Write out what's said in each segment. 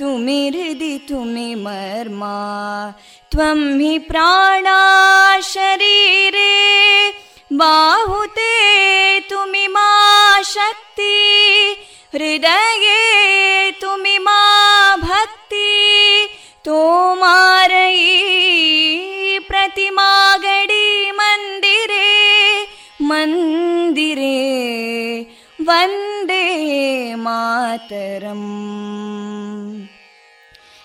तुमि हृदि तुमि मर्मा त्वं हि प्राणा शरीरे बाहुते तुमि मा शक्ति हृदये तुमि मा भक्ति तोमारयी प्रतिमागडी मन्दिरे मन्दिरे वन्दे मातरम्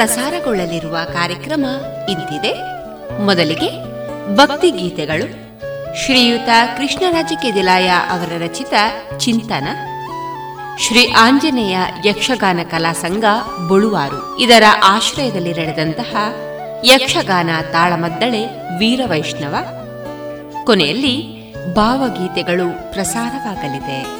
ಪ್ರಸಾರಗೊಳ್ಳಲಿರುವ ಕಾರ್ಯಕ್ರಮ ಇಂತಿದೆ. ಮೊದಲಿಗೆ ಭಕ್ತಿ ಗೀತೆಗಳು. ಶ್ರೀಯುತ ಕೃಷ್ಣರಾಜ ಕೆದಿಲಾಯ ಅವರ ರಚಿತ ಚಿಂತನ. ಶ್ರೀ ಆಂಜನೇಯ ಯಕ್ಷಗಾನ ಕಲಾ ಸಂಘ ಬೊಳುವಾರು. ಇದರ ಆಶ್ರಯದಲ್ಲಿ ನಡೆದಂತಹ ಯಕ್ಷಗಾನ ತಾಳಮದ್ದಳೆ ವೀರವೈಷ್ಣವ. ಕೊನೆಯಲ್ಲಿ ಭಾವಗೀತೆಗಳು ಪ್ರಸಾರವಾಗಲಿದೆ.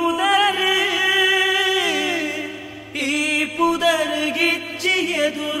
يدري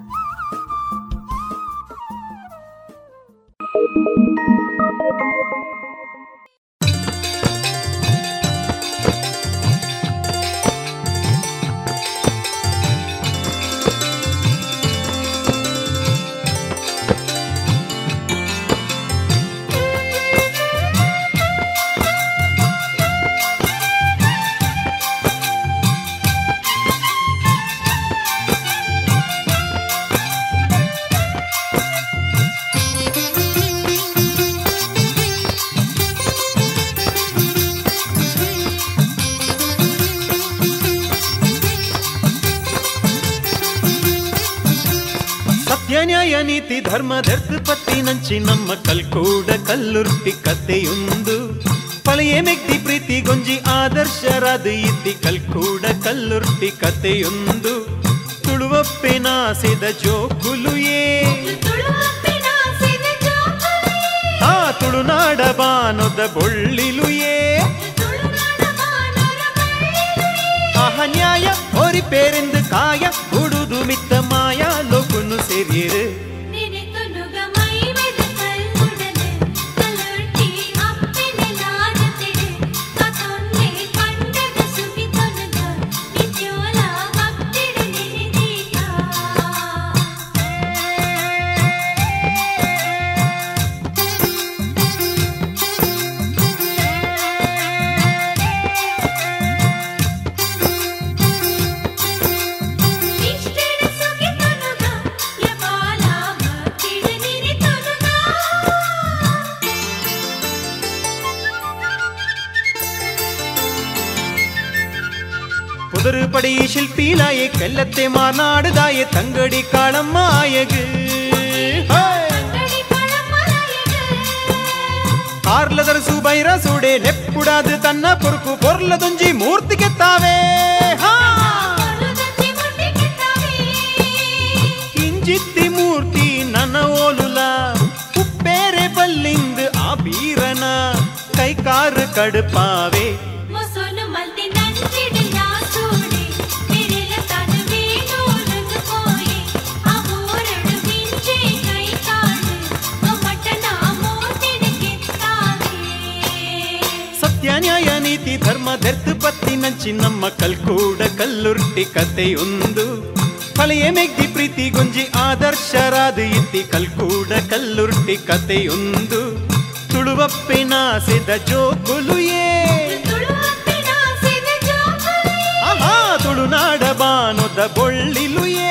ನೀತಿ ಧರ್ಮದರ್ಥ ಪತ್ತಿ ನಂಚಿ ನಮ್ಮ ಕಲ್ಕೂಡ ಕಲ್ಲುರ್ಟಿ ಕಥೆಯೊಂದು ಪಳೆಯ ಮೆಕ್ತಿ ಪ್ರೀತಿ ಗೊಂಜಿ ಆದರ್ಶರಾದ ಇದ್ದಿ ಕಲ್ಕೂಡ ಕಲ್ಲುರ್ಟಿ ಕಥೆಯೊಂದು ತುಳುವಪ್ಪೆನಾಸಿದ ಜೋಕುಲುಯೇ ಆ ತುಳುನಾಡ ಬಾನೊದ ಬೊಳ್ಳಿಲುಯೇ ನ್ಯಾಯ ಓರಿ ಪೇರೆಂದು ಕಾಯ ಉಡುದು ಮಿತ್ತ ಮಾಯ ಲೋಕುನು ಸೇರಿಯರು மெத்தை மாநாடு தாய தங்கடி காலம் மாயகு కార్లదర సుబైర సుడే నెప్పుడాదు తన్న పొరుకు పొర్ల దుంజి మూర్తికెత్తావే కింజిత్తి మూర్తి నన్న ఓలులా ఉప్పేరే పల్లిందు ఆ బీరన కైకారు కడుపావే ನೀತಿ ಧರ್ಮ ಧರ್ತು ಪತ್ತಿ ನಂಚಿ ನಮ್ಮ ಕಲ್ಕೂಡ ಕಲ್ಲುರ್ಟಿ ಕಥೆಯೊಂದು ಫಳೆಯ ಮೆಗ್ದಿ ಪ್ರೀತಿ ಗುಂಜಿ ಆದರ್ಶರಾದ ಇತ್ತಿ ಕಲ್ಕೂಡ ಕಲ್ಲುರ್ಟಿ ಕಥೆಯೊಂದು ತುಳುವಪ್ಪಿನಾಸಿದ ಜೋಕುಲುಯೇ ಆಹಾ ತುಳುನಾಡ ಬಾನೊದ ಬೊಳ್ಳಿಲುಯೇ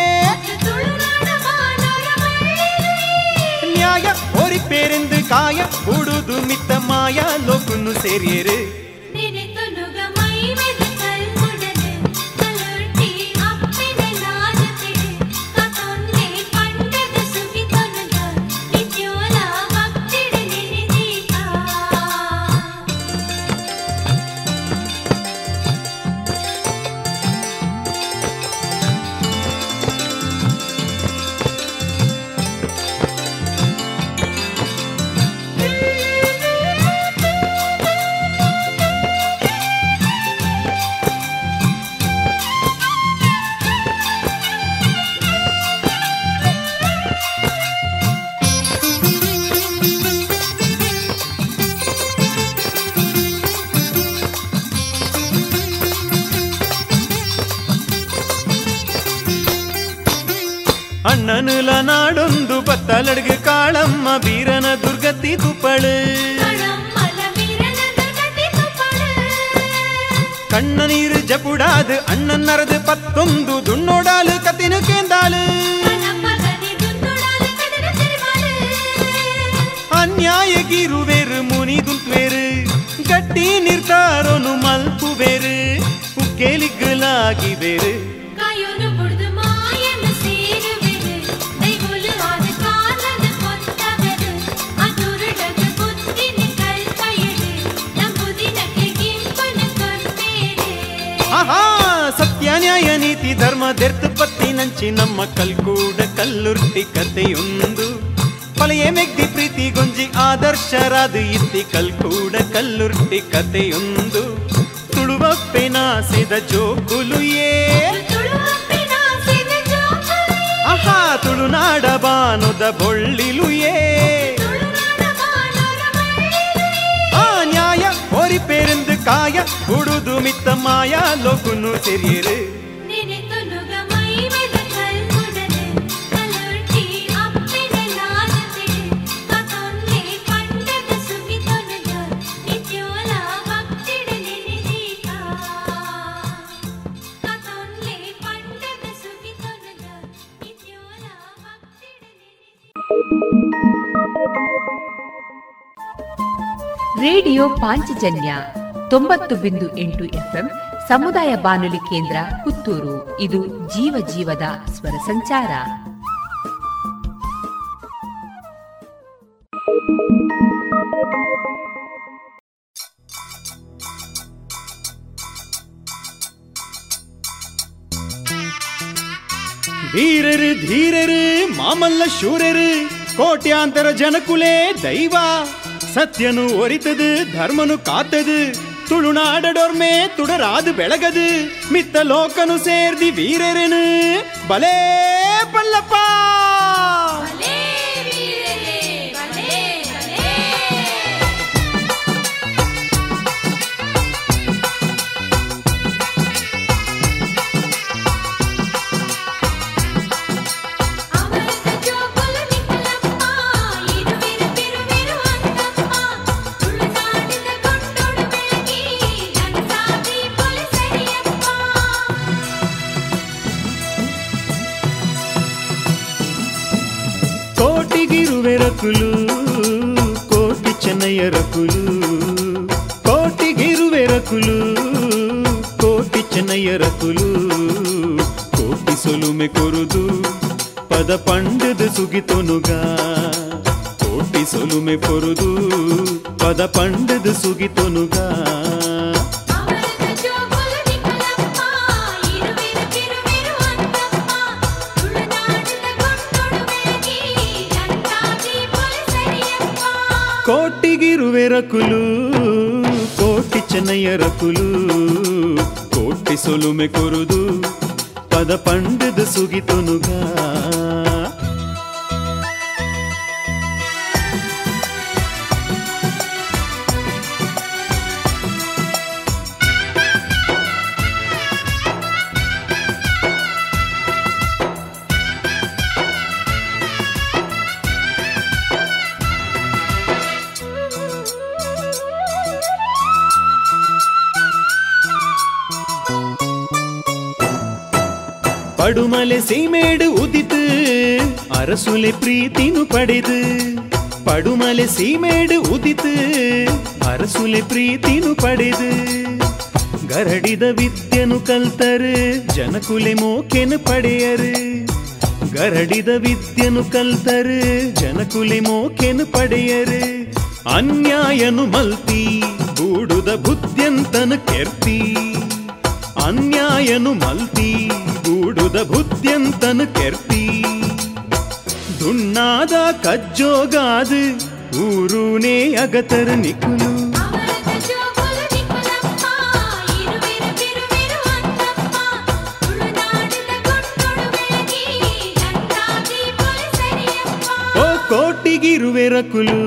ನ್ಯಾಯ ಓರಿ ಪೇರೆಂದು ಕಾಯ ಉಡುದು ಮಿತ್ತ ಮಾಯ ಲೋಕುನು ಸೇರಿಯರು ಅಣ್ಣನುಲ ನಾಡೊಂದು ಪತ್ತಲಡ್ಗೆ ಕಾಳಮ್ಮ ಬೀರನ ದುರ್ಗತಿ ತುಪ್ಪಳು ಕಣ್ಣ ನೀರು ಜಪುಡಾದು ಅಣ್ಣನ್ನರದು ಪತ್ತೊಂದು ದುಣ್ಣೋಡಾಲು ಕತಿನು ಕೇಂದಾಳು ಅನ್ಯಾಯಗಿರುವೆರು ಮುನಿ ದುಂತ್ವೇರು ಗಟ್ಟಿ ನಿರ್ತಾರೋನು ಮಲ್ಪುವೆರು ಉಕ್ಕೇಲಿಗ್ಗಲಾಗಿವೆರು ಆಹಾ ಸತ್ಯ ನ್ಯಾಯ ನೀತಿ ಧರ್ಮ ದೆರ್ತು ಪತ್ತಿ ನಂಚಿ ನಮ್ಮ ಕಲ್ಕೂಡ ಕಲ್ಲುರ್ಟಿ ಕಥೆಯೊಂದು ಮೆಗ್ದಿ ಪ್ರೀತಿ ಗೊಂಜಿ ಆದರ್ಶರಾದ ಇತ್ತಿ ಕಲ್ಕೂಡ ಕಲ್ಲುರ್ಟಿ ಕಥೆಯೊಂದು ತುಳುವಪ್ಪೆ ನಾಸಿದ ಜೋಕುಲು ಏ ಆಹಾ ತುಳುನಾಡ ಬಾನುದ ಬೊಳ್ಳಿಲು ಏ ಆ ನ್ಯಾಯ ಓರಿ ಪೇರೆಂದು ಕಾಯ ಹುಡುದು ಮಿತ್ತ ಮಾಯ ಲೋಕುನು ಸೆರಿಯರು ರೇಡಿಯೋ ಪಾಂಚಜನ್ಯ ತೊಂಬತ್ತು ಬಿಂದು ಎಂಟು ಎಫ್ಎಂ ಸಮುದಾಯ ಬಾನುಲಿ ಕೇಂದ್ರ ಪುತ್ತೂರು. ಇದು ಜೀವ ಜೀವದ ಸ್ವರ ಸಂಚಾರ. ಧೀರರು ಧೀರರು, ಮಾಮಲ್ಲ ಶೂರರು, ಕೋಟ್ಯಾಂತರ ಜನಕುಲೇ ದೈವ. ಸತ್ಯನು ಒರಿತದು, ಧರ್ಮನು ಕಾತದು. ತುಳುನಾಡಡೋರ್ಮೆ ತುಡರಾದು ಬೆಳಗದು. ಮಿತ್ತ ಲೋಕನು ಸೇರ್ದಿ ವೀರರನು? ಬಲೇ ಪಲ್ಲಪ್ಪ! రకులు కోటి చెన్నయ్య రకులు కోటి గిరువెరకులు కోటి చెన్నయ్య రకులు కోటి సొలుమె కొరుదు పద పండుదు సుగితొనుగా. కోటి సొలుమె పొరుదు పద పండుదు సుగితొనుగా. వెరకులు కోటి చెన్నయ్య రకులు కోటి సొలుమె కొరుదు పద పండుద సుగితునుగా. ಪಡುಮಲೆ ಸೀಮೇಡು ಉದಿತು, ಅರಸುಲೆ ಪ್ರೀತಿನು ಪಡೆದು. ಪಡುಮಲೆ ಸೀಮೇಡು ಉದಿತು, ಅರಸುಲೆ ಪ್ರೀತಿನು ಪಡೆದು. ಗರಡಿದ ವಿದ್ಯನು ಕಲ್ತರು, ಜನಕುಲೆ ಮೋಕೆನು ಪಡೆಯರು. ಗರಡಿದ ವಿದ್ಯನು ಕಲ್ತರು, ಜನಕುಲೆ ಮೋಕೆನು ಪಡೆಯರು. ಅನ್ಯಾಯನು ಮಲ್ತಿ ಬೂಡುದ ಬುದ್ಧ್ಯಂತನು ಕೆರ್ತಿ ಅನ್ಯಾಯನು ಮಲ್ತಿ ಗೂಡುದ ಬುದ್ಧ್ಯಂತನು ಕೆರ್ತಿ ದುಣ್ಣಾದ ಕಜ್ಜೋಗಾದ ಊರೂನೇ ಅಗತರ ನಿಕುಲು ಓ ಕೋಟಿಗಿರುವೆ ರಕುಲು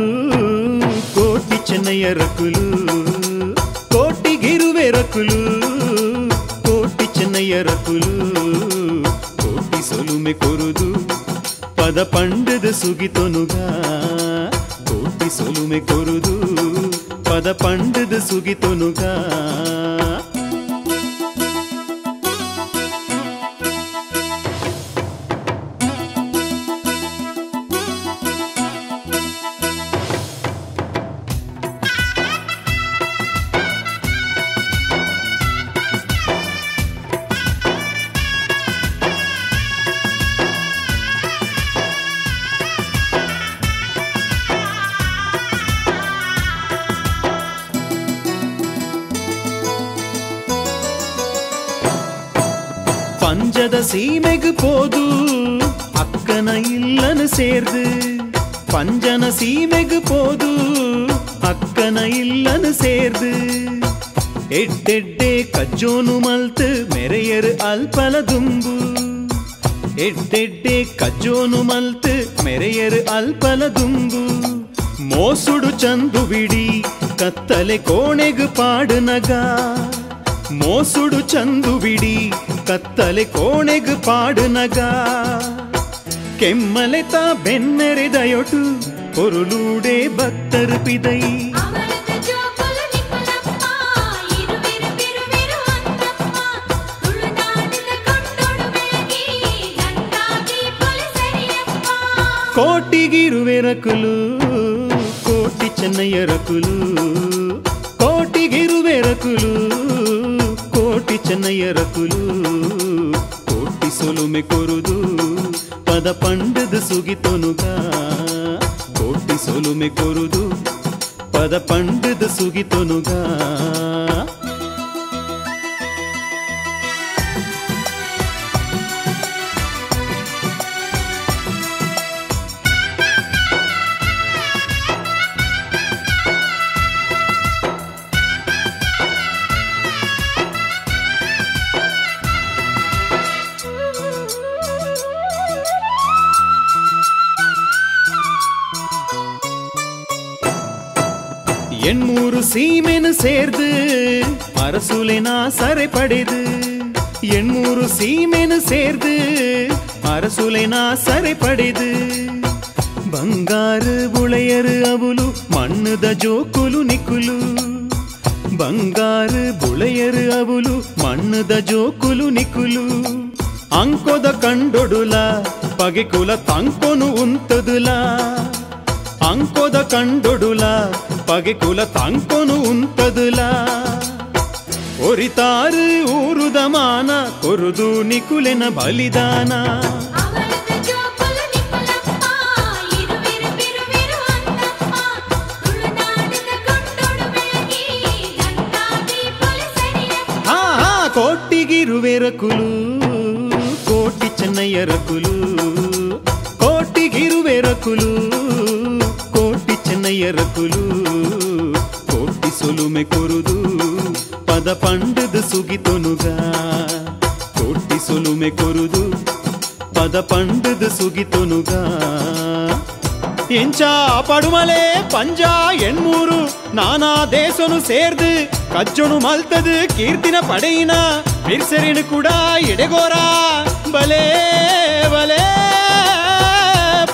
ಕೋಟಿ ಚೆನ್ನಯ್ಯ ರಕುಲು ಕೋಟಿಗಿರುವೆ ರಕುಲು ಕೋಟಿ ಚೆನ್ನಯ್ಯ ರಕುಲು ಕೋಟಿ ಸೊಲುಮೆ ಕೊರುದು ಪದ ಪಂಡದ ಸುಗಿತೊನುಗ ಕೋಟಿ ಸೊಲುಮೆ ಕೊರುದು ಪದ ಪಂಡದ ಸುಗಿತೊನುಗ ಪಂಜದ ಸೀಮೆಗು ಪೋದು ಅಕ್ಕನ ಇಲ್ಲನು ಸೇರ್ದು அஞ்சன சீமெகு போது அக்கன இல்லனு சேர்ந்து ಎಡ್ಡೆಡ್ಡೆ ಕಜ್ಜೋನು ಮಲ್ತು ಮೆರೆಯರು ಅಲ್ಪಲ ದುಂಬು ಎಡ್ಡೆಡ್ಡೆ ಕಜ್ಜೋನು ಮಲ್ತು ಮೆರೆಯರು ಅಲ್ಪಲ ದುಂಬು ಮೋಸುಡು ಚಂದು ಬಿಡಿ ಕತ್ತಲೆ ಕೋಣೆಗು ಪಾಡು ನಗ ಮೋಸುಡು ಚಂದು ಬಿಡಿ ಕತ್ತಲೆ ಕೋಣೆಗು ಪಾಡು ನಗ ಕೆಮ್ಮಲೆತ ಬೆನ್ನೆರೆದಯೊಟು ಪೊರುಳೂಡೆ ಭಕ್ತರು ಪಿದೈ కోటిగిరువెరకులు కోటి చెన్నయ్యరకులు కోటిగిరువెరకులు కోటి చెన్నయ్యరకులు కోటి సొలుమె కొరుదు. ಪದ ಪಂಡದ ಸುಗಿತೊನುಗ ಕೋಟಿ ಸೊಲುಮೆ ಕೊರುದು ಪದ ಪಂಡದ ಸುಗಿತೊನುಗ எண்மூறு சீமெனு சேர்ந்து அரசுலினா சரை படைது எண்மூறு சீமெனு சேர்ந்து அரசுலினா சரை ಪಡೆದು ಬಂಗಾರು ಬುಳೆಯರು ಅವಳು ಮಣ್ಣದ ಜೋಕುಲು ನಿಕುಲು ಬಂಗಾರು ಬುಳೆಯರು ಅವಳು ಮಣ್ಣದ ಜೋಕುಲು ನಿಕುಲು ಅಂಕೊದ ಕಂಡೊಡುಲ ಪಗೆಕುಲ ತಂಕೊನು ಉಂತದುಲ ಅಂಕೊದ ಕಂಡೊಡುಲ ಪಗೆ ಕುಲ ತಾಂಕೊನು ಉಂತದುಲ ಒರಿತಾರು ಊರುದಮಾನ ಕೊರುದು ನಿಕುಲೆನ ಬಲಿದಾನ కోటిగిరువేరకులు కోటి చెన్నయ్యరకులు కోటిగిరువేరకులు కోటి చెన్నయ్యరకులు ಸೊಲುಮೆ ಕೊರುದು ಪದ ಪಂಡದ ಸುಗಿತೊನುಗ ಕೋಟಿ ಸೊಲುಮೆ ಕೊರುದು ಪದ ಪಂಡದ ಸುಗಿತೊನುಗ ಎಂಚ ಪಡುಮಲೆ ಪಂಜ ಎಣ್ಮೂರು ನಾನಾ ದೇಶನು ಸೇರ್ದು ಕಜ್ಜೊನು ಮಲ್ತದು ಕೀರ್ತಿನ ಪಡೆಯಿನ ಬಿರ್ಸರಿನು ಕೂಡ ಎಡೆಗೋರ ಬಲೇ ಬಲೇ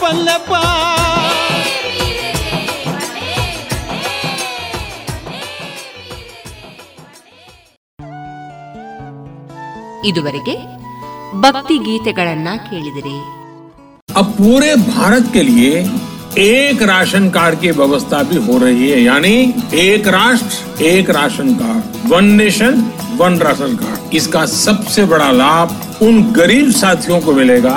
ಪಲ್ಲಪ್ಪ ಇದುವರೆಗೆ ಭಕ್ತಿ ಗೀತೆಗಳನ್ನ ಕೇಳಿದಿರಿ अब पूरे भारत के लिए एक राशन कार्ड की व्यवस्था भी हो रही है यानी एक राष्ट्र एक ration card one nation one ration card इसका सबसे बड़ा लाभ उन गरीब साथियों को मिलेगा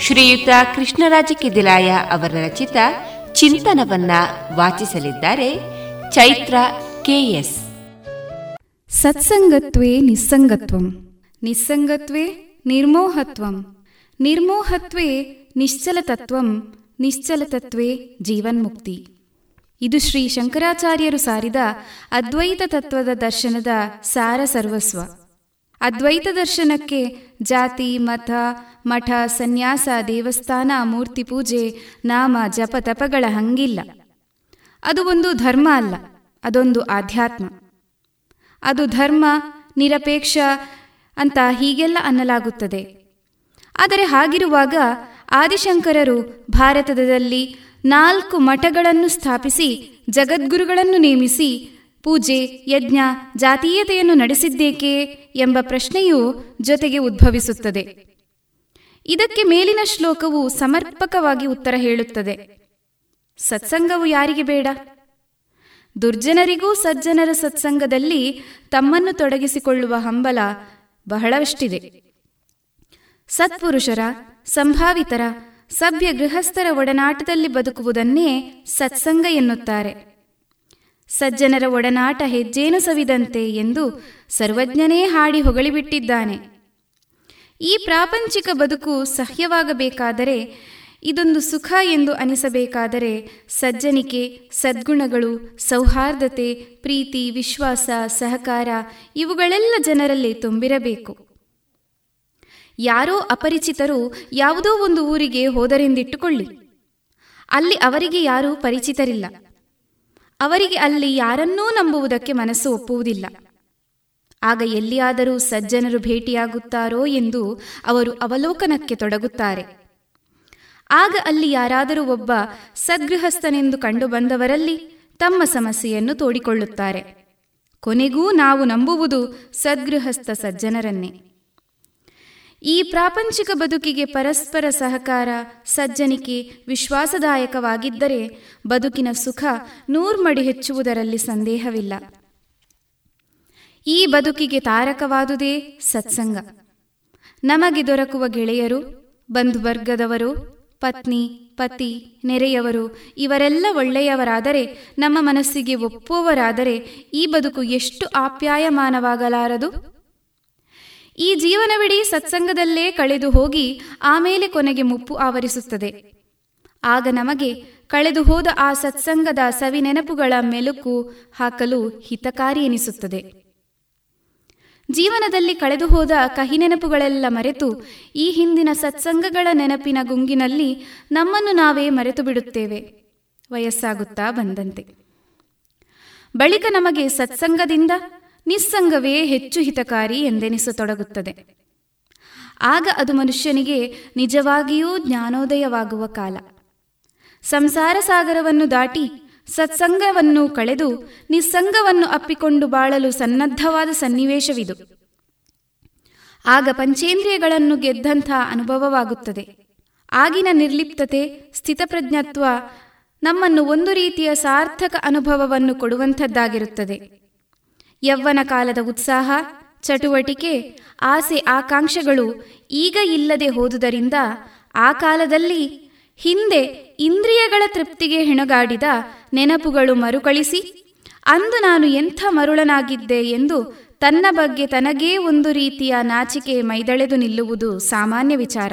ಶ್ರೀಯುತ ಕೃಷ್ಣರಾಜ ಕಿದಿಲಾಯ ಅವರ ರಚಿತ ಚಿಂತನವನ್ನ ವಾಚಿಸಲಿದ್ದಾರೆ ಚೈತ್ರ ಕೆಎಸ್ ಸತ್ಸಂಗತ್ವೇ ನಿಸ್ಸಂಗತ್ವಂ, ನಿಸ್ಸಂಗತ್ವೇ ನಿರ್ಮೋಹತ್ವಂ, ನಿರ್ಮೋಹತ್ವೇ ನಿಶ್ಚಲತತ್ವಂ, ನಿಶ್ಚಲತತ್ವೇ ಜೀವನ್ಮುಕ್ತಿ. ಇದು ಶ್ರೀ ಶಂಕರಾಚಾರ್ಯರು ಸಾರಿದ ಅದ್ವೈತ ತತ್ವದ ದರ್ಶನದ ಸಾರ ಸರ್ವಸ್ವ. ಅದ್ವೈತ ದರ್ಶನಕ್ಕೆ ಜಾತಿ, ಮತ, ಮಠ, ಸನ್ಯಾಸ, ದೇವಸ್ಥಾನ, ಮೂರ್ತಿ ಪೂಜೆ, ನಾಮ, ಜಪ, ತಪಗಳ ಹಂಗಿಲ್ಲ. ಅದು ಒಂದು ಧರ್ಮ ಅಲ್ಲ, ಅದೊಂದು ಆಧ್ಯಾತ್ಮ. ಅದು ಧರ್ಮ, ನಿರಪೇಕ್ಷ ಅಂತ ಹೀಗೆಲ್ಲ ಅನ್ನಲಾಗುತ್ತದೆ. ಆದರೆ ಹಾಗಿರುವಾಗ ಆದಿಶಂಕರರು ಭಾರತದಲ್ಲಿ ನಾಲ್ಕು ಮಠಗಳನ್ನು ಸ್ಥಾಪಿಸಿ, ಜಗದ್ಗುರುಗಳನ್ನು ನೇಮಿಸಿ ಪೂಜೆ, ಯಜ್ಞ, ಜಾತೀಯತೆಯನ್ನು ನಡೆಸಿದ್ದೇಕೆ ಎಂಬ ಪ್ರಶ್ನೆಯೂ ಜೊತೆಗೆ ಉದ್ಭವಿಸುತ್ತದೆ. ಇದಕ್ಕೆ ಮೇಲಿನ ಶ್ಲೋಕವು ಸಮರ್ಪಕವಾಗಿ ಉತ್ತರ ಹೇಳುತ್ತದೆ. ಸತ್ಸಂಗವು ಯಾರಿಗೆ ಬೇಡ? ದುರ್ಜನರಿಗೂ ಸಜ್ಜನರ ಸತ್ಸಂಗದಲ್ಲಿ ತಮ್ಮನ್ನು ತೊಡಗಿಸಿಕೊಳ್ಳುವ ಹಂಬಲ ಬಹಳವಷ್ಟಿದೆ ಸತ್ಪುರುಷರ, ಸಂಭಾವಿತರ, ಸಭ್ಯ ಗೃಹಸ್ಥರ ಒಡನಾಟದಲ್ಲಿ ಬದುಕುವುದನ್ನೇ ಸತ್ಸಂಗ ಎನ್ನುತ್ತಾರೆ. ಸಜ್ಜನರ ಒಡನಾಟ ಹೆಜ್ಜೇನು ಸವಿದಂತೆ ಎಂದು ಸರ್ವಜ್ಞನೇ ಹಾಡಿ ಹೊಗಳಿಬಿಟ್ಟಿದ್ದಾನೆ. ಈ ಪ್ರಾಪಂಚಿಕ ಬದುಕು ಸಹ್ಯವಾಗಬೇಕಾದರೆ, ಇದೊಂದು ಸುಖ ಎಂದು ಅನಿಸಬೇಕಾದರೆ ಸಜ್ಜನಿಕೆ, ಸದ್ಗುಣಗಳು, ಸೌಹಾರ್ದತೆ, ಪ್ರೀತಿ, ವಿಶ್ವಾಸ, ಸಹಕಾರ ಇವುಗಳೆಲ್ಲ ಜನರಲ್ಲಿ ತುಂಬಿರಬೇಕು. ಯಾರೋ ಅಪರಿಚಿತರು ಯಾವುದೋ ಒಂದು ಊರಿಗೆ ಹೋದರೆಂದಿಟ್ಟುಕೊಳ್ಳಿ. ಅಲ್ಲಿ ಅವರಿಗೆ ಯಾರೂ ಪರಿಚಿತರಿಲ್ಲ. ಅವರಿಗೆ ಅಲ್ಲಿ ಯಾರನ್ನೂ ನಂಬುವುದಕ್ಕೆ ಮನಸ್ಸು ಒಪ್ಪುವುದಿಲ್ಲ. ಆಗ ಎಲ್ಲಿಯಾದರೂ ಸಜ್ಜನರು ಭೇಟಿಯಾಗುತ್ತಾರೋ ಎಂದು ಅವರು ಅವಲೋಕನಕ್ಕೆ ತೊಡಗುತ್ತಾರೆ. ಆಗ ಅಲ್ಲಿ ಯಾರಾದರೂ ಒಬ್ಬ ಸದ್ಗೃಹಸ್ಥನೆಂದು ಕಂಡುಬಂದವರಲ್ಲಿ ತಮ್ಮ ಸಮಸ್ಯೆಯನ್ನು ತೋಡಿಕೊಳ್ಳುತ್ತಾರೆ. ಕೊನೆಗೂ ನಾವು ನಂಬುವುದು ಸದ್ಗೃಹಸ್ಥ ಸಜ್ಜನರನ್ನೇ. ಈ ಪ್ರಾಪಂಚಿಕ ಬದುಕಿಗೆ ಪರಸ್ಪರ ಸಹಕಾರ, ಸಜ್ಜನಿಕೆ ವಿಶ್ವಾಸದಾಯಕವಾಗಿದ್ದರೆ ಬದುಕಿನ ಸುಖ ನೂರ್ಮಡಿ ಹೆಚ್ಚುವುದರಲ್ಲಿ ಸಂದೇಹವಿಲ್ಲ. ಈ ಬದುಕಿಗೆ ತಾರಕವಾದುದೇ ಸತ್ಸಂಗ. ನಮಗೆ ದೊರಕುವ ಗೆಳೆಯರು, ಬಂಧುವರ್ಗದವರು, ಪತ್ನಿ, ಪತಿ, ನೆರೆಯವರು ಇವರೆಲ್ಲ ಒಳ್ಳೆಯವರಾದರೆ, ನಮ್ಮ ಮನಸ್ಸಿಗೆ ಒಪ್ಪುವವರಾದರೆ ಈ ಬದುಕು ಎಷ್ಟು ಆಪ್ಯಾಯಮಾನವಾಗಲಾರದು? ಈ ಜೀವನವಿಡೀ ಸತ್ಸಂಗದಲ್ಲೇ ಕಳೆದು ಹೋಗಿ ಆಮೇಲೆ ಕೊನೆಗೆ ಮುಪ್ಪು ಆವರಿಸುತ್ತದೆ. ಆಗ ನಮಗೆ ಕಳೆದು ಹೋದ ಆ ಸತ್ಸಂಗದ ಸವಿ ನೆನಪುಗಳ ಮೆಲುಕು ಹಾಕಲು ಹಿತಕಾರಿ ಎನಿಸುತ್ತದೆ. ಜೀವನದಲ್ಲಿ ಕಳೆದು ಹೋದ ಕಹಿ ನೆನಪುಗಳೆಲ್ಲ ಮರೆತು ಈ ಹಿಂದಿನ ಸತ್ಸಂಗಗಳ ನೆನಪಿನ ಗುಂಗಿನಲ್ಲಿ ನಮ್ಮನ್ನು ನಾವೇ ಮರೆತು ಬಿಡುತ್ತೇವೆ. ವಯಸ್ಸಾಗುತ್ತಾ ಬಂದಂತೆ. ಬಳಿಕ ನಮಗೆ ಸತ್ಸಂಗದಿಂದ ನಿಸ್ಸಂಗವೇ ಹೆಚ್ಚು ಹಿತಕಾರಿ ಎಂದೆನಿಸತೊಡಗುತ್ತದೆ. ಆಗ ಅದು ಮನುಷ್ಯನಿಗೆ ನಿಜವಾಗಿಯೂ ಜ್ಞಾನೋದಯವಾಗುವ ಕಾಲ. ಸಂಸಾರ ಸಾಗರವನ್ನು ದಾಟಿ ಸತ್ಸಂಗವನ್ನು ಕಳೆದು ನಿಸ್ಸಂಗವನ್ನು ಅಪ್ಪಿಕೊಂಡು ಬಾಳಲು ಸನ್ನದ್ಧವಾದ ಸನ್ನಿವೇಶವಿದು. ಆಗ ಪಂಚೇಂದ್ರಿಯಗಳನ್ನು ಗೆದ್ದಂಥ ಅನುಭವವಾಗುತ್ತದೆ. ಆಗಿನ ನಿರ್ಲಿಪ್ತತೆ, ಸ್ಥಿತಪ್ರಜ್ಞತ್ವ ನಮ್ಮನ್ನು ಒಂದು ರೀತಿಯ ಸಾರ್ಥಕ ಅನುಭವವನ್ನು ಕೊಡುವಂಥದ್ದಾಗಿರುತ್ತದೆ. ಯವ್ವನ ಕಾಲದ ಉತ್ಸಾಹ, ಚಟುವಟಿಕೆ, ಆಸೆ ಆಕಾಂಕ್ಷೆಗಳು ಈಗ ಇಲ್ಲದೆ ಹೋದುದರಿಂದ ಆ ಕಾಲದಲ್ಲಿ ಹಿಂದೆ ಇಂದ್ರಿಯಗಳ ತೃಪ್ತಿಗೆ ಹೆಣಗಾಡಿದ ನೆನಪುಗಳು ಮರುಕಳಿಸಿ, ಅಂದು ನಾನು ಎಂಥ ಮರುಳನಾಗಿದ್ದೆ ಎಂದು ತನ್ನ ಬಗ್ಗೆ ತನಗೇ ಒಂದು ರೀತಿಯ ನಾಚಿಕೆ ಮೈದಳೆದು ನಿಲ್ಲುವುದು ಸಾಮಾನ್ಯ ವಿಚಾರ.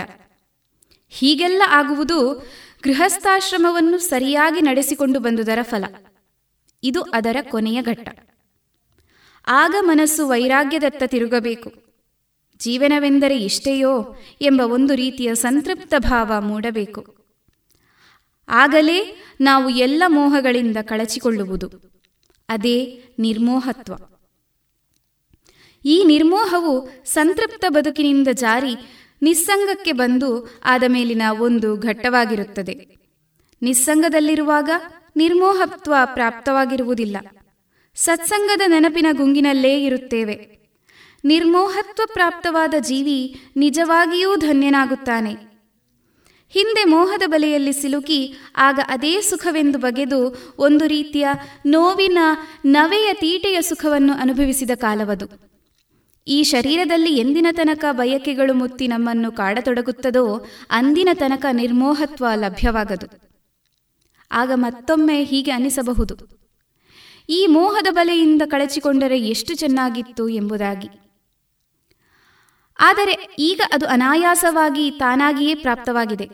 ಹೀಗೆಲ್ಲ ಆಗುವುದು ಗೃಹಸ್ಥಾಶ್ರಮವನ್ನು ಸರಿಯಾಗಿ ನಡೆಸಿಕೊಂಡು ಬಂದುದರ ಫಲ. ಇದು ಅದರ ಕೊನೆಯ ಘಟ್ಟ. ಆಗ ಮನಸ್ಸು ವೈರಾಗ್ಯದತ್ತ ತಿರುಗಬೇಕು. ಜೀವನವೆಂದರೆ ಇಷ್ಟೆಯೋ ಎಂಬ ಒಂದು ರೀತಿಯ ಸಂತೃಪ್ತ ಭಾವ ಮೂಡಬೇಕು. ಆಗಲೇ ನಾವು ಎಲ್ಲ ಮೋಹಗಳಿಂದ ಕಳಚಿಕೊಳ್ಳುವುದು. ಅದೇ ನಿರ್ಮೋಹತ್ವ. ಈ ನಿರ್ಮೋಹವು ಸಂತೃಪ್ತ ಬದುಕಿನಿಂದ ಜಾರಿ ನಿಸ್ಸಂಗಕ್ಕೆ ಬಂದು ಆದ ಮೇಲಿನ ಒಂದು ಘಟ್ಟವಾಗಿರುತ್ತದೆ. ನಿಸ್ಸಂಗದಲ್ಲಿರುವಾಗ ನಿರ್ಮೋಹತ್ವ ಪ್ರಾಪ್ತವಾಗಿರುವುದಿಲ್ಲ. ಸತ್ಸಂಗದ ನೆನಪಿನ ಗುಂಗಿನಲ್ಲೇ ಇರುತ್ತೇವೆ. ನಿರ್ಮೋಹತ್ವ ಪ್ರಾಪ್ತವಾದ ಜೀವಿ ನಿಜವಾಗಿಯೂ ಧನ್ಯನಾಗುತ್ತಾನೆ. ಹಿಂದೆ ಮೋಹದ ಬಲೆಯಲ್ಲಿ ಸಿಲುಕಿ ಆಗ ಅದೇ ಸುಖವೆಂದು ಬಗೆದು ಒಂದು ರೀತಿಯ ನೋವಿನ ನವೆಯ ತೀಟೆಯ ಸುಖವನ್ನು ಅನುಭವಿಸಿದ ಕಾಲವದು. ಈ ಶರೀರದಲ್ಲಿ ಎಂದಿನ ತನಕ ಬಯಕೆಗಳು ಮುತ್ತಿ ನಮ್ಮನ್ನು ಕಾಡತೊಡಗುತ್ತದೋ ಅಂದಿನ ತನಕ ನಿರ್ಮೋಹತ್ವ ಲಭ್ಯವಾಗದು. ಆಗ ಮತ್ತೊಮ್ಮೆ ಹೀಗೆ ಅನಿಸಬಹುದು. ಈ ಮೋಹದ ಬಲೆಯಿಂದ ಕಳಚಿಕೊಂಡರೆ ಎಷ್ಟು ಚೆನ್ನಾಗಿತ್ತು ಎಂಬುದಾಗಿ. ಆದರೆ ಈಗ ಅದು ಅನಾಯಾಸವಾಗಿ ತಾನಾಗಿಯೇ ಪ್ರಾಪ್ತವಾಗಿದೆ.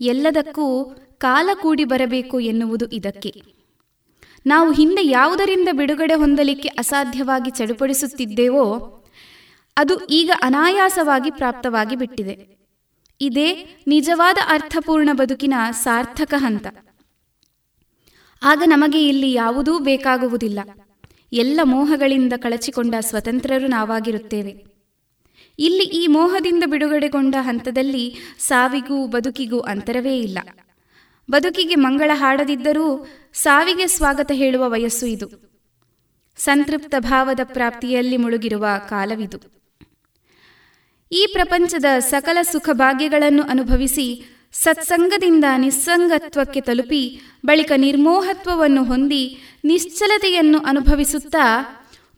ಎಲ್ಲದಕ್ಕೂ ಕಾಲ ಕೂಡಿ ಬರಬೇಕು ಎನ್ನುವುದು ಇದಕ್ಕೆ. ನಾವು ಹಿಂದೆ ಯಾವುದರಿಂದ ಬಿಡುಗಡೆ ಹೊಂದಲಿಕ್ಕೆ ಅಸಾಧ್ಯವಾಗಿ ಚಡುಪಡಿಸುತ್ತಿದ್ದೇವೋ, ಅದು ಈಗ ಅನಾಯಾಸವಾಗಿ ಪ್ರಾಪ್ತವಾಗಿ ಬಿಟ್ಟಿದೆ. ಇದೇ ನಿಜವಾದ ಅರ್ಥಪೂರ್ಣ ಬದುಕಿನ ಸಾರ್ಥಕ ಹಂತ. ಆಗ ನಮಗೆ ಇಲ್ಲಿ ಯಾವುದೂ ಬೇಕಾಗುವುದಿಲ್ಲ. ಎಲ್ಲ ಮೋಹಗಳಿಂದ ಕಳಚಿಕೊಂಡ ಸ್ವತಂತ್ರರು ನಾವಾಗಿರುತ್ತೇವೆ. ಇಲ್ಲಿ ಈ ಮೋಹದಿಂದ ಬಿಡುಗಡೆಗೊಂಡ ಹಂತದಲ್ಲಿ ಸಾವಿಗೂ ಬದುಕಿಗೂ ಅಂತರವೇ ಇಲ್ಲ. ಬದುಕಿಗೆ ಮಂಗಳ ಹಾಡದಿದ್ದರೂ ಸಾವಿಗೆ ಸ್ವಾಗತ ಹೇಳುವ ವಯಸ್ಸು ಇದು. ಸಂತೃಪ್ತ ಭಾವದ ಪ್ರಾಪ್ತಿಯಲ್ಲಿ ಮುಳುಗಿರುವ ಕಾಲವಿದು. ಈ ಪ್ರಪಂಚದ ಸಕಲ ಸುಖ ಭಾಗ್ಯಗಳನ್ನು ಅನುಭವಿಸಿ ಸತ್ಸಂಗದಿಂದ ನಿಸ್ಸಂಗತ್ವಕ್ಕೆ ತಲುಪಿ ಬಳಿಕ ನಿರ್ಮೋಹತ್ವವನ್ನು ಹೊಂದಿ ನಿಶ್ಚಲತೆಯನ್ನು ಅನುಭವಿಸುತ್ತಾ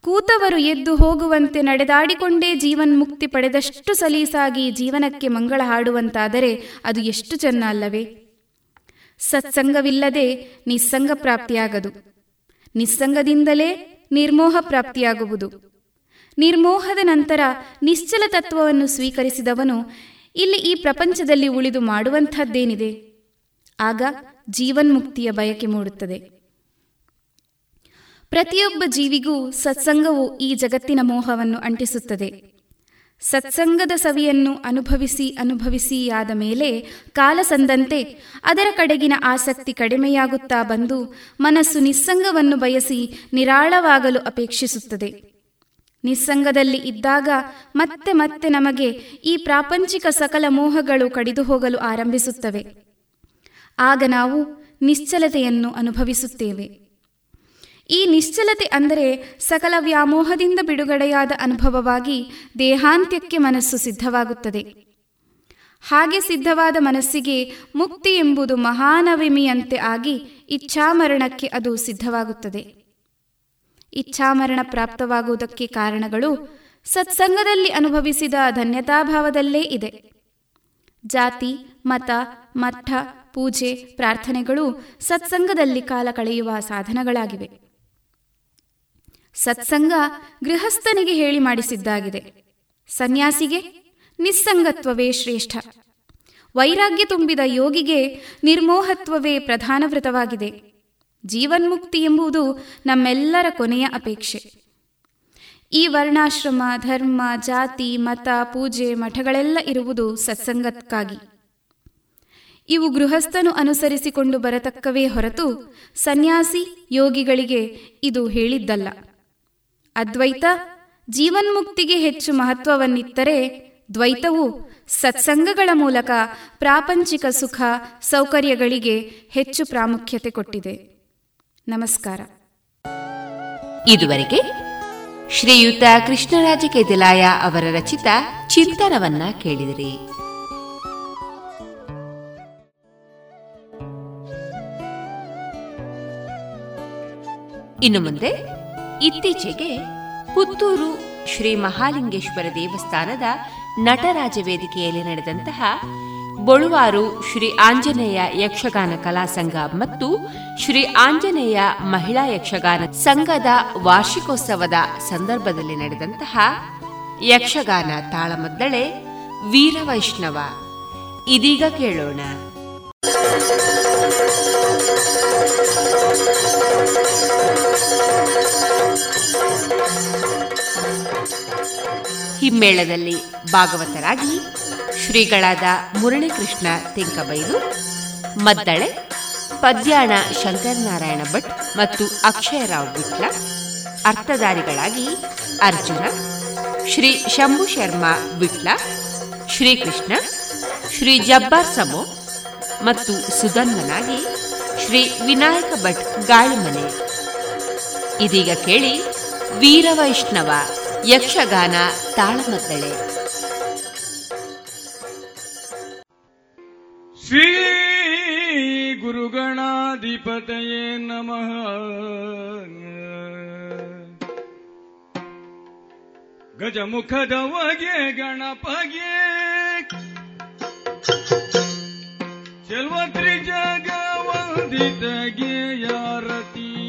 ಕೂತವರು ಎದ್ದು ಹೋಗುವಂತೆ ನಡೆದಾಡಿಕೊಂಡೇ ಜೀವನ್ಮುಕ್ತಿ ಪಡೆದಷ್ಟು ಸಲೀಸಾಗಿ ಜೀವನಕ್ಕೆ ಮಂಗಳ ಹಾಡುವಂತಾದರೆ ಅದು ಎಷ್ಟು ಚೆನ್ನ ಅಲ್ಲವೇ? ಸತ್ಸಂಗವಿಲ್ಲದೆ ನಿಸ್ಸಂಗ ಪ್ರಾಪ್ತಿಯಾಗದು. ನಿಸ್ಸಂಗದಿಂದಲೇ ನಿರ್ಮೋಹ ಪ್ರಾಪ್ತಿಯಾಗುವುದು. ನಿರ್ಮೋಹದ ನಂತರ ನಿಶ್ಚಲ ತತ್ವವನ್ನು ಸ್ವೀಕರಿಸಿದವನು ಇಲ್ಲಿ ಈ ಪ್ರಪಂಚದಲ್ಲಿ ಉಳಿದು ಮಾಡುವಂಥದ್ದೇನಿದೆ? ಆಗ ಜೀವನ್ಮುಕ್ತಿಯ ಬಯಕೆ ಮೂಡುತ್ತದೆ. ಪ್ರತಿಯೊಬ್ಬ ಜೀವಿಗೂ ಸತ್ಸಂಗವು ಈ ಜಗತ್ತಿನ ಮೋಹವನ್ನು ಅಂಟಿಸುತ್ತದೆ. ಸತ್ಸಂಗದ ಸವಿಯನ್ನು ಅನುಭವಿಸಿ ಅನುಭವಿಸಿಯಾದ ಮೇಲೆ ಕಾಲ ಸಂದಂತೆ ಅದರ ಕಡೆಗಿನ ಆಸಕ್ತಿ ಕಡಿಮೆಯಾಗುತ್ತಾ ಬಂದು ಮನಸ್ಸು ನಿಸ್ಸಂಗವನ್ನು ಬಯಸಿ ನಿರಾಳವಾಗಲು ಅಪೇಕ್ಷಿಸುತ್ತದೆ. ನಿಸ್ಸಂಗದಲ್ಲಿ ಇದ್ದಾಗ ಮತ್ತೆ ಮತ್ತೆ ನಮಗೆ ಈ ಪ್ರಾಪಂಚಿಕ ಸಕಲ ಮೋಹಗಳು ಕಡಿದು ಹೋಗಲು ಆರಂಭಿಸುತ್ತವೆ. ಆಗ ನಾವು ನಿಶ್ಚಲತೆಯನ್ನು ಅನುಭವಿಸುತ್ತೇವೆ. ಈ ನಿಶ್ಚಲತೆ ಅಂದರೆ ಸಕಲ ವ್ಯಾಮೋಹದಿಂದ ಬಿಡುಗಡೆಯಾದ ಅನುಭವವಾಗಿ ದೇಹಾಂತ್ಯಕ್ಕೆ ಮನಸ್ಸು ಸಿದ್ಧವಾಗುತ್ತದೆ. ಹಾಗೆ ಸಿದ್ಧವಾದ ಮನಸ್ಸಿಗೆ ಮುಕ್ತಿ ಎಂಬುದು ಮಹಾನವಿಮಿಯಂತೆ ಆಗಿ ಇಚ್ಛಾಮರಣಕ್ಕೆ ಅದು ಸಿದ್ಧವಾಗುತ್ತದೆ. ಇಚ್ಛಾಮರಣ ಪ್ರಾಪ್ತವಾಗುವುದಕ್ಕೆ ಕಾರಣಗಳು ಸತ್ಸಂಗದಲ್ಲಿ ಅನುಭವಿಸಿದ ಧನ್ಯತಾಭಾವದಲ್ಲೇ ಇದೆ. ಜಾತಿ, ಮತ, ಮಠ, ಪೂಜೆ, ಪ್ರಾರ್ಥನೆಗಳು ಸತ್ಸಂಗದಲ್ಲಿ ಕಾಲ ಕಳೆಯುವ ಸಾಧನಗಳಾಗಿವೆ. ಸತ್ಸಂಗ ಗೃಹಸ್ಥನಿಗೆ ಹೇಳಿ ಮಾಡಿಸಿದ್ದಾಗಿದೆ. ಸನ್ಯಾಸಿಗೆ ನಿಸ್ಸಂಗತ್ವವೇ ಶ್ರೇಷ್ಠ. ವೈರಾಗ್ಯ ತುಂಬಿದ ಯೋಗಿಗೆ ನಿರ್ಮೋಹತ್ವವೇ ಪ್ರಧಾನ ವ್ರತವಾಗಿದೆ ಜೀವನ್ಮುಕ್ತಿ ಎಂಬುದು ನಮ್ಮೆಲ್ಲರ ಕೊನೆಯ ಅಪೇಕ್ಷೆ. ಈ ವರ್ಣಾಶ್ರಮ, ಧರ್ಮ, ಜಾತಿ, ಮತ, ಪೂಜೆ, ಮಠಗಳೆಲ್ಲ ಇರುವುದು ಸತ್ಸಂಗಕ್ಕಾಗಿ. ಇವು ಗೃಹಸ್ಥನು ಅನುಸರಿಸಿಕೊಂಡು ಬರತಕ್ಕವೇ ಹೊರತು ಸನ್ಯಾಸಿ, ಯೋಗಿಗಳಿಗೆ ಇದು ಹೇಳಿದ್ದಲ್ಲ. ಅದ್ವೈತ ಜೀವನ್ಮುಕ್ತಿಗೆ ಹೆಚ್ಚು ಮಹತ್ವವನ್ನಿತ್ತರೆ ದ್ವೈತವು ಸತ್ಸಂಗಗಳ ಮೂಲಕ ಪ್ರಾಪಂಚಿಕ ಸುಖ ಸೌಕರ್ಯಗಳಿಗೆ ಹೆಚ್ಚು ಪ್ರಾಮುಖ್ಯತೆ ಕೊಟ್ಟಿದೆ. ನಮಸ್ಕಾರ. ಇದುವರೆಗೆ ಶ್ರೀಯುತ ಕೃಷ್ಣರಾಜ ಕೆದಿಲಾಯ ಅವರ ರಚಿತ ಚಿಂತನವನ್ನ ಕೇಳಿದಿರಿ. ಇನ್ನು ಮುಂದೆ ಇತ್ತೀಚೆಗೆ ಪುತ್ತೂರು ಶ್ರೀ ಮಹಾಲಿಂಗೇಶ್ವರ ದೇವಸ್ಥಾನದ ನಟರಾಜ ವೇದಿಕೆಯಲ್ಲಿ ನಡೆದಂತಹ ಬೊಳುವಾರು ಶ್ರೀ ಆಂಜನೇಯ ಯಕ್ಷಗಾನ ಕಲಾ ಸಂಘ ಮತ್ತು ಶ್ರೀ ಆಂಜನೇಯ ಮಹಿಳಾ ಯಕ್ಷಗಾನ ಸಂಘದ ವಾರ್ಷಿಕೋತ್ಸವದ ಸಂದರ್ಭದಲ್ಲಿ ನಡೆದಂತಹ ಯಕ್ಷಗಾನ ತಾಳಮದ್ದಳೆ ವೀರವೈಷ್ಣವ. ಇದೀಗ ಕೇಳೋಣ. ಹಿಮ್ಮೇಳದಲ್ಲಿ ಭಾಗವತರಾಗಿ ಶ್ರೀಗಳಾದ ಮುರಳೀಕೃಷ್ಣ ತೆಂಕಬೈಲು, ಮದ್ದಳೆ, ಪದ್ಯಾಣ ಶಂಕರನಾರಾಯಣ ಭಟ್ ಮತ್ತು ಅಕ್ಷಯರಾವ್ ಬಿಟ್ಲ ಅರ್ಥಧಾರಿಗಳಾಗಿ ಅರ್ಜುನ, ಶ್ರೀ ಶಂಭು ಶರ್ಮಾ ಬಿಟ್ಲ ಶ್ರೀಕೃಷ್ಣ, ಶ್ರೀ ಜಬ್ಬಾರ್ ಸಮೋ ಮತ್ತು ಸುಧನ್ಮನಾಗಿ ಶ್ರೀ ವಿನಾಯಕ ಭಟ್ ಗಾಳಿಮನೆ. ಇದೀಗ ಕೇಳಿ ವೀರವೈಷ್ಣವ ಯಕ್ಷಗಾನ ತಾಳಮದ್ದಳೆ. ಶ್ರೀ ಗುರುಗಣಾಧಿಪತಯೇ ನಮಃ. ಗಜಮುಖದವಗೆ ಗಣಪಗೆ. ಚೆಲ್ವತ್ರಿ ಜಗವಂದಿತಗೆ ಯಾರತಿ.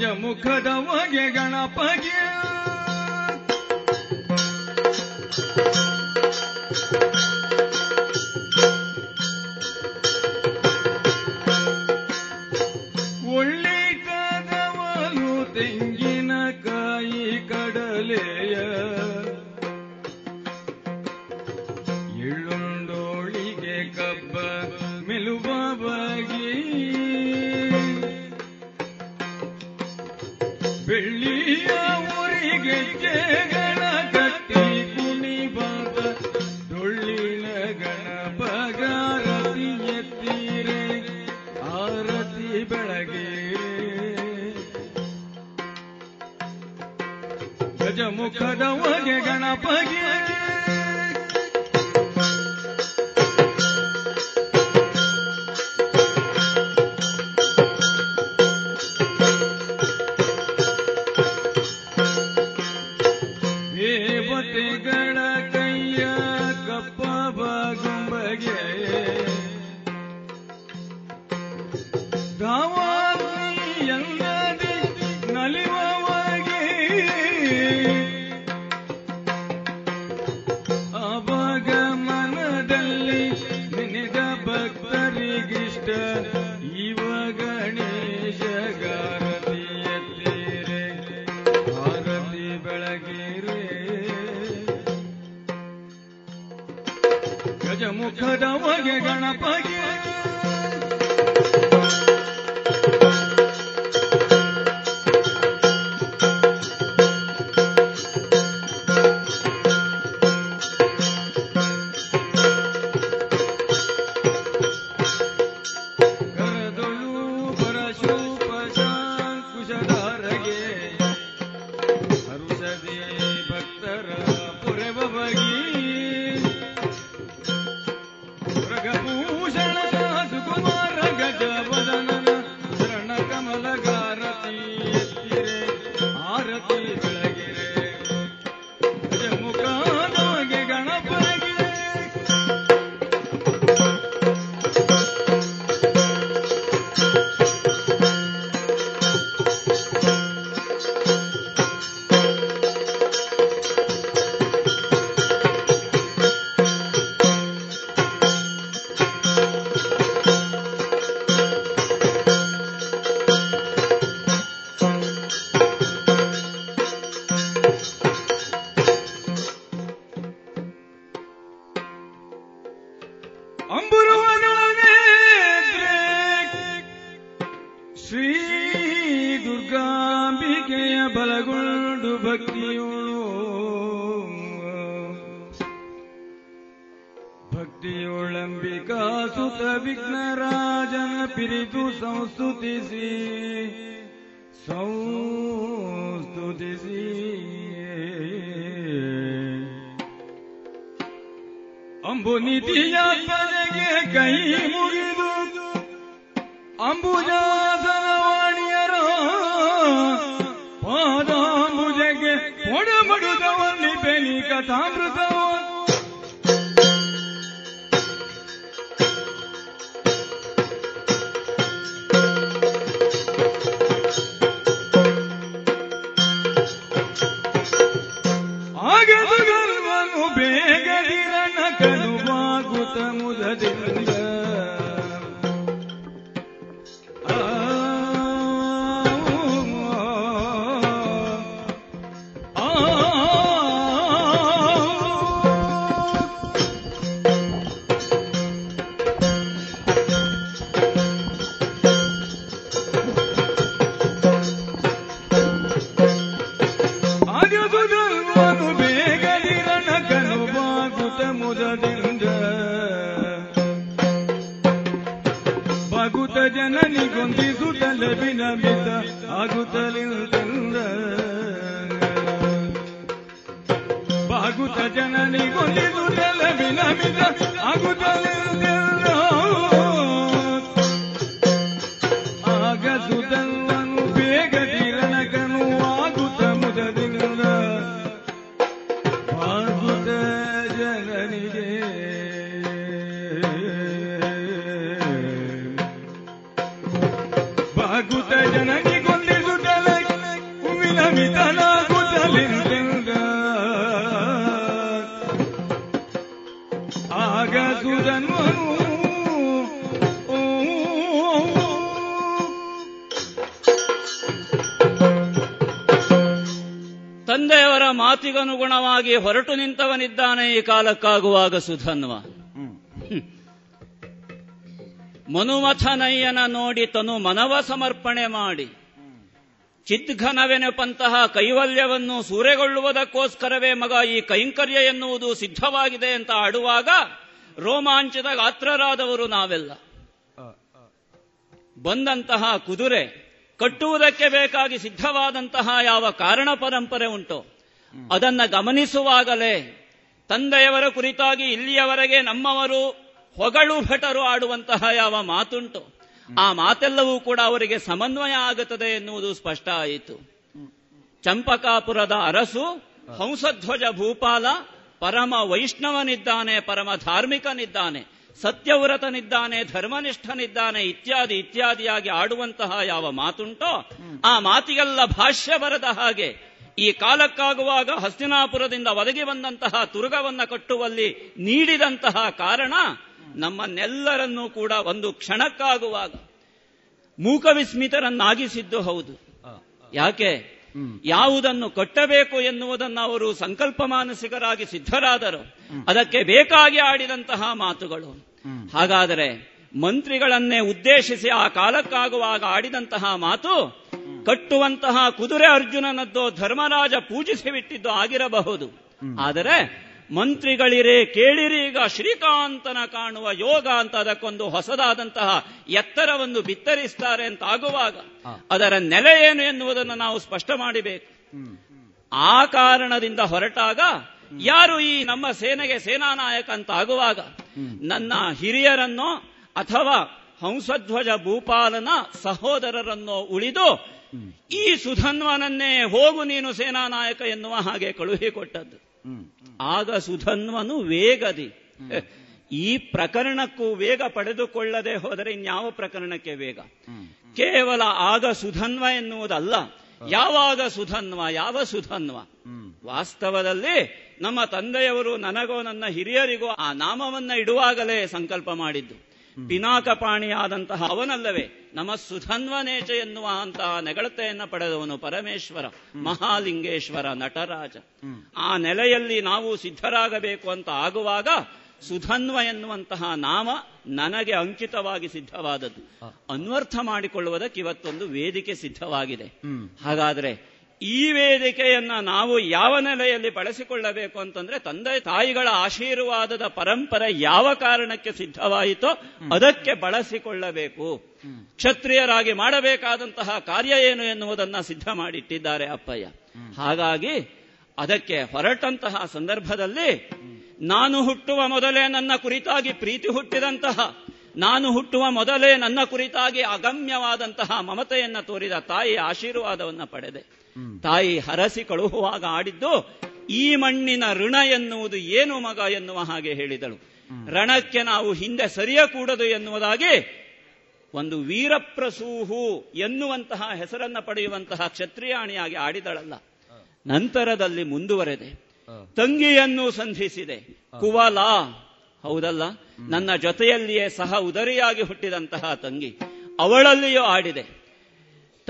ಗಜಮುಖದವಗೆ ಗಣಪಗೆ ಮುಖದ ಒಗೆ ಗಣಪಗೆ ಗಣಪ ಮನುಷ್ಯನಿದ್ದಾನೆ ಈ ಕಾಲಕ್ಕಾಗುವಾಗ ಸುಧನ್ವ. ಮನುಮಥನಯ್ಯನ ನೋಡಿ ತನು ಮನವ ಸಮರ್ಪಣೆ ಮಾಡಿ. ಚಿದ್ಘನವೆನಪಂತಹ ಕೈವಲ್ಯವನ್ನು ಸೂರೆಗೊಳ್ಳುವುದಕ್ಕೋಸ್ಕರವೇ ಮಗ ಈ ಕೈಂಕರ್ಯ ಎನ್ನುವುದು ಸಿದ್ಧವಾಗಿದೆ ಅಂತ ಆಡುವಾಗ ರೋಮಾಂಚದ ಗಾತ್ರರಾದವರು ನಾವೆಲ್ಲ. ಬಂದಂತಹ ಕುದುರೆ ಕಟ್ಟುವುದಕ್ಕೆ ಬೇಕಾಗಿ ಸಿದ್ಧವಾದಂತಹ ಯಾವ ಕಾರಣ ಪರಂಪರೆ ಉಂಟು ಅದನ್ನ ಗಮನಿಸುವಾಗಲೇ ತಂದೆಯವರ ಕುರಿತಾಗಿ ಇಲ್ಲಿಯವರೆಗೆ ನಮ್ಮವರು ಹೊಗಳು ಭಟರು ಆಡುವಂತಹ ಯಾವ ಮಾತುಂಟು. ಆ ಮಾತೆಲ್ಲವೂ ಕೂಡ ಅವರಿಗೆ ಸಮನ್ವಯ ಆಗುತ್ತದೆ ಎನ್ನುವುದು ಸ್ಪಷ್ಟ ಆಯಿತು. ಚಂಪಕಾಪುರದ ಅರಸು, ಹಂಸಧ್ವಜ ಭೂಪಾಲ, ಪರಮ ವೈಷ್ಣವನಿದ್ದಾನೆ, ಪರಮ ಧಾರ್ಮಿಕನಿದ್ದಾನೆ, ಸತ್ಯವ್ರತನಿದ್ದಾನೆ, ಧರ್ಮನಿಷ್ಠನಿದ್ದಾನೆ, ಇತ್ಯಾದಿ ಇತ್ಯಾದಿಯಾಗಿ ಆಡುವಂತಹ ಯಾವ ಮಾತುಂಟೋ, ಆ ಮಾತಿಗೆಲ್ಲ ಭಾಷ್ಯ ಬರದ ಹಾಗೆ ಈ ಕಾಲಕ್ಕಾಗುವಾಗ ಹಸ್ತಿನಾಪುರದಿಂದ ಒದಗಿ ಬಂದಂತಹ ತುರುಗವನ್ನ ಕಟ್ಟುವಲ್ಲಿ ನೀಡಿದಂತಹ ಕಾರಣ ನಮ್ಮನ್ನೆಲ್ಲರನ್ನೂ ಕೂಡ ಒಂದು ಕ್ಷಣಕ್ಕಾಗುವಾಗ ಮೂಕವಿಸ್ಮಿತರನ್ನಾಗಿಸಿದ್ದು ಹೌದು. ಯಾಕೆ? ಯಾವುದನ್ನು ಕಟ್ಟಬೇಕು ಎನ್ನುವುದನ್ನು ಅವರು ಸಂಕಲ್ಪ ಮಾನಸಿಕರಾಗಿ ಸಿದ್ಧರಾದರು. ಅದಕ್ಕೆ ಬೇಕಾಗಿ ಆಡಿದಂತಹ ಮಾತುಗಳು. ಹಾಗಾದರೆ ಮಂತ್ರಿಗಳನ್ನೇ ಉದ್ದೇಶಿಸಿ ಆ ಕಾಲಕ್ಕಾಗುವಾಗ ಆಡಿದಂತಹ ಮಾತು ಕಟ್ಟುವಂತಹ ಕುದುರೆ ಅರ್ಜುನನದ್ದು ಧರ್ಮರಾಜ ಪೂಜಿಸಿ ಬಿಟ್ಟಿದ್ದು ಆಗಿರಬಹುದು ಆದರೆ ಮಂತ್ರಿಗಳಿರೇ ಕೇಳಿರಿ ಈಗ ಶ್ರೀಕಾಂತನ ಕಾಣುವ ಯೋಗ ಅಂತ ಅದಕ್ಕೊಂದು ಹೊಸದಾದಂತಹ ಎತ್ತರವನ್ನು ಬಿತ್ತರಿಸ್ತಾರೆ ಅಂತ ಆಗುವಾಗ ಅದರ ನೆಲೆ ಏನು ಎನ್ನುವುದನ್ನು ನಾವು ಸ್ಪಷ್ಟ ಮಾಡಬೇಕು. ಆ ಕಾರಣದಿಂದ ಹೊರಟಾಗ ಯಾರು ಈ ನಮ್ಮ ಸೇನೆಗೆ ಸೇನಾ ನಾಯಕ ಅಂತ ಆಗುವಾಗ ನನ್ನ ಹಿರಿಯರನ್ನೋ ಅಥವಾ ಹಂಸಧ್ವಜ ಭೂಪಾಲನ ಸಹೋದರರನ್ನೋ ಉಳಿದು ಈ ಸುಧನ್ವನನ್ನೇ ಹೋಗು ನೀನು ಸೇನಾನಾಯಕ ಎನ್ನುವ ಹಾಗೆ ಕಳುಹಿಕೊಟ್ಟದ್ದು ಆಗ ಸುಧನ್ವನು ವೇಗದಿ. ಈ ಪ್ರಕರಣಕ್ಕೂ ವೇಗ ಪಡೆದುಕೊಳ್ಳದೆ ಹೋದರೆ ಇನ್ಯಾವ ಪ್ರಕರಣಕ್ಕೆ ವೇಗ? ಕೇವಲ ಆಗ ಸುಧನ್ವ ಎನ್ನುವುದಲ್ಲ. ಯಾವಾಗ ಸುಧನ್ವ? ಯಾವ ಸುಧನ್ವ? ವಾಸ್ತವದಲ್ಲಿ ನಮ್ಮ ತಂದೆಯವರು ನನಗೋ ನನ್ನ ಹಿರಿಯರಿಗೋ ಆ ನಾಮವನ್ನ ಇಡುವಾಗಲೇ ಸಂಕಲ್ಪ ಮಾಡಿದ್ದು. ಪಿನಾಕಪಾಣಿಯಾದಂತಹ ಅವನಲ್ಲವೇ ನಮ್ಮ ಸುಧನ್ವನೇಚ ಎನ್ನುವ ಅಂತಹ ನೆಗಳತೆಯನ್ನು ಪಡೆದವನು ಪರಮೇಶ್ವರ ಮಹಾಲಿಂಗೇಶ್ವರ ನಟರಾಜ. ಆ ನೆಲೆಯಲ್ಲಿ ನಾವು ಸಿದ್ಧರಾಗಬೇಕು ಅಂತ ಆಗುವಾಗ ಸುಧನ್ವ ಎನ್ನುವಂತಹ ನಾಮ ನನಗೆ ಅಂಕಿತವಾಗಿ ಸಿದ್ಧವಾದದ್ದು. ಅನ್ವರ್ಥ ಮಾಡಿಕೊಳ್ಳುವುದಕ್ಕೆ ಇವತ್ತೊಂದು ವೇದಿಕೆ ಸಿದ್ಧವಾಗಿದೆ. ಹಾಗಾದ್ರೆ ಈ ವೇದಿಕೆಯನ್ನು ನಾವು ಯಾವ ನೆಲೆಯಲ್ಲಿ ಬಳಸಿಕೊಳ್ಳಬೇಕು ಅಂತಂದ್ರೆ ತಂದೆ ತಾಯಿಗಳ ಆಶೀರ್ವಾದದ ಪರಂಪರೆ ಯಾವ ಕಾರಣಕ್ಕೆ ಸಿದ್ಧವಾಯಿತೋ ಅದಕ್ಕೆ ಬಳಸಿಕೊಳ್ಳಬೇಕು. ಕ್ಷತ್ರಿಯರಾಗಿ ಮಾಡಬೇಕಾದಂತಹ ಕಾರ್ಯ ಏನು ಎನ್ನುವುದನ್ನ ಸಿದ್ಧ ಮಾಡಿಟ್ಟಿದ್ದಾರೆ ಅಪ್ಪಯ್ಯ. ಹಾಗಾಗಿ ಅದಕ್ಕೆ ಹೊರಟಂತಹ ಸಂದರ್ಭದಲ್ಲಿ ನಾನು ಹುಟ್ಟುವ ಮೊದಲೇ ನನ್ನ ಕುರಿತಾಗಿ ಪ್ರೀತಿ ಹುಟ್ಟಿದಂತಹ ನಾನು ಹುಟ್ಟುವ ಮೊದಲೇ ನನ್ನ ಕುರಿತಾಗಿ ಅಗಮ್ಯವಾದಂತಹ ಮಮತೆಯನ್ನ ತೋರಿದ ತಾಯಿ ಆಶೀರ್ವಾದವನ್ನ ಪಡೆದೆ. ತಾಯಿ ಹರಸಿ ಕಳುಹುವಾಗ ಆಡಿದ್ದು ಈ ಮಣ್ಣಿನ ಋಣ ಎನ್ನುವುದು ಏನು ಮಗ ಎನ್ನುವ ಹಾಗೆ ಹೇಳಿದಳು. ರಣಕ್ಕೆ ನಾವು ಹಿಂದೆ ಸರಿಯಕೂಡದು ಎನ್ನುವುದಾಗಿ ಒಂದು ವೀರಪ್ರಸೂಹು ಎನ್ನುವಂತಹ ಹೆಸರನ್ನ ಪಡೆಯುವಂತಹ ಕ್ಷತ್ರಿಯಾಣಿಯಾಗಿ ಆಡಿದಳಲ್ಲ. ನಂತರದಲ್ಲಿ ಮುಂದುವರೆದೆ. ತಂಗಿಯನ್ನು ಸಂಧಿಸಿದೆ. ಕುವಲ. ಹೌದಲ್ಲ? ನನ್ನ ಜೊತೆಯಲ್ಲಿಯೇ ಸಹ ಉದರಿಯಾಗಿ ಹುಟ್ಟಿದಂತಹ ತಂಗಿ. ಅವಳಲ್ಲಿಯೂ ಆಡಿದೆ.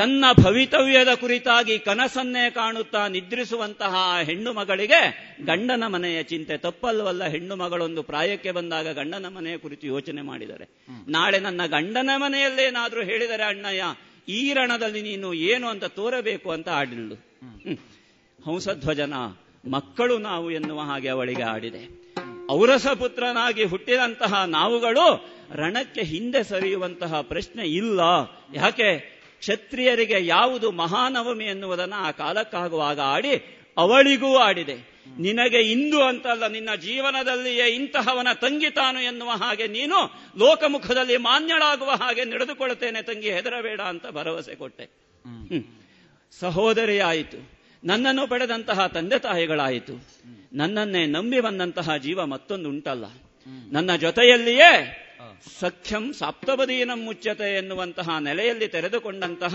ತನ್ನ ಭವಿತವ್ಯದ ಕುರಿತಾಗಿ ಕನಸನ್ನೇ ಕಾಣುತ್ತಾ ನಿದ್ರಿಸುವಂತಹ ಹೆಣ್ಣು ಮಗಳಿಗೆ ಗಂಡನ ಮನೆಯ ಚಿಂತೆ. ತಪ್ಪಲ್ವಲ್ಲ ಹೆಣ್ಣು ಮಗಳೊಂದು ಪ್ರಾಯಕ್ಕೆ ಬಂದಾಗ ಗಂಡನ ಮನೆಯ ಕುರಿತು ಯೋಚನೆ ಮಾಡಿದರೆ. ನಾಳೆ ನನ್ನ ಗಂಡನ ಮನೆಯಲ್ಲೇನಾದ್ರೂ ಹೇಳಿದರೆ ಅಣ್ಣಯ್ಯ ಈ ರಣದಲ್ಲಿ ನೀನು ಏನು ಅಂತ ತೋರಬೇಕು ಅಂತ ಆಡಿಳು ಹಂಸಧ್ವಜನ ಮಕ್ಕಳು ನಾವು ಎನ್ನುವ ಹಾಗೆ ಅವಳಿಗೆ ಆಡಿದೆ. ಔರಸ ಪುತ್ರನಾಗಿ ಹುಟ್ಟಿದಂತಹ ನಾವುಗಳು ರಣಕ್ಕೆ ಹಿಂದೆ ಸರಿಯುವಂತಹ ಪ್ರಶ್ನೆ ಇಲ್ಲ. ಯಾಕೆ? ಕ್ಷತ್ರಿಯರಿಗೆ ಯಾವುದು ಮಹಾನವಮಿ ಎನ್ನುವುದನ್ನು ಆ ಕಾಲಕ್ಕಾಗುವಾಗ ಆಡಿ ಅವಳಿಗೂ ಆಡಿದೆ. ನಿನಗೆ ಇಂದು ಅಂತಲ್ಲ, ನಿನ್ನ ಜೀವನದಲ್ಲಿಯೇ ಇಂತಹವನ ತಂಗಿ ತಾನು ಎನ್ನುವ ಹಾಗೆ ನೀನು ಲೋಕಮುಖದಲ್ಲಿ ಮಾನ್ಯಳಾಗುವ ಹಾಗೆ ನಡೆದುಕೊಳ್ಳುತ್ತೇನೆ ತಂಗಿ, ಹೆದರಬೇಡ ಅಂತ ಭರವಸೆ ಕೊಟ್ಟೆ. ಸಹೋದರಿ ಆಯಿತು. ನನ್ನನ್ನು ಪಡೆದಂತಹ ತಂದೆ ತಾಯಿಗಳಾಯಿತು. ನನ್ನನ್ನೇ ನಂಬಿ ಬಂದಂತಹ ಜೀವ ಮತ್ತೊಂದು ಉಂಟಲ್ಲ ನನ್ನ ಜೊತೆಯಲ್ಲಿಯೇ ಸಖ್ಯಂ ಸಾಪ್ತಬದೀನಂ ಮುಚ್ಚತೆ ಎನ್ನುವಂತಹ ನೆಲೆಯಲ್ಲಿ ತೆರೆದುಕೊಂಡಂತಹ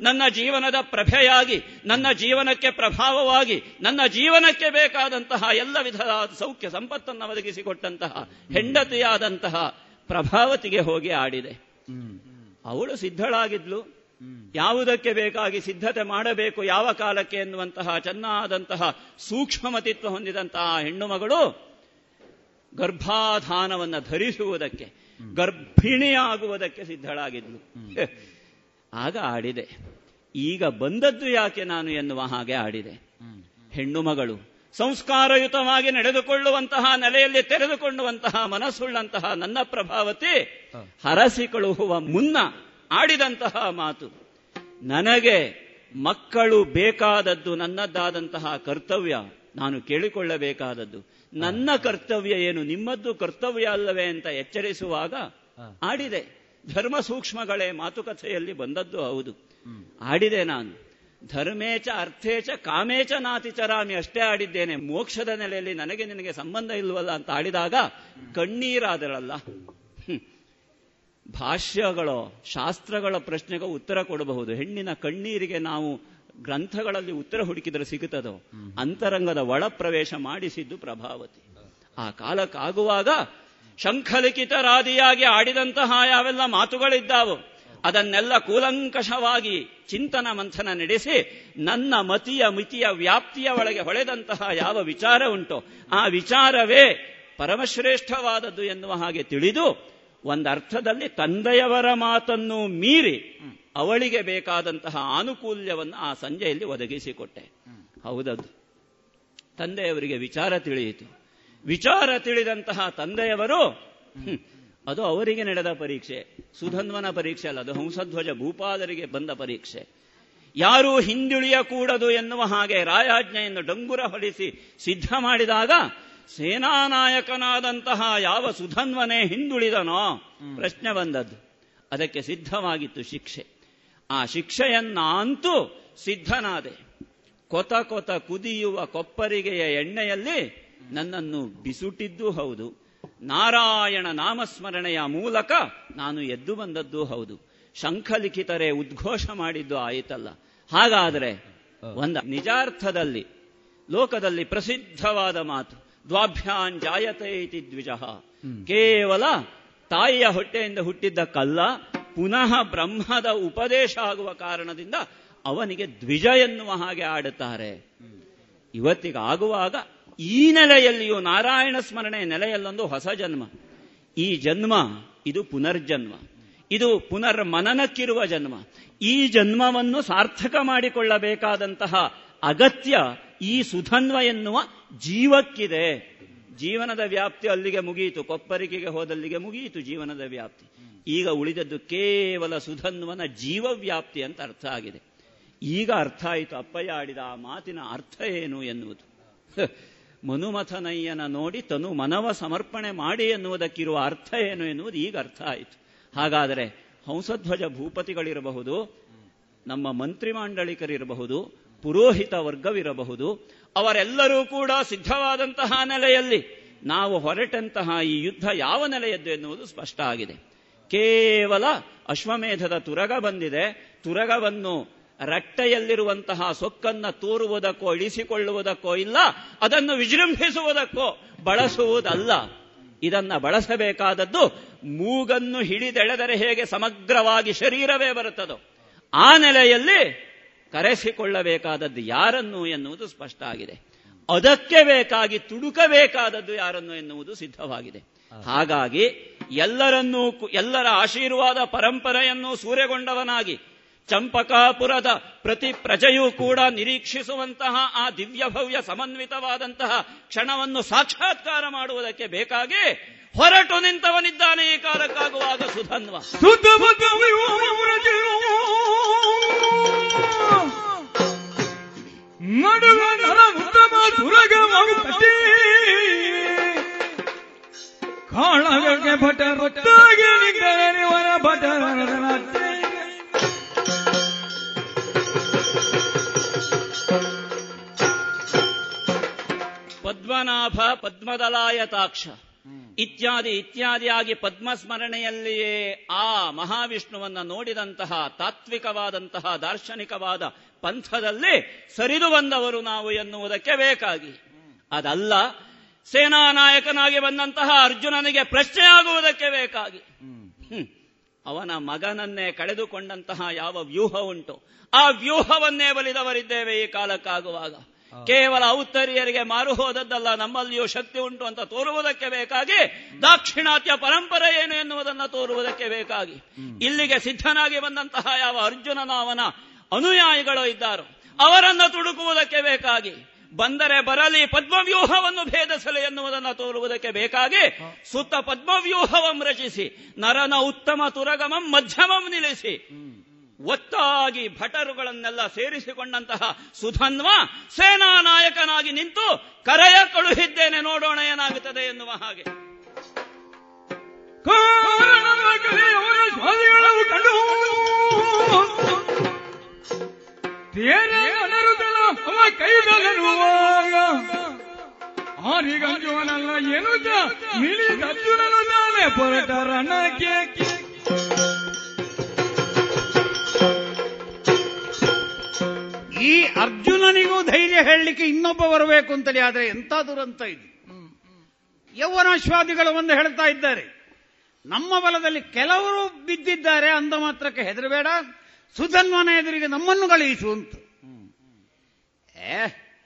ನನ್ನ ಜೀವನದ ಪ್ರಭೆಯಾಗಿ ನನ್ನ ಜೀವನಕ್ಕೆ ಪ್ರಭಾವವಾಗಿ ನನ್ನ ಜೀವನಕ್ಕೆ ಬೇಕಾದಂತಹ ಎಲ್ಲ ವಿಧದ ಸೌಖ್ಯ ಸಂಪತ್ತನ್ನು ಒದಗಿಸಿಕೊಟ್ಟಂತಹ ಹೆಂಡತಿಯಾದಂತಹ ಪ್ರಭಾವತಿಗೆ ಹೋಗಿ ಆಡಿದೆ. ಅವಳು ಸಿದ್ಧಳಾಗಿದ್ಲು. ಯಾವುದಕ್ಕೆ ಬೇಕಾಗಿ ಸಿದ್ಧತೆ ಮಾಡಬೇಕು ಯಾವ ಕಾಲಕ್ಕೆ ಎನ್ನುವಂತಹ ಚೆನ್ನಾದಂತಹ ಸೂಕ್ಷ್ಮಮತಿತ್ವ ಹೊಂದಿದಂತಹ ಹೆಣ್ಣು ಮಗಳು ಗರ್ಭಾಧಾನವನ್ನು ಧರಿಸುವುದಕ್ಕೆ ಗರ್ಭಿಣಿಯಾಗುವುದಕ್ಕೆ ಸಿದ್ಧಳಾಗಿದ್ಲು. ಆಗ ಆಡಿದೆ. ಈಗ ಬಂದದ್ದು ಯಾಕೆ ನಾನು ಎನ್ನುವ ಹಾಗೆ ಆಡಿದೆ. ಹೆಣ್ಣು ಮಗಳು ಸಂಸ್ಕಾರಯುತವಾಗಿ ನಡೆದುಕೊಳ್ಳುವಂತಹ ನೆಲೆಯಲ್ಲಿ ತೆರೆದುಕೊಳ್ಳುವಂತಹ ಮನಸ್ಸುಳ್ಳಂತಹ ನನ್ನ ಪ್ರಭಾವತಿ ಹರಸಿಕೊಳ್ಳುವ ಕಳುಹುವ ಮುನ್ನ ಆಡಿದಂತಹ ಮಾತು. ನನಗೆ ಮಕ್ಕಳು ಬೇಕಾದದ್ದು ನನ್ನದ್ದಾದಂತಹ ಕರ್ತವ್ಯ ನಾನು ಕೇಳಿಕೊಳ್ಳಬೇಕಾದದ್ದು. ನನ್ನ ಕರ್ತವ್ಯ ಏನು? ನಿಮ್ಮದ್ದು ಕರ್ತವ್ಯ ಅಲ್ಲವೇ ಅಂತ ಎಚ್ಚರಿಸುವಾಗ ಆಡಿದೆ. ಧರ್ಮ ಸೂಕ್ಷ್ಮಗಳೇ ಮಾತುಕಥೆಯಲ್ಲಿ ಬಂದದ್ದು ಹೌದು. ಆಡಿದೆ ನಾನು. ಧರ್ಮೇಚ ಅರ್ಥೇಚ ಕಾಮೇಚ ನಾತಿ ಚರಾಮಿ ಅಷ್ಟೇ ಆಡಿದ್ದೇನೆ. ಮೋಕ್ಷದ ನೆಲೆಯಲ್ಲಿ ನನಗೆ ನಿನಗೆ ಸಂಬಂಧ ಇಲ್ವಲ್ಲ ಅಂತ ಆಡಿದಾಗ ಕಣ್ಣೀರಾದರಲ್ಲ. ಭಾಷ್ಯಗಳು ಶಾಸ್ತ್ರಗಳ ಪ್ರಶ್ನೆಗೆ ಉತ್ತರ ಕೊಡಬಹುದು. ಹೆಣ್ಣಿನ ಕಣ್ಣೀರಿಗೆ ನಾವು ಗ್ರಂಥಗಳಲ್ಲಿ ಉತ್ತರ ಹುಡುಕಿದರೆ ಸಿಗುತ್ತದೋ? ಅಂತರಂಗದ ಒಳ ಪ್ರವೇಶ ಮಾಡಿಸಿದ್ದು ಪ್ರಭಾವತಿ. ಆ ಕಾಲಕ್ಕಾಗುವಾಗ ಶಂಖಲಿಖಿತರಾದಿಯಾಗಿ ಆಡಿದಂತಹ ಯಾವೆಲ್ಲ ಮಾತುಗಳಿದ್ದಾವು ಅದನ್ನೆಲ್ಲ ಕೂಲಂಕಷವಾಗಿ ಚಿಂತನ ಮಂಥನ ನಡೆಸಿ ನನ್ನ ಮತಿಯ ಮಿತಿಯ ವ್ಯಾಪ್ತಿಯ ಒಳಗೆ ಹೊಳೆದಂತಹ ಯಾವ ವಿಚಾರ ಉಂಟೋ ಆ ವಿಚಾರವೇ ಪರಮಶ್ರೇಷ್ಠವಾದದ್ದು ಎನ್ನುವ ಹಾಗೆ ತಿಳಿದು ಒಂದರ್ಥದಲ್ಲಿ ತಂದೆಯವರ ಮಾತನ್ನು ಮೀರಿ ಅವಳಿಗೆ ಬೇಕಾದಂತಹ ಆನುಕೂಲ್ಯವನ್ನು ಆ ಸಂಜೆಯಲ್ಲಿ ಒದಗಿಸಿಕೊಟ್ಟೆ. ಹೌದದು. ತಂದೆಯವರಿಗೆ ವಿಚಾರ ತಿಳಿಯಿತು. ವಿಚಾರ ತಿಳಿದಂತಹ ತಂದೆಯವರು ಅದು ಅವರಿಗೆ ನಡೆದ ಪರೀಕ್ಷೆ. ಸುಧನ್ವನ ಪರೀಕ್ಷೆ ಅಲ್ಲ ಅದು ಹಂಸಧ್ವಜ ಭೂಪಾದರಿಗೆ ಬಂದ ಪರೀಕ್ಷೆ. ಯಾರೂ ಹಿಂದುಳಿಯಕೂಡದು ಎನ್ನುವ ಹಾಗೆ ರಾಯಾಜ್ಞೆಯನ್ನು ಡಂಗುರ ಹೊಡಿಸಿ ಸಿದ್ಧ ಮಾಡಿದಾಗ ಸೇನಾನಾಯಕನಾದಂತಹ ಯಾವ ಸುಧನ್ವನೇ ಹಿಂದುಳಿದನೋ ಪ್ರಶ್ನೆ ಬಂದದ್ದು. ಅದಕ್ಕೆ ಸಿದ್ಧವಾಗಿತ್ತು ಶಿಕ್ಷೆ. ಆ ಶಿಕ್ಷೆಯನ್ನಂತೂ ಸಿದ್ಧನಾದೆ. ಕೊತ ಕೊತ ಕುದಿಯುವ ಕೊಪ್ಪರಿಗೆಯ ಎಣ್ಣೆಯಲ್ಲಿ ನನ್ನನ್ನು ಬಿಸುಟಿದ್ದೂ ಹೌದು. ನಾರಾಯಣ ನಾಮಸ್ಮರಣೆಯ ಮೂಲಕ ನಾನು ಎದ್ದು ಬಂದದ್ದು ಹೌದು. ಶಂಖಲಿಖಿತರೆ ಉದ್ಘೋಷ ಮಾಡಿದ್ದು ಆಯಿತಲ್ಲ. ಹಾಗಾದರೆ ಒಂದ ನಿಜಾರ್ಥದಲ್ಲಿ ಲೋಕದಲ್ಲಿ ಪ್ರಸಿದ್ಧವಾದ ಮಾತು. ದ್ವಾಭ್ಯಾನ್ ಜಾಯತೆ ಇತಿ ದ್ವಿಜಃ. ಕೇವಲ ತಾಯಿಯ ಹೊಟ್ಟೆಯಿಂದ ಹುಟ್ಟಿದ್ದ ಕಲ್ಲ ಪುನಃ ಬ್ರಹ್ಮದ ಉಪದೇಶ ಆಗುವ ಕಾರಣದಿಂದ ಅವನಿಗೆ ದ್ವಿಜ ಎನ್ನುವ ಹಾಗೆ ಆಡುತ್ತಾರೆ. ಇವತ್ತಿಗಾಗುವಾಗ ಈ ನೆಲೆಯಲ್ಲಿಯೂ ನಾರಾಯಣ ಸ್ಮರಣೆ ನೆಲೆಯಲ್ಲೊಂದು ಹೊಸ ಜನ್ಮ. ಈ ಜನ್ಮ ಇದು ಪುನರ್ಜನ್ಮ. ಇದು ಪುನರ್ ಮನನಕ್ಕಿರುವ ಜನ್ಮ. ಈ ಜನ್ಮವನ್ನು ಸಾರ್ಥಕ ಮಾಡಿಕೊಳ್ಳಬೇಕಾದಂತಹ ಅಗತ್ಯ ಈ ಸುಧನ್ವ ಎನ್ನುವ ಜೀವಕ್ಕಿದೆ. ಜೀವನದ ವ್ಯಾಪ್ತಿ ಅಲ್ಲಿಗೆ ಮುಗಿಯಿತು ಕೊಪ್ಪರಿಕೆಗೆ ಹೋದಲ್ಲಿಗೆ ಮುಗಿಯಿತು ಜೀವನದ ವ್ಯಾಪ್ತಿ. ಈಗ ಉಳಿದದ್ದು ಕೇವಲ ಸುಧನ್ವನ ಜೀವವ್ಯಾಪ್ತಿ ಅಂತ ಅರ್ಥ ಆಗಿದೆ. ಈಗ ಅರ್ಥ ಆಯಿತು. ಅಪ್ಪಯ್ಯ ಆಡಿದ ಆ ಮಾತಿನ ಅರ್ಥ ಏನು ಎನ್ನುವುದು? ಮನುಮಥನಯ್ಯನ ನೋಡಿ ತನು ಮನವ ಸಮರ್ಪಣೆ ಮಾಡಿ ಎನ್ನುವುದಕ್ಕಿರುವ ಅರ್ಥ ಏನು ಎನ್ನುವುದು ಈಗ ಅರ್ಥ ಆಯಿತು. ಹಾಗಾದರೆ ಹಂಸಧ್ವಜ ಭೂಪತಿಗಳಿರಬಹುದು, ನಮ್ಮ ಮಂತ್ರಿ ಮಾಂಡಳಿಕರಿರಬಹುದು ಪುರೋಹಿತ ವರ್ಗವಿರಬಹುದು, ಅವರೆಲ್ಲರೂ ಕೂಡ ಸಿದ್ಧವಾದಂತಹ ನೆಲೆಯಲ್ಲಿ ನಾವು ಹೊರಟಂತಹ ಈ ಯುದ್ಧ ಯಾವ ನೆಲೆಯದ್ದು ಎನ್ನುವುದು ಸ್ಪಷ್ಟ ಆಗಿದೆ. ಕೇವಲ ಅಶ್ವಮೇಧದ ತುರಗ ಬಂದಿದೆ. ತುರಗವನ್ನು ರಟ್ಟೆಯಲ್ಲಿರುವಂತಹ ಸೊಕ್ಕನ್ನ ತೋರುವುದಕ್ಕೋ, ಇಳಿಸಿಕೊಳ್ಳುವುದಕ್ಕೋ ಇಲ್ಲ, ಅದನ್ನು ವಿಜೃಂಭಿಸುವುದಕ್ಕೋ ಬಳಸುವುದಲ್ಲ. ಇದನ್ನ ಬಳಸಬೇಕಾದದ್ದು ಮೂಗನ್ನು ಹಿಡಿದೆಳೆದರೆ ಹೇಗೆ ಸಮಗ್ರವಾಗಿ ಶರೀರವೇ ಬರುತ್ತದೋ. ಆ ನೆಲೆಯಲ್ಲಿ ಕರೆಸಿಕೊಳ್ಳಬೇಕಾದದ್ದು ಯಾರನ್ನು ಎನ್ನುವುದು ಸ್ಪಷ್ಟ ಆಗಿದೆ ಅದಕ್ಕೆ ಬೇಕಾಗಿ ತುಡುಕಬೇಕಾದದ್ದು ಯಾರನ್ನು ಎನ್ನುವುದು ಸಿದ್ಧವಾಗಿದೆ. ಹಾಗಾಗಿ ಎಲ್ಲರನ್ನೂ ಎಲ್ಲರ ಆಶೀರ್ವಾದ ಪರಂಪರೆಯನ್ನು ಸೂರೆಗೊಂಡವನಾಗಿ ಚಂಪಕಾಪುರದ ಪ್ರತಿ ಪ್ರಜೆಯೂ ಕೂಡ ನಿರೀಕ್ಷಿಸುವಂತಹ ಆ ದಿವ್ಯ ಭವ್ಯ ಸಮನ್ವಿತವಾದಂತಹ ಕ್ಷಣವನ್ನು ಸಾಕ್ಷಾತ್ಕಾರ ಮಾಡುವುದಕ್ಕೆ ಬೇಕಾಗಿ ಹೊರಟು ನಿಂತವನಿದ್ದಾನೆ ಈ ಕಾಲಕ್ಕಾಗುವಾಗ ಸುಧನ್ವ. ನಡುವ ನರ ಉತ್ತಮ ಪದ್ಮನಾಭ ಪದ್ಮದಲಾಯತಾಕ್ಷ ಇತ್ಯಾದಿ ಇತ್ಯಾದಿಯಾಗಿ ಪದ್ಮಸ್ಮರಣೆಯಲ್ಲಿಯೇ ಆ ಮಹಾವಿಷ್ಣುವನ್ನ ನೋಡಿದಂತಹ ತಾತ್ವಿಕವಾದಂತಹ ದಾರ್ಶನಿಕವಾದ ಪಂಥದಲ್ಲಿ ಸರಿದು ಬಂದವರು ನಾವು ಎನ್ನುವುದಕ್ಕೆ ಬೇಕಾಗಿ. ಅದಲ್ಲ ಸೇನಾ ನಾಯಕನಾಗಿ ಬಂದಂತಹ ಅರ್ಜುನನಿಗೆ ಪ್ರಶ್ನೆಯಾಗುವುದಕ್ಕೆ ಬೇಕಾಗಿ. ಅವನ ಮಗನನ್ನೇ ಕಳೆದುಕೊಂಡಂತಹ ಯಾವ ವ್ಯೂಹ ಉಂಟು? ಆ ವ್ಯೂಹವನ್ನೇ ಬಲಿದವರಿದ್ದೇವೆ ಈ ಕಾಲಕ್ಕಾಗುವಾಗ. ಕೇವಲ ಔತ್ತರಿಯರಿಗೆ ಮಾರು ಹೋದದ್ದಲ್ಲ ನಮ್ಮಲ್ಲಿಯೂ ಶಕ್ತಿ ಉಂಟು ಅಂತ ತೋರುವುದಕ್ಕೆ ಬೇಕಾಗಿ. ದಾಕ್ಷಿಣಾತ್ಯ ಪರಂಪರೆ ಏನು ಎನ್ನುವುದನ್ನು ತೋರುವುದಕ್ಕೆ ಬೇಕಾಗಿ. ಇಲ್ಲಿಗೆ ಸಿದ್ಧನಾಗಿ ಬಂದಂತಹ ಯಾವ ಅರ್ಜುನನ ಅವನ ಅನುಯಾಯಿಗಳು ಇದ್ದಾರೋ. ಅವರನ್ನು ತುಡುಕುವುದಕ್ಕೆ ಬೇಕಾಗಿ, ಬಂದರೆ ಬರಲಿ ಪದ್ಮವ್ಯೂಹವನ್ನು ಭೇದಿಸಲಿ ಎನ್ನುವುದನ್ನು ತೋರುವುದಕ್ಕೆ ಬೇಕಾಗಿ ಸುತ್ತ ಪದ್ಮವ್ಯೂಹವಂ ರಚಿಸಿ, ನರನ ಉತ್ತಮ ತುರಗಮಂ ಮಧ್ಯಮಂ ನಿಲ್ಲಿಸಿ. ಒತ್ತಾಗಿ ಭಟರುಗಳನ್ನೆಲ್ಲ ಸೇರಿಸಿಕೊಂಡಂತಹ ಸುಧನ್ವ ಸೇನಾ ನಾಯಕನಾಗಿ ನಿಂತು ಕರೆಯ ಕಳುಹಿದ್ದೇನೆ, ನೋಡೋಣ ಏನಾಗುತ್ತದೆ ಎನ್ನುವ ಹಾಗೆ. ಕಂಡು ತೇರ ಅನರುದಲ ಅವ ಕೈದಗನುವಾಗ ಆರಿಗಂಜುವನಲ್ಲ, ಏನು ಮಿಲಿ ಅರ್ಜುನನು ತಾನೆ ಈ ಅರ್ಜುನನಿಗೂ ಧೈರ್ಯ ಹೇಳಲಿಕ್ಕೆ ಇನ್ನೊಬ್ಬ ಬರಬೇಕು ಅಂತಲೇ ಆದ್ರೆ ಎಂತ ದುರಂತ ಇದು. ಯೌವನಾಶ್ವಾದಿಗಳು ಒಂದು ಹೇಳ್ತಾ ಇದ್ದಾರೆ, ನಮ್ಮ ಬಲದಲ್ಲಿ ಕೆಲವರು ಬಿದ್ದಿದ್ದಾರೆ ಅಂದ ಮಾತ್ರಕ್ಕೆ ಹೆದರಬೇಡ. ಸುಧನ್ವನ ಎದುರಿಗೆ ನಮ್ಮನ್ನು ಕಳುಹಿಸು ಅಂತ. ಏ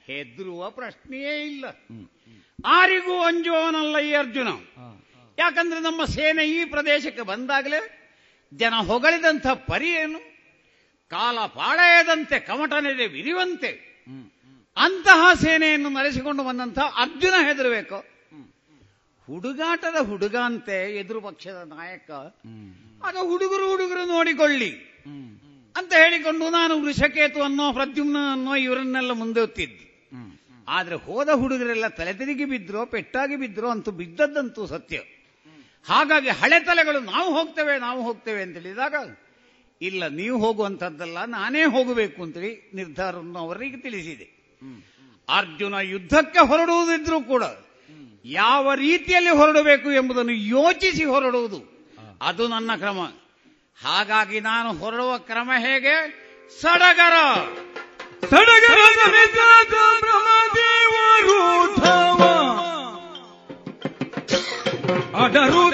ಹೆದರುವ ಪ್ರಶ್ನೆಯೇ ಇಲ್ಲ. ಆರಿಗೂ ಅಂಜುವವನಲ್ಲ ಈ ಅರ್ಜುನ ಯಾಕಂದ್ರೆ ನಮ್ಮ ಸೇನೆ ಈ ಪ್ರದೇಶಕ್ಕೆ ಬಂದಾಗಲೇ ಜನ ಹೊಗಳಿದಂಥ ಪರಿ ಏನು? ಕಾಲ ಪಾಳೆಯದಂತೆ ಕಮಟನೆದೆ ವಿರಿವಂತೆ. ಅಂತಹ ಸೇನೆಯನ್ನು ನಡೆಸಿಕೊಂಡು ಬಂದಂತಹ ಅರ್ಜುನ ಹೆದರಬೇಕು. ಹುಡುಗಾಟದ ಹುಡುಗ ಅಂತೆ ಎದುರು ಪಕ್ಷದ ನಾಯಕ. ಆಗ ಹುಡುಗರು ಹುಡುಗರು ನೋಡಿಕೊಳ್ಳಿ. ಅಂತ ಹೇಳಿಕೊಂಡು ನಾನು ವೃಷಕೇತು ಅನ್ನೋ ಪ್ರದ್ಯುಮ್ನ ಅನ್ನೋ ಇವರನ್ನೆಲ್ಲ ಮುಂದೆ ಹೊತ್ತಿದ್ದೆ ಆದ್ರೆ ಹೋದ ಹುಡುಗರೆಲ್ಲ ತಲೆ ತಿರುಗಿ ಬಿದ್ರೋ, ಪೆಟ್ಟಾಗಿ ಬಿದ್ರೋ ಅಂತೂ ಬಿದ್ದದ್ದಂತೂ ಸತ್ಯ. ಹಾಗಾಗಿ ಹಳೆ ತಲೆಗಳು ನಾವು ಹೋಗ್ತೇವೆ ನಾವು ಹೋಗ್ತೇವೆ ಅಂತ ಹೇಳಿದಾಗ ಇಲ್ಲ, ನೀವು ಹೋಗುವಂಥದ್ದಲ್ಲ, ನಾನೇ ಹೋಗಬೇಕು ಅಂತೇಳಿ ನಿರ್ಧಾರವನ್ನು ಅವರಿಗೆ ತಿಳಿಸಿದೆ. ಅರ್ಜುನ ಯುದ್ಧಕ್ಕೆ ಹೊರಡುವುದಿದ್ರೂ ಕೂಡ ಯಾವ ರೀತಿಯಲ್ಲಿ ಹೊರಡಬೇಕು ಎಂಬುದನ್ನು ಯೋಚಿಸಿ ಹೊರಡುವುದು, ಅದು ನನ್ನ ಕ್ರಮ. ಹಾಗಾಗಿ ನಾನು ಹೊರಡುವ ಕ್ರಮ ಹೇಗೆ? ಸಡಗರ. ಸಡಗರ ಸಮೇತ ಬ್ರಹ್ಮದೇವರು ಧಾವ ಅಡರು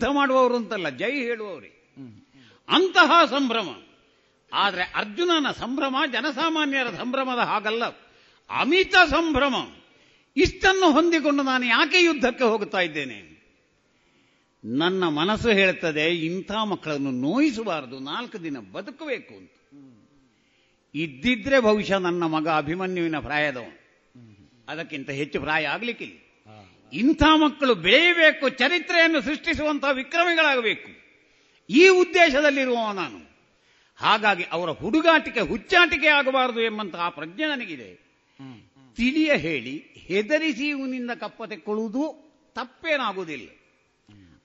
ಯುದ್ಧ ಮಾಡುವವರು ಅಂತಲ್ಲ, ಜೈ ಹೇಳುವವರೇ. ಅಂತಹ ಸಂಭ್ರಮ. ಆದರೆ ಅರ್ಜುನನ ಸಂಭ್ರಮ ಜನಸಾಮಾನ್ಯರ ಸಂಭ್ರಮದ ಹಾಗಲ್ಲ. ಅಮಿತ ಸಂಭ್ರಮ. ಇಷ್ಟನ್ನು ಹೊಂದಿಕೊಂಡು ನಾನು ಯಾಕೆ ಯುದ್ಧಕ್ಕೆ ಹೋಗ್ತಾ ಇದ್ದೇನೆ? ನನ್ನ ಮನಸ್ಸು ಹೇಳ್ತದೆ, ಇಂಥ ಮಕ್ಕಳನ್ನು ನೋಯಿಸಬಾರದು, ನಾಲ್ಕು ದಿನ ಬದುಕಬೇಕು ಅಂತ. ಇದ್ದಿದ್ರೆ ಬಹುಶಃ ನನ್ನ ಮಗ ಅಭಿಮನ್ಯುವಿನ ಪ್ರಾಯದವನು. ಅದಕ್ಕಿಂತ ಹೆಚ್ಚು ಪ್ರಾಯ ಆಗ್ಲಿಕ್ಕಿಲ್ಲ. ಇಂಥ ಮಕ್ಕಳು ಬೆಳೆಯಬೇಕು ಚರಿತ್ರೆಯನ್ನು ಸೃಷ್ಟಿಸುವಂತಹ ವಿಕ್ರಮಿಗಳಾಗಬೇಕು. ಈ ಉದ್ದೇಶದಲ್ಲಿರುವ ನಾನು. ಹಾಗಾಗಿ ಅವರ ಹುಡುಗಾಟಿಕೆ ಹುಚ್ಚಾಟಿಕೆ ಆಗಬಾರದು ಎಂಬಂತಹ ಪ್ರಜ್ಞೆ ನನಗಿದೆ. ತಿಳಿಯ ಹೇಳಿ ಹೆದರಿಸಿ ಇವನಿಂದ ಕಪ್ಪ ತೆಕ್ಕೊಳ್ಳುವುದು ತಪ್ಪೇನಾಗುವುದಿಲ್ಲ.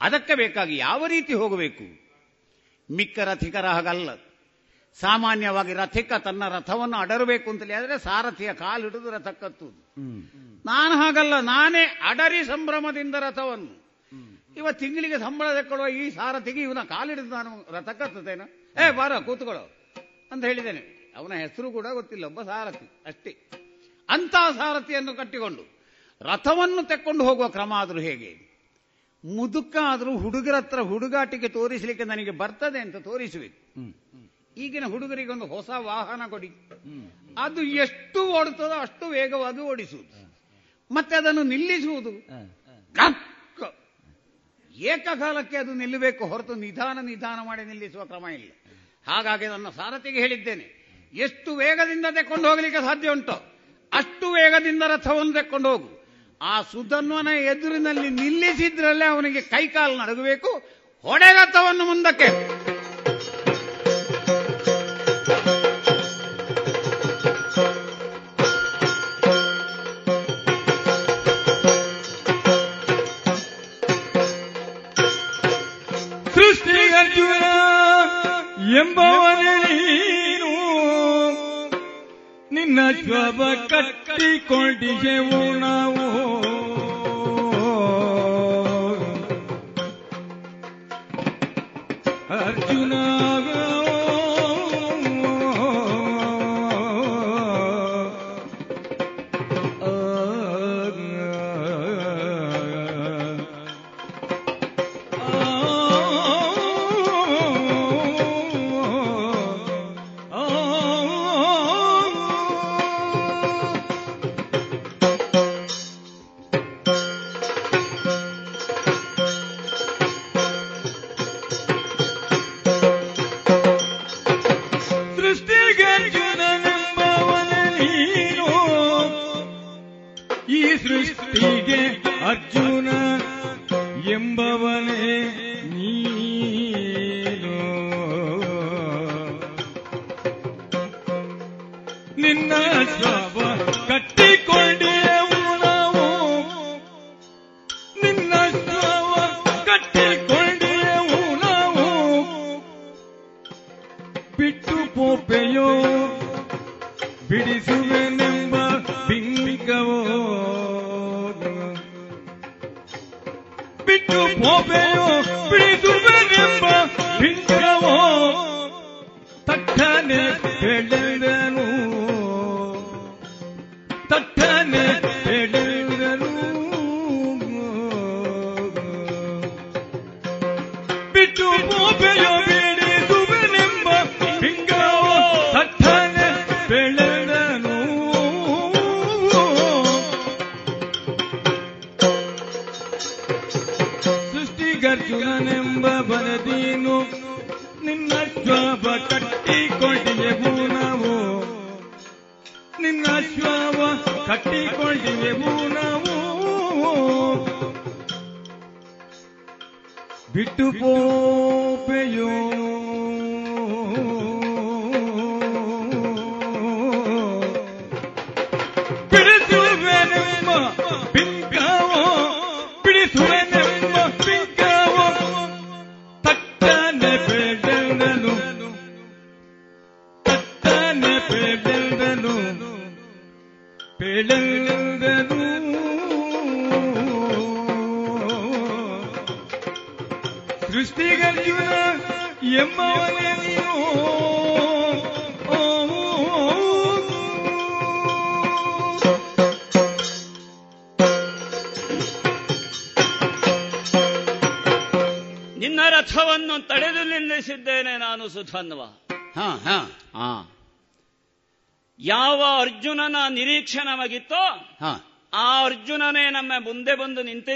ಅದಕ್ಕೆ ಬೇಕಾಗಿ ಯಾವ ರೀತಿ ಹೋಗಬೇಕು? ಮಿಕ್ಕ ರಥಿಕರ ಹಾಗಲ್ಲ ಸಾಮಾನ್ಯವಾಗಿ ರಥಿಕ ತನ್ನ ರಥವನ್ನು ಅಡರಬೇಕು ಅಂತಲೇ ಆದರೆ ಸಾರಥಿಯ ಕಾಲು ಹಿಡಿದು ರಥ ನಾನು ಹಾಗಲ್ಲ ನಾನೇ ಅಡರಿ ಸಂಭ್ರಮದಿಂದ ರಥವನ್ನು. ಇವ ತಿಂಗಳಿಗೆ ಸಂಬಳ ತೆಕ್ಕೊಳ್ಳುವ ಈ ಸಾರಥಿಗೆ ಇವನ ಕಾಲಿಡಿದು ನಾನು ರಥ ಕತ್ತುತ್ತೇನೆ ಏ ಬಾರ ಕೂತ್ಕೊಳ್ಳೋ ಅಂತ ಹೇಳಿದ್ದೇನೆ. ಅವನ ಹೆಸರು ಕೂಡ ಗೊತ್ತಿಲ್ಲ ಒಬ್ಬ ಸಾರಥಿ ಅಷ್ಟೇ. ಅಂತ ಸಾರಥಿಯನ್ನು ಕಟ್ಟಿಕೊಂಡು ರಥವನ್ನು ತೆಕ್ಕೊಂಡು ಹೋಗುವ ಕ್ರಮ ಆದರೂ ಹೇಗೆ? ಮುದುಕ ಆದರೂ ಹುಡುಗರ ಹತ್ರ ಹುಡುಗಾಟಿಗೆ ತೋರಿಸಲಿಕ್ಕೆ ನನಗೆ ಬರ್ತದೆ ಅಂತ ತೋರಿಸಬೇಕು ಈಗಿನ ಹುಡುಗರಿಗೊಂದು ಹೊಸ ವಾಹನ ಕೊಡಿ. ಅದು ಎಷ್ಟು ಓಡುತ್ತದೋ ಅಷ್ಟು ವೇಗವಾಗಿ ಓಡಿಸುವುದು. ಮತ್ತೆ ಅದನ್ನು ನಿಲ್ಲಿಸುವುದು. ಏಕಕಾಲಕ್ಕೆ ಅದು ನಿಲ್ಲಬೇಕು ಹೊರತು ನಿಧಾನ ನಿಧಾನ ಮಾಡಿ ನಿಲ್ಲಿಸುವ ಕ್ರಮ ಇಲ್ಲ. ಹಾಗಾಗಿ ನನ್ನ ಸಾರಥಿಗೆ ಹೇಳಿದ್ದೇನೆ ಎಷ್ಟು ವೇಗದಿಂದ ತೆಕ್ಕೊಂಡು ಹೋಗಲಿಕ್ಕೆ ಸಾಧ್ಯ ಉಂಟು ಅಷ್ಟು ವೇಗದಿಂದ ರಥವನ್ನು ತೆಕ್ಕೊಂಡು ಹೋಗು. ಆ ಸುಧನ್ವನ ಎದುರಿನಲ್ಲಿ ನಿಲ್ಲಿಸಿದ್ರಲ್ಲೇ ಅವನಿಗೆ ಕೈಕಾಲು ನಡಗಬೇಕು ಹೊಡೆ ರಥವನ್ನು ಮುಂದಕ್ಕೆ. ಎಂಬವನೇ ನೀನು ನಿನ್ನ ಜ್ವಬ ಕಟ್ಟಿಕೊಂಡಿಗೆವು ನಾವು ಅರ್ಜುನ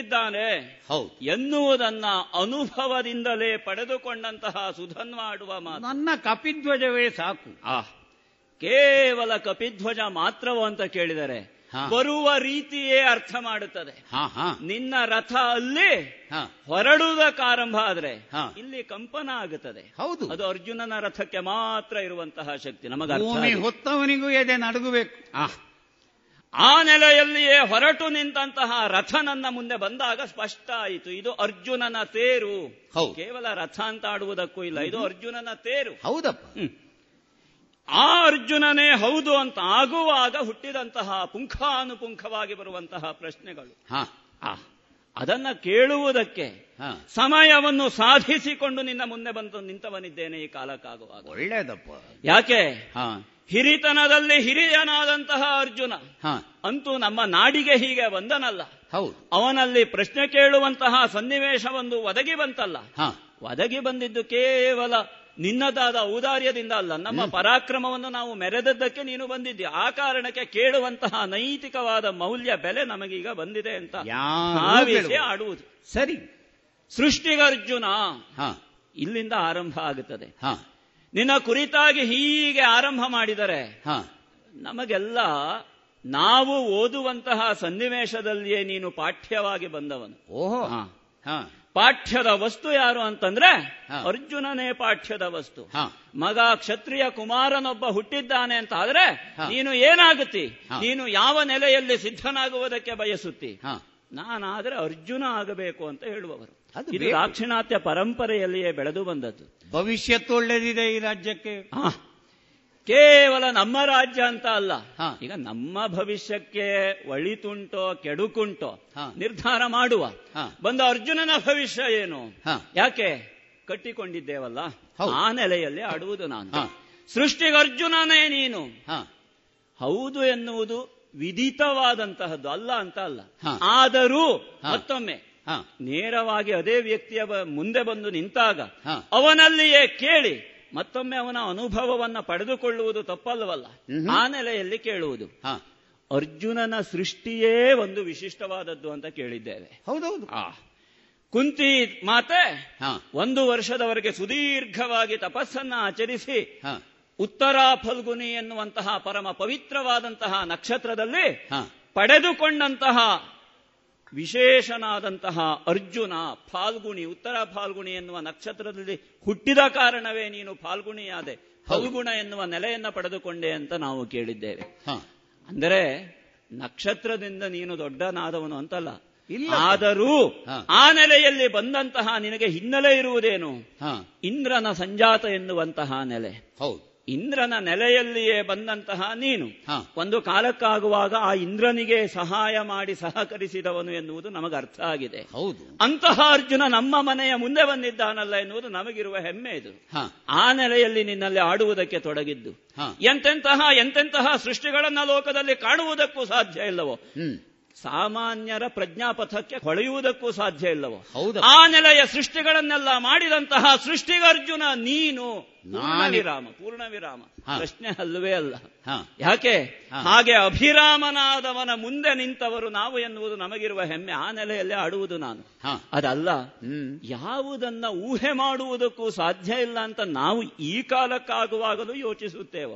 ನಿಂತಿದ್ದಾನೆ ಹೌದು. ಎನ್ನುವುದನ್ನ ಅನುಭವದಿಂದಲೇ ಪಡೆದುಕೊಂಡಂತಹ ಸುಧನ್ವಾಡುವ ಮಾತು. ನನ್ನ ಕಪಿಧ್ವಜವೇ ಸಾಕು. ಆ ಕೇವಲ ಕಪಿಧ್ವಜ ಮಾತ್ರವೋ ಅಂತ ಕೇಳಿದರೆ ಬರುವ ರೀತಿಯೇ ಅರ್ಥ ಮಾಡುತ್ತದೆ. ಹಾ ಹಾ. ನಿನ್ನ ರಥ ಅಲ್ಲಿ ಹಾ. ಹೊರಡುವುದಕ್ಕಾರಂಭ ಆದ್ರೆ. ಇಲ್ಲಿ ಕಂಪನ ಆಗುತ್ತದೆ. ಹೌದು. ಅದು ಅರ್ಜುನನ ರಥಕ್ಕೆ ಮಾತ್ರ ಇರುವಂತಹ ಶಕ್ತಿ. ನಮಗೆ. ಹೊತ್ತವನಿಗೂ ಎದೆ ನಡುಗಬೇಕು. ಆ. ನೆಲೆಯಲ್ಲಿಯೇ ಹೊರಟು ನಿಂತಹ ರಥ ನನ್ನ ಮುಂದೆ ಬಂದಾಗ ಸ್ಪಷ್ಟ ಆಯಿತು ಇದು ಅರ್ಜುನನ ತೇರು. ಕೇವಲ ರಥ ಅಂತ ಆಡುವುದಕ್ಕೂ ಇಲ್ಲ. ಇದು ಅರ್ಜುನನ ತೇರು. ಹೌದಪ್ಪ. ಆ ಅರ್ಜುನನೇ ಹೌದು ಅಂತ ಆಗುವಾಗ ಹುಟ್ಟಿದಂತಹ ಪುಂಖಾನುಪುಂಖವಾಗಿ ಬರುವಂತಹ ಪ್ರಶ್ನೆಗಳು. ಅದನ್ನ ಕೇಳುವುದಕ್ಕೆ ಹಾ. ಸಮಯವನ್ನು ಸಾಧಿಸಿಕೊಂಡು ನಿನ್ನ ಮುಂದೆ ಬಂದು ನಿಂತವನಿದ್ದೇನೆ ಈ ಕಾಲಕ್ಕಾಗುವಾಗ. ಒಳ್ಳೇದಪ್ಪ ಯಾಕೆ? ಹಾ. ಹಿರಿತನದಲ್ಲಿ ಹಿರಿಯನಾದಂತಹ ಅರ್ಜುನ. ಹಾ. ಅಂತೂ ನಮ್ಮ ನಾಡಿಗೆ ಹೀಗೆ ಬಂದನಲ್ಲ. ಹೌದು. ಅವನಲ್ಲಿ ಪ್ರಶ್ನೆ ಕೇಳುವಂತಹ ಸನ್ನಿವೇಶವೊಂದು ಒದಗಿ ಬಂತಲ್ಲ. ಹಾ. ಒದಗಿ ಬಂದಿದ್ದು ಕೇವಲ ನಿನ್ನದಾದ ಔದಾರ್ಯದಿಂದ ಅಲ್ಲ. ನಮ್ಮ ಪರಾಕ್ರಮವನ್ನು ನಾವು ಮೆರೆದದ್ದಕ್ಕೆ ನೀನು ಬಂದಿದ್ದಿ. ಆ ಕಾರಣಕ್ಕೆ ಕೇಳುವಂತಹ ನೈತಿಕವಾದ ಮೌಲ್ಯ ಬೆಲೆ ನಮಗೀಗ ಬಂದಿದೆ ಅಂತ ಕೇಳುವುದು. ಆಡುವುದು. ಸರಿ. ಸೃಷ್ಟಿಗರ್ಜುನ. ಹಾ. ಇಲ್ಲಿಂದ ಆರಂಭ ಆಗುತ್ತದೆ. ಹಾ. ನಿನ್ನ ಕುರಿತಾಗಿ ಹೀಗೆ ಆರಂಭ ಮಾಡಿದರೆ ಹಾ. ನಮಗೆಲ್ಲ ನಾವು ಓದುವಂತಹ ಸನ್ನಿವೇಶದಲ್ಲಿಯೇ ನೀನು ಪಾಠ್ಯವಾಗಿ ಬಂದವನು. ಓಹೋ. ಪಾಠ್ಯದ ವಸ್ತು ಯಾರು ಅಂತಂದ್ರೆ ಅರ್ಜುನನೇ ಪಾಠ್ಯದ ವಸ್ತು. ಹಾ. ಮಗ ಕ್ಷತ್ರಿಯ ಕುಮಾರನೊಬ್ಬ ಹುಟ್ಟಿದ್ದಾನೆ ಅಂತ ಆದ್ರೆ ನೀನು ಏನಾಗುತ್ತಿ? ನೀನು ಯಾವ ನೆಲೆಯಲ್ಲಿ ಸಿದ್ಧನಾಗುವುದಕ್ಕೆ ಬಯಸುತ್ತಿ? ಹಾ. ನಾನಾದ್ರೆ ಅರ್ಜುನ ಆಗಬೇಕು ಅಂತ ಹೇಳುವವರು. ಇದು. ದಾಕ್ಷಿಣಾತ್ಯ ಪರಂಪರೆಯಲ್ಲಿಯೇ ಬೆಳೆದು ಬಂದದ್ದು. ಭವಿಷ್ಯತ್ತು ಒಳ್ಳೆದಿದೆ ಈ ರಾಜ್ಯಕ್ಕೆ. ಕೇವಲ ನಮ್ಮ ರಾಜ್ಯ ಅಂತ ಅಲ್ಲ. ಈಗ ನಮ್ಮ ಭವಿಷ್ಯಕ್ಕೆ ಒಳಿತುಂಟೋ ಕೆಡುಕುಂಟೋ ನಿರ್ಧಾರ ಮಾಡುವ. ಬಂದ ಅರ್ಜುನನ ಭವಿಷ್ಯ ಏನು. ಯಾಕೆ? ಕಟ್ಟಿಕೊಂಡಿದ್ದೇವಲ್ಲ. ಆ ನೆಲೆಯಲ್ಲಿ ಆಡುವುದು ನಾನು. ಸೃಷ್ಟಿಗೆ ಅರ್ಜುನನೇ ನೀನು. ಹೌದು ಎನ್ನುವುದು ವಿಧಿತವಾದಂತಹದ್ದು ಅಲ್ಲ ಅಂತ ಅಲ್ಲ. ಆದರೂ ಮತ್ತೊಮ್ಮೆ ನೇರವಾಗಿ ಅದೇ ವ್ಯಕ್ತಿಯ ಮುಂದೆ ಬಂದು ನಿಂತಾಗ. ಅವನಲ್ಲಿಯೇ ಕೇಳಿ ಮತ್ತೊಮ್ಮೆ ಅವನ ಅನುಭವವನ್ನ ಪಡೆದುಕೊಳ್ಳುವುದು ತಪ್ಪಲ್ವಲ್ಲ? ಮ್ಹೂ. ಆ ನೆಲೆಯಲ್ಲಿ ಕೇಳುವುದು. ಹಾ. ಅರ್ಜುನನ ಸೃಷ್ಟಿಯೇ ಒಂದು ವಿಶಿಷ್ಟವಾದದ್ದು ಅಂತ ಕೇಳಿದ್ದೇವೆ. ಹೌದೌದು. ಕುಂತಿ ಮಾತೆ ಹಾ. ಒಂದು ವರ್ಷದವರೆಗೆ ಸುದೀರ್ಘವಾಗಿ ತಪಸ್ಸನ್ನ ಆಚರಿಸಿ ಹಾ. ಉತ್ತರ ಫಲ್ಗುನಿ ಎನ್ನುವಂತಹ ಪರಮ ಪವಿತ್ರವಾದಂತಹ ನಕ್ಷತ್ರದಲ್ಲಿ ಹಾ. ಪಡೆದುಕೊಂಡಂತಹ ವಿಶೇಷನಾದಂತಹ ಅರ್ಜುನ ಫಾಲ್ಗುಣಿ ಉತ್ತರ ಫಾಲ್ಗುಣಿ ಎನ್ನುವ ನಕ್ಷತ್ರದಲ್ಲಿ ಹುಟ್ಟಿದ ಕಾರಣವೇ ನೀನು ಫಾಲ್ಗುಣಿಯಾದೆ. ಫಲ್ಗುಣ ಎನ್ನುವ ನೆಲೆಯನ್ನ ಪಡೆದುಕೊಂಡೆ ಅಂತ ನಾವು ಕೇಳಿದ್ದೇವೆ. ಅಂದರೆ ನಕ್ಷತ್ರದಿಂದ ನೀನು ದೊಡ್ಡನಾದವನು ಅಂತಲ್ಲ. ಇಲ್ಲ. ಆದರೂ ಆ ನೆಲೆಯಲ್ಲಿ ಬಂದಂತಹ ನಿನಗೆ ಹಿನ್ನೆಲೆ ಇರುವುದೇನು? ಇಂದ್ರನ ಸಂಜಾತ ಎನ್ನುವಂತಹ ನೆಲೆ. ಹೌದು. ಇಂದ್ರನ ನೆಲೆಯಲ್ಲಿಯೇ ಬಂದಂತಹ ನೀನು. ಒಂದು ಕಾಲಕ್ಕಾಗುವಾಗ ಆ ಇಂದ್ರನಿಗೆ ಸಹಾಯ ಮಾಡಿ ಸಹಕರಿಸಿದವನು ಎನ್ನುವುದು ನಮಗೆ ಅರ್ಥ ಆಗಿದೆ. ಹೌದು. ಅಂತಹ ಅರ್ಜುನ ನಮ್ಮ ಮನೆಯ ಮುಂದೆ ಬಂದಿದ್ದಾನಲ್ಲ ಎನ್ನುವುದು ನಮಗಿರುವ ಹೆಮ್ಮೆ ಇದು. ಆ ನೆಲೆಯಲ್ಲಿ ನಿನ್ನಲ್ಲಿ ಆಡುವುದಕ್ಕೆ ತೊಡಗಿದ್ದು. ಎಂತೆಂತಹ ಎಂತೆಂತಹ ಸೃಷ್ಟಿಗಳನ್ನ ಲೋಕದಲ್ಲಿ ಕಾಣುವುದಕ್ಕೂ ಸಾಧ್ಯ ಇಲ್ಲವೋ. ಸಾಮಾನ್ಯರ ಪ್ರಜ್ಞಾಪಥಕ್ಕೆ ಹೊಳೆಯುವುದಕ್ಕೂ ಸಾಧ್ಯ ಇಲ್ಲವೋ. ಹೌದು. ಆ ನೆಲೆಯ ಸೃಷ್ಟಿಗಳನ್ನೆಲ್ಲ ಮಾಡಿದಂತಹ ಸೃಷ್ಟಿಗರ್ಜುನ ನಾನೇ- ವಿರಾಮ ಪೂರ್ಣ ವಿರಾಮ. ಪ್ರಶ್ನೆ ಅಲ್ಲವೇ ಅಲ್ಲ. ಯಾಕೆ? ಹಾಗೆ ಅಭಿರಾಮನಾದವನ ಮುಂದೆ ನಿಂತವರು ನಾವು ಎನ್ನುವುದು ನಮಗಿರುವ ಹೆಮ್ಮೆ. ಆ ನೆಲೆಯಲ್ಲಿ ಆಡುವುದು ನಾನು. ಅದಲ್ಲ ಯಾವುದನ್ನ ಊಹೆ ಮಾಡುವುದಕ್ಕೂ ಸಾಧ್ಯ ಇಲ್ಲ ಅಂತ ನಾವು ಈ ಕಾಲಕ್ಕಾಗುವಾಗಲೂ ಯೋಚಿಸುತ್ತೇವೆ.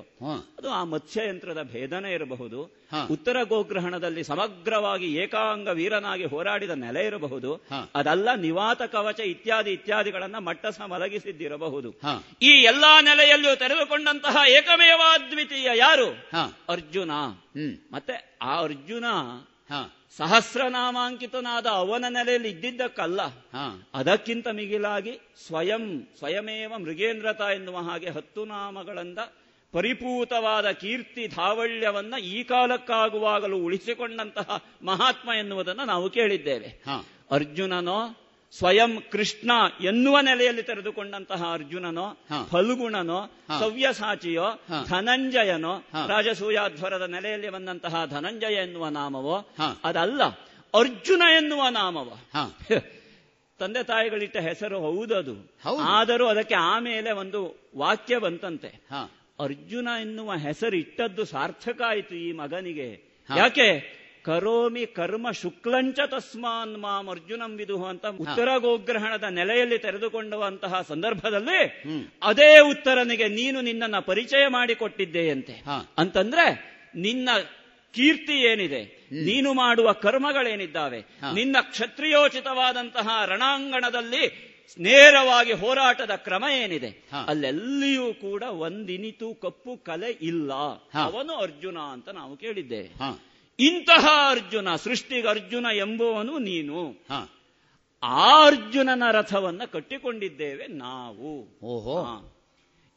ಅದು ಆ ಮತ್ಸ್ಯಯಂತ್ರದ ಭೇದನೆ ಇರಬಹುದು. ಉತ್ತರ ಗೋಗ್ರಹಣದಲ್ಲಿ ಸಮಗ್ರವಾಗಿ ಏಕಾಂಗ ವೀರನಾಗಿ ಹೋರಾಡಿದ ನೆಲೆ ಇರಬಹುದು. ಅದಲ್ಲ ನಿವಾತ ಕವಚ ಇತ್ಯಾದಿ ಇತ್ಯಾದಿಗಳನ್ನ ಮಟ್ಟಸ ಮಲಗಿಸಿದ್ದಿರಬಹುದು. ಈ ಎಲ್ಲಾ ನೆಲೆಯಲ್ಲೂ ತೆರೆದುಕೊಂಡಂತಹ ಏಕಮೇವಾದ್ವಿತೀಯ ಯಾರು? ಹಾ. ಅರ್ಜುನ. ಮತ್ತೆ ಆ ಅರ್ಜುನ ಸಹಸ್ರ ಸಹಸ್ರನಾಮಾಂಕಿತನಾದ ಅವನ ನೆಲೆಯಲ್ಲಿ ಇದ್ದಿದ್ದಕ್ಕಲ್ಲ. ಅದಕ್ಕಿಂತ ಮಿಗಿಲಾಗಿ ಸ್ವಯಂ ಸ್ವಯಮೇವ ಮೃಗೇಂದ್ರತ ಎನ್ನುವ ಹಾಗೆ ಹತ್ತು ನಾಮಗಳಿಂದ ಪರಿಪೂತವಾದ ಕೀರ್ತಿ ಧಾವಳ್ಯವನ್ನ ಈ ಕಾಲಕ್ಕಾಗುವಾಗಲೂ ಉಳಿಸಿಕೊಂಡಂತಹ ಮಹಾತ್ಮ ಎನ್ನುವುದನ್ನು ನಾವು ಕೇಳಿದ್ದೇವೆ. ಹಾ. ಅರ್ಜುನನೋ ಸ್ವಯಂ ಕೃಷ್ಣ ಎನ್ನುವ ನೆಲೆಯಲ್ಲಿ ತೆರೆದುಕೊಂಡಂತಹ ಅರ್ಜುನನೋ ಫಲುಗುಣನೋ. ಸವ್ಯಸಾಚಿಯೋ ಧನಂಜಯನೋ. ರಾಜಸೂಯಾಧ್ವರದ ನೆಲೆಯಲ್ಲಿ ಬಂದಂತಹ ಧನಂಜಯ ಎನ್ನುವ ನಾಮವೋ ಅದಲ್ಲ ಅರ್ಜುನ ಎನ್ನುವ ನಾಮವ. ಹಾ. ತಂದೆ ತಾಯಿಗಳಿಟ್ಟ ಹೆಸರು ಹೌದದು. ಹೌದು. ಆದರೂ ಅದಕ್ಕೆ ಆಮೇಲೆ ಒಂದು ವಾಕ್ಯ ಬಂತಂತೆ. ಅರ್ಜುನ ಎನ್ನುವ ಹೆಸರು ಇಟ್ಟದ್ದು ಸಾರ್ಥಕ ಆಯಿತು ಈ ಮಗನಿಗೆ. ಯಾಕೆ? ಕರೋಮಿ ಕರ್ಮ ಶುಕ್ಲಂಚ ತಸ್ಮಾನ್ ಮಾಂ ಅರ್ಜುನಂ ವಿದು ಅಂತ ಉತ್ತರ ಗೋಗ್ರಹಣದ ನೆಲೆಯಲ್ಲಿ ತೆರೆದುಕೊಂಡುವಂತಹ ಸಂದರ್ಭದಲ್ಲಿ ಅದೇ ಉತ್ತರನಿಗೆ ನೀನು ನಿನ್ನನ್ನು ಪರಿಚಯ ಮಾಡಿಕೊಟ್ಟಿದ್ದೆಯಂತೆ. ಅಂತಂದ್ರೆ ನಿನ್ನ ಕೀರ್ತಿ ಏನಿದೆ? ನೀನು ಮಾಡುವ ಕರ್ಮಗಳೇನಿದ್ದಾವೆ? ನಿನ್ನ ಕ್ಷತ್ರಿಯೋಚಿತವಾದಂತಹ ರಣಾಂಗಣದಲ್ಲಿ ನೇರವಾಗಿ ಹೋರಾಟದ ಕ್ರಮ ಏನಿದೆ. ಅಲ್ಲೆಲ್ಲಿಯೂ ಕೂಡ ಒಂದಿನಿತು ಕಪ್ಪು ಕಲೆ ಇಲ್ಲ. ಅವನು ಅರ್ಜುನ ಅಂತ ನಾವು ಕೇಳಿದ್ದೇವೆ. ಇಂತಹ ಅರ್ಜುನ ಸೃಷ್ಟಿಗೆ ಅರ್ಜುನ ಎಂಬುವನು ನೀನು. ಹ. ಆ ಅರ್ಜುನನ ರಥವನ್ನ ಕಟ್ಟಿಕೊಂಡಿದ್ದೇವೆ ನಾವು. ಓಹೋ.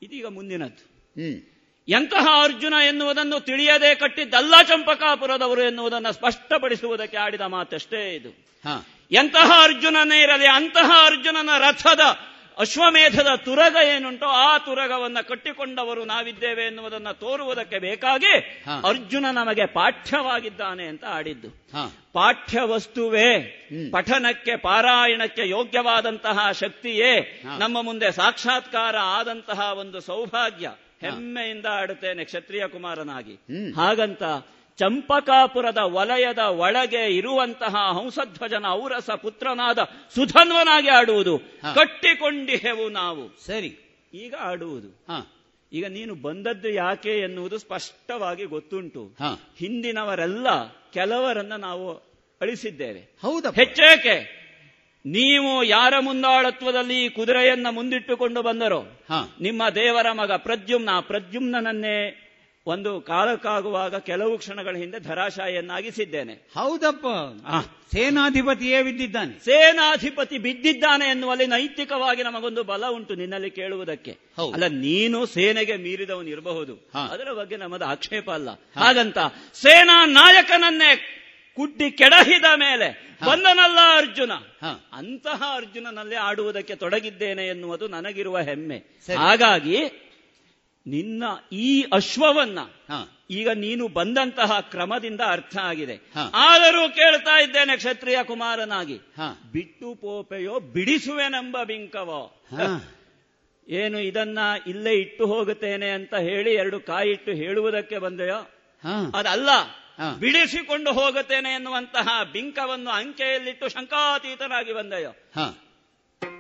ಇದೀಗ ಮುಂದಿನದ್ದು. ಹ್ಮ್. ಎಂತಹ ಅರ್ಜುನ ಎನ್ನುವುದನ್ನು ತಿಳಿಯದೆ ಕಟ್ಟಿದ್ದಲ್ಲ ಚಂಪಕಾಪುರದವರು ಎನ್ನುವುದನ್ನು ಸ್ಪಷ್ಟಪಡಿಸುವುದಕ್ಕೆ ಆಡಿದ ಮಾತಷ್ಟೇ ಇದು. ಹಾ. ಎಂತಹ ಅರ್ಜುನನೇ ಇರಲಿ ಅಂತಹ ಅರ್ಜುನನ ರಥದ ಅಶ್ವಮೇಧದ ತುರಗ ಏನುಂಟೋ ಆ ತುರಗವನ್ನ ಕಟ್ಟಿಕೊಂಡವರು ನಾವಿದ್ದೇವೆ ಎನ್ನುವುದನ್ನು ತೋರುವುದಕ್ಕೆ ಬೇಕಾಗಿ ಅರ್ಜುನ ನಮಗೆ ಪಾಠ್ಯವಾಗಿದ್ದಾನೆ ಅಂತ ಆಡಿದ್ದು. ಪಾಠ್ಯ ವಸ್ತುವೇ ಪಠನಕ್ಕೆ ಪಾರಾಯಣಕ್ಕೆ ಯೋಗ್ಯವಾದಂತಹ ಶಕ್ತಿಯೇ ನಮ್ಮ ಮುಂದೆ ಸಾಕ್ಷಾತ್ಕಾರ ಆದಂತಹ ಒಂದು ಸೌಭಾಗ್ಯ. ಹೆಮ್ಮೆಯಿಂದ ಆಡುತ್ತೇನೆ ಕ್ಷತ್ರಿಯ ಕುಮಾರನಾಗಿ. ಹಾಗಂತ ಚಂಪಕಾಪುರದ ವಲಯದ ಒಳಗೆ ಇರುವಂತಹ ಹಂಸಧ್ವಜನ ಔರಸ ಪುತ್ರನಾದ ಸುಧನ್ವನಾಗಿ ಆಡುವುದು. ಕಟ್ಟಿಕೊಂಡಿಹೆವು ನಾವು. ಸರಿ. ಈಗ ಆಡುವುದು. ಹಾ. ಈಗ ನೀನು ಬಂದದ್ದು ಯಾಕೆ ಎನ್ನುವುದು ಸ್ಪಷ್ಟವಾಗಿ ಗೊತ್ತುಂಟು. ಹಿಂದಿನವರೆಲ್ಲ ಕೆಲವರನ್ನ ನಾವು ಅಳಿಸಿದ್ದೇವೆ. ಹೌದಾ ಹೆಚ್ಚೇಕೆ? ನೀವು ಯಾರ ಮುಂದಾಳತ್ವದಲ್ಲಿ ಈ ಕುದುರೆಯನ್ನ ಮುಂದಿಟ್ಟುಕೊಂಡು ಬಂದರೋ? ಹಾ. ನಿಮ್ಮ ದೇವರ ಮಗ ಪ್ರದ್ಯುಮ್ನ. ಪ್ರದ್ಯುಮ್ನನ್ನೇ ಒಂದು ಕಾಲಕ್ಕಾಗುವಾಗ ಕೆಲವು ಕ್ಷಣಗಳ ಹಿಂದೆ ಧರಾಶಾಯಿಯನ್ನಾಗಿಸಿದ್ದೇನೆ. ಹೌದಪ್ಪ. ಸೇನಾಧಿಪತಿಯೇ ಬಿದ್ದಿದ್ದಾನೆ. ಸೇನಾಧಿಪತಿ ಬಿದ್ದಿದ್ದಾನೆ ಎನ್ನುವಲ್ಲಿ ನೈತಿಕವಾಗಿ ನಮಗೊಂದು ಬಲ ಉಂಟು ನಿನ್ನಲ್ಲಿ ಕೇಳುವುದಕ್ಕೆ. ಅಲ್ಲ ನೀನು ಸೇನೆಗೆ ಮೀರಿದವನು ಇರಬಹುದು. ಅದರ ಬಗ್ಗೆ ನಮ್ಮದು ಆಕ್ಷೇಪ ಅಲ್ಲ. ಹಾಗಂತ ಸೇನಾ ನಾಯಕನನ್ನೇ ಕುಟ್ಟಿ ಕೆಡಹಿದ ಮೇಲೆ ಬಂದನಲ್ಲ ಅರ್ಜುನ. ಅಂತಹ ಅರ್ಜುನನಲ್ಲಿ ಆಡುವುದಕ್ಕೆ ತೊಡಗಿದ್ದೇನೆ ಎನ್ನುವುದು ನನಗಿರುವ ಹೆಮ್ಮೆ. ಹಾಗಾಗಿ ನಿನ್ನ ಈ ಅಶ್ವವನ್ನ ಈಗ ನೀನು ಬಂದಂತಹ ಕ್ರಮದಿಂದ ಅರ್ಥ ಆಗಿದೆ. ಆದರೂ ಕೇಳ್ತಾ ಇದ್ದೇನೆ ಕ್ಷತ್ರಿಯ ಕುಮಾರನಾಗಿ. ಬಿಟ್ಟು ಪೋಪೆಯೋ ಬಿಡಿಸುವೆನೆಂಬ ಬಿಂಕವೋ. ಏನು ಇದನ್ನ ಇಲ್ಲೇ ಇಟ್ಟು ಹೋಗುತ್ತೇನೆ ಅಂತ ಹೇಳಿ ಎರಡು ಕಾಯಿಟ್ಟು ಹೇಳುವುದಕ್ಕೆ ಬಂದೆಯೋ? ಅದಲ್ಲ. ಬಿಡಿಸಿಕೊಂಡು ಹೋಗುತ್ತೇನೆ ಎನ್ನುವಂತಹ ಬಿಂಕವನ್ನು ಅಂಕೆಯಲ್ಲಿಟ್ಟು ಶಂಕಾತೀತನಾಗಿ ಬಂದೆಯೋ?